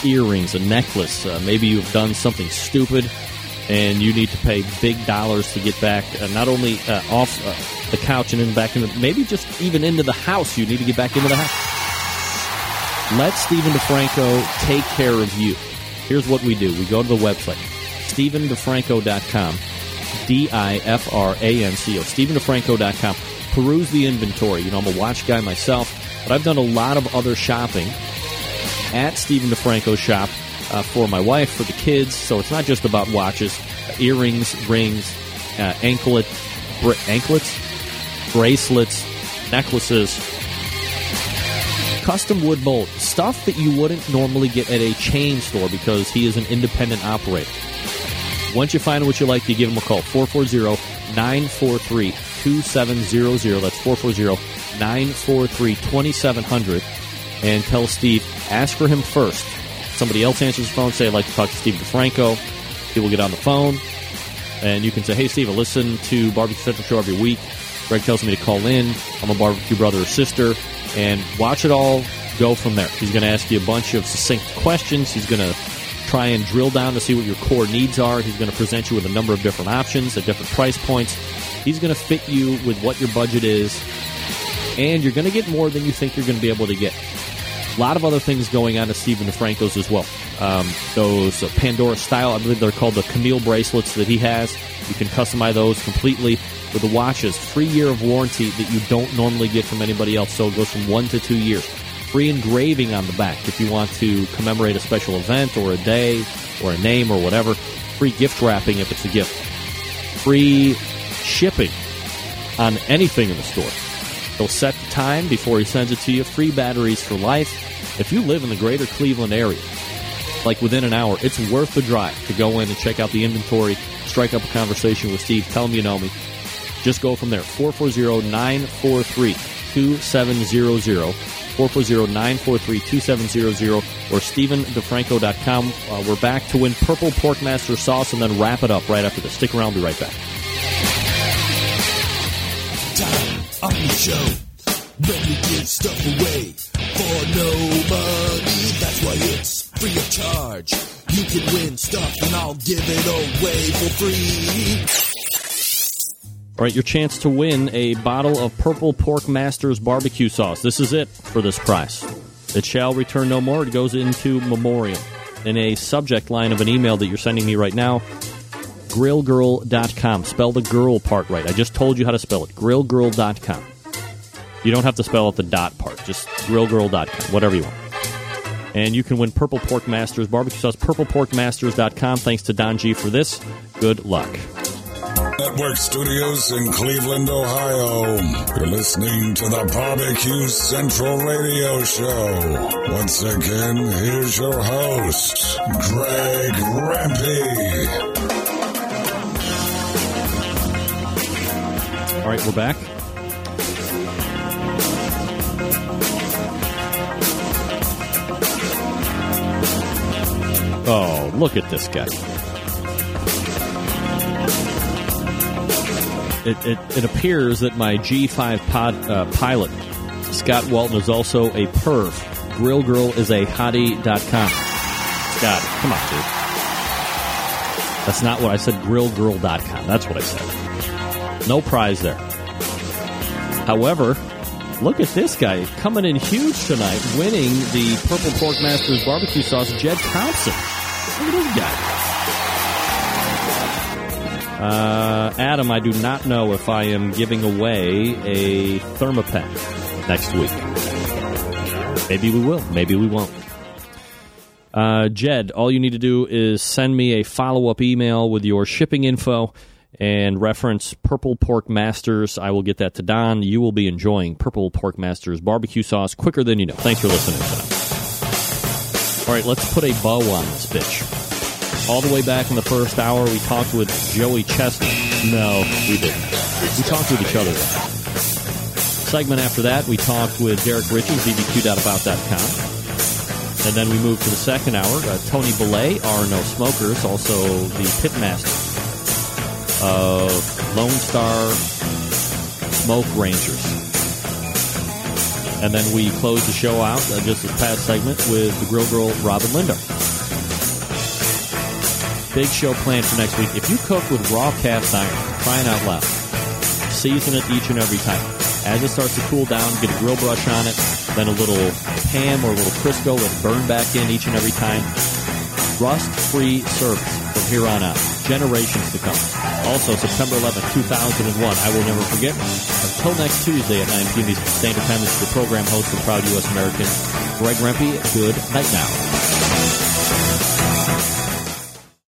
earrings, a necklace, uh, maybe you've done something stupid and you need to pay big dollars to get back, uh, not only uh, off uh, the couch and then back into, maybe just even into the house. You need to get back into the house. Let Stephen DeFranco take care of you. Here's what we do: we go to the website, StephenDiFranco.com, D-I-F-R-A-N-C-O, StephenDiFranco.com. Peruse the inventory. You know, I'm a watch guy myself, but I've done a lot of other shopping at Stephen DiFranco's shop uh, for my wife, for the kids. So it's not just about watches, earrings, rings, uh, anklet, br- anklets, bracelets, necklaces, custom wood mold, stuff that you wouldn't normally get at a chain store because he is an independent operator. Once you find what you like, you give him a call 440 943 2700. That's 440 943 2700. And tell Steve, ask for him first. Somebody else answers the phone, say, I'd like to talk to Steve DiFranco. He will get on the phone, and you can say, Hey, Steve, I listen to Barbecue Central Show every week. Greg tells me to call in. I'm a barbecue brother or sister, and watch it all go from there. He's going to ask you a bunch of succinct questions. He's going to try and drill down to see what your core needs are. He's going to present you with a number of different options at different price points. He's going to fit you with what your budget is, and you're going to get more than you think you're going to be able to get. A lot of other things going on at Stephen DiFranco's as well. Um, those uh, Pandora style, I believe they're called the Chamilia bracelets that he has. You can customize those completely with the watches. Free year of warranty that you don't normally get from anybody else, so it goes from one to two years. Free engraving on the back if you want to commemorate a special event or a day or a name or whatever. Free gift wrapping if it's a gift. Free shipping on anything in the store. He'll set the time before he sends it to you. Free batteries for life. If you live in the greater Cleveland area, like within an hour, it's worth the drive to go in and check out the inventory, strike up a conversation with Steve, tell him you know me. Just go from there. 440 943 2700. 440 943 2700 or StephenDiFranco.com. Uh, we're back to win Purple Pork Master sauce and then wrap it up right after this. Stick around, be right back. time on the show when we give stuff away for no money. That's why it's free of charge. You can win stuff and I'll give it away for free. All right, your chance to win a bottle of Purple Pork Masters barbecue sauce. This is it for this price. It shall return no more. It goes into memoriam in a subject line of an email that you're sending me right now. GrillGrrrl.com. Spell the girl part right. I just told you how to spell it. GrillGrrrl.com. You don't have to spell out the dot part. Just GrillGrrrl.com. Whatever you want. And you can win Purple Pork Masters barbecue sauce. PurplePorkMasters.com. Thanks to Don G for this. Good luck. Network Studios in Cleveland, Ohio. You're listening to the Barbecue Central Radio Show. Once again, here's your host, Greg Rempe. All right, we're back. Oh, look at this guy. It, it, it appears that my G5 pod, uh, pilot, Scott Walton, is also a perv. Grill Girl is a hottie.com. Scott, come on, dude. That's not what I said. GrillGrrrl.com. That's what I said. No prize there. However, look at this guy coming in huge tonight, winning the Purple Pork Masters barbecue sauce, Jed Thompson. Look at this guy. Uh, Adam, I do not know if I am giving away a Thermapen next week. Maybe we will. Maybe we won't. Uh, Jed, all you need to do is send me a follow up email with your shipping info and reference Purple Pork Masters. I will get that to Don. You will be enjoying Purple Pork Masters barbecue sauce quicker than you know. Thanks for listening. All right, let's put a bow on this bitch. All the way back in the first hour, we talked with Joey Chestnut. No, we didn't. We talked with each other. Segment after that, we talked with Derrick Riches, bbq.about.com. And then we moved to the second hour. Uh, Tony Belay, R&O Smokers, also the pitmaster of Lone Star Smoke Rangers. And then we closed the show out, uh, just this past segment, with the Grill Grrrl Robyn Lindars. Big show planned for next week. If you cook with raw cast iron, crying out loud, season it each and every time. As it starts to cool down, get a grill brush on it, then a little Pam or a little Crisco with burn back in each and every time. Rust-free service from here on out. Generations to come. Also, September 11th, 2001. I will never forget. Until next Tuesday at 9 p.m. Eastern Standard Time, this is the program host and proud U.S. American, Greg Rempe. Good night now.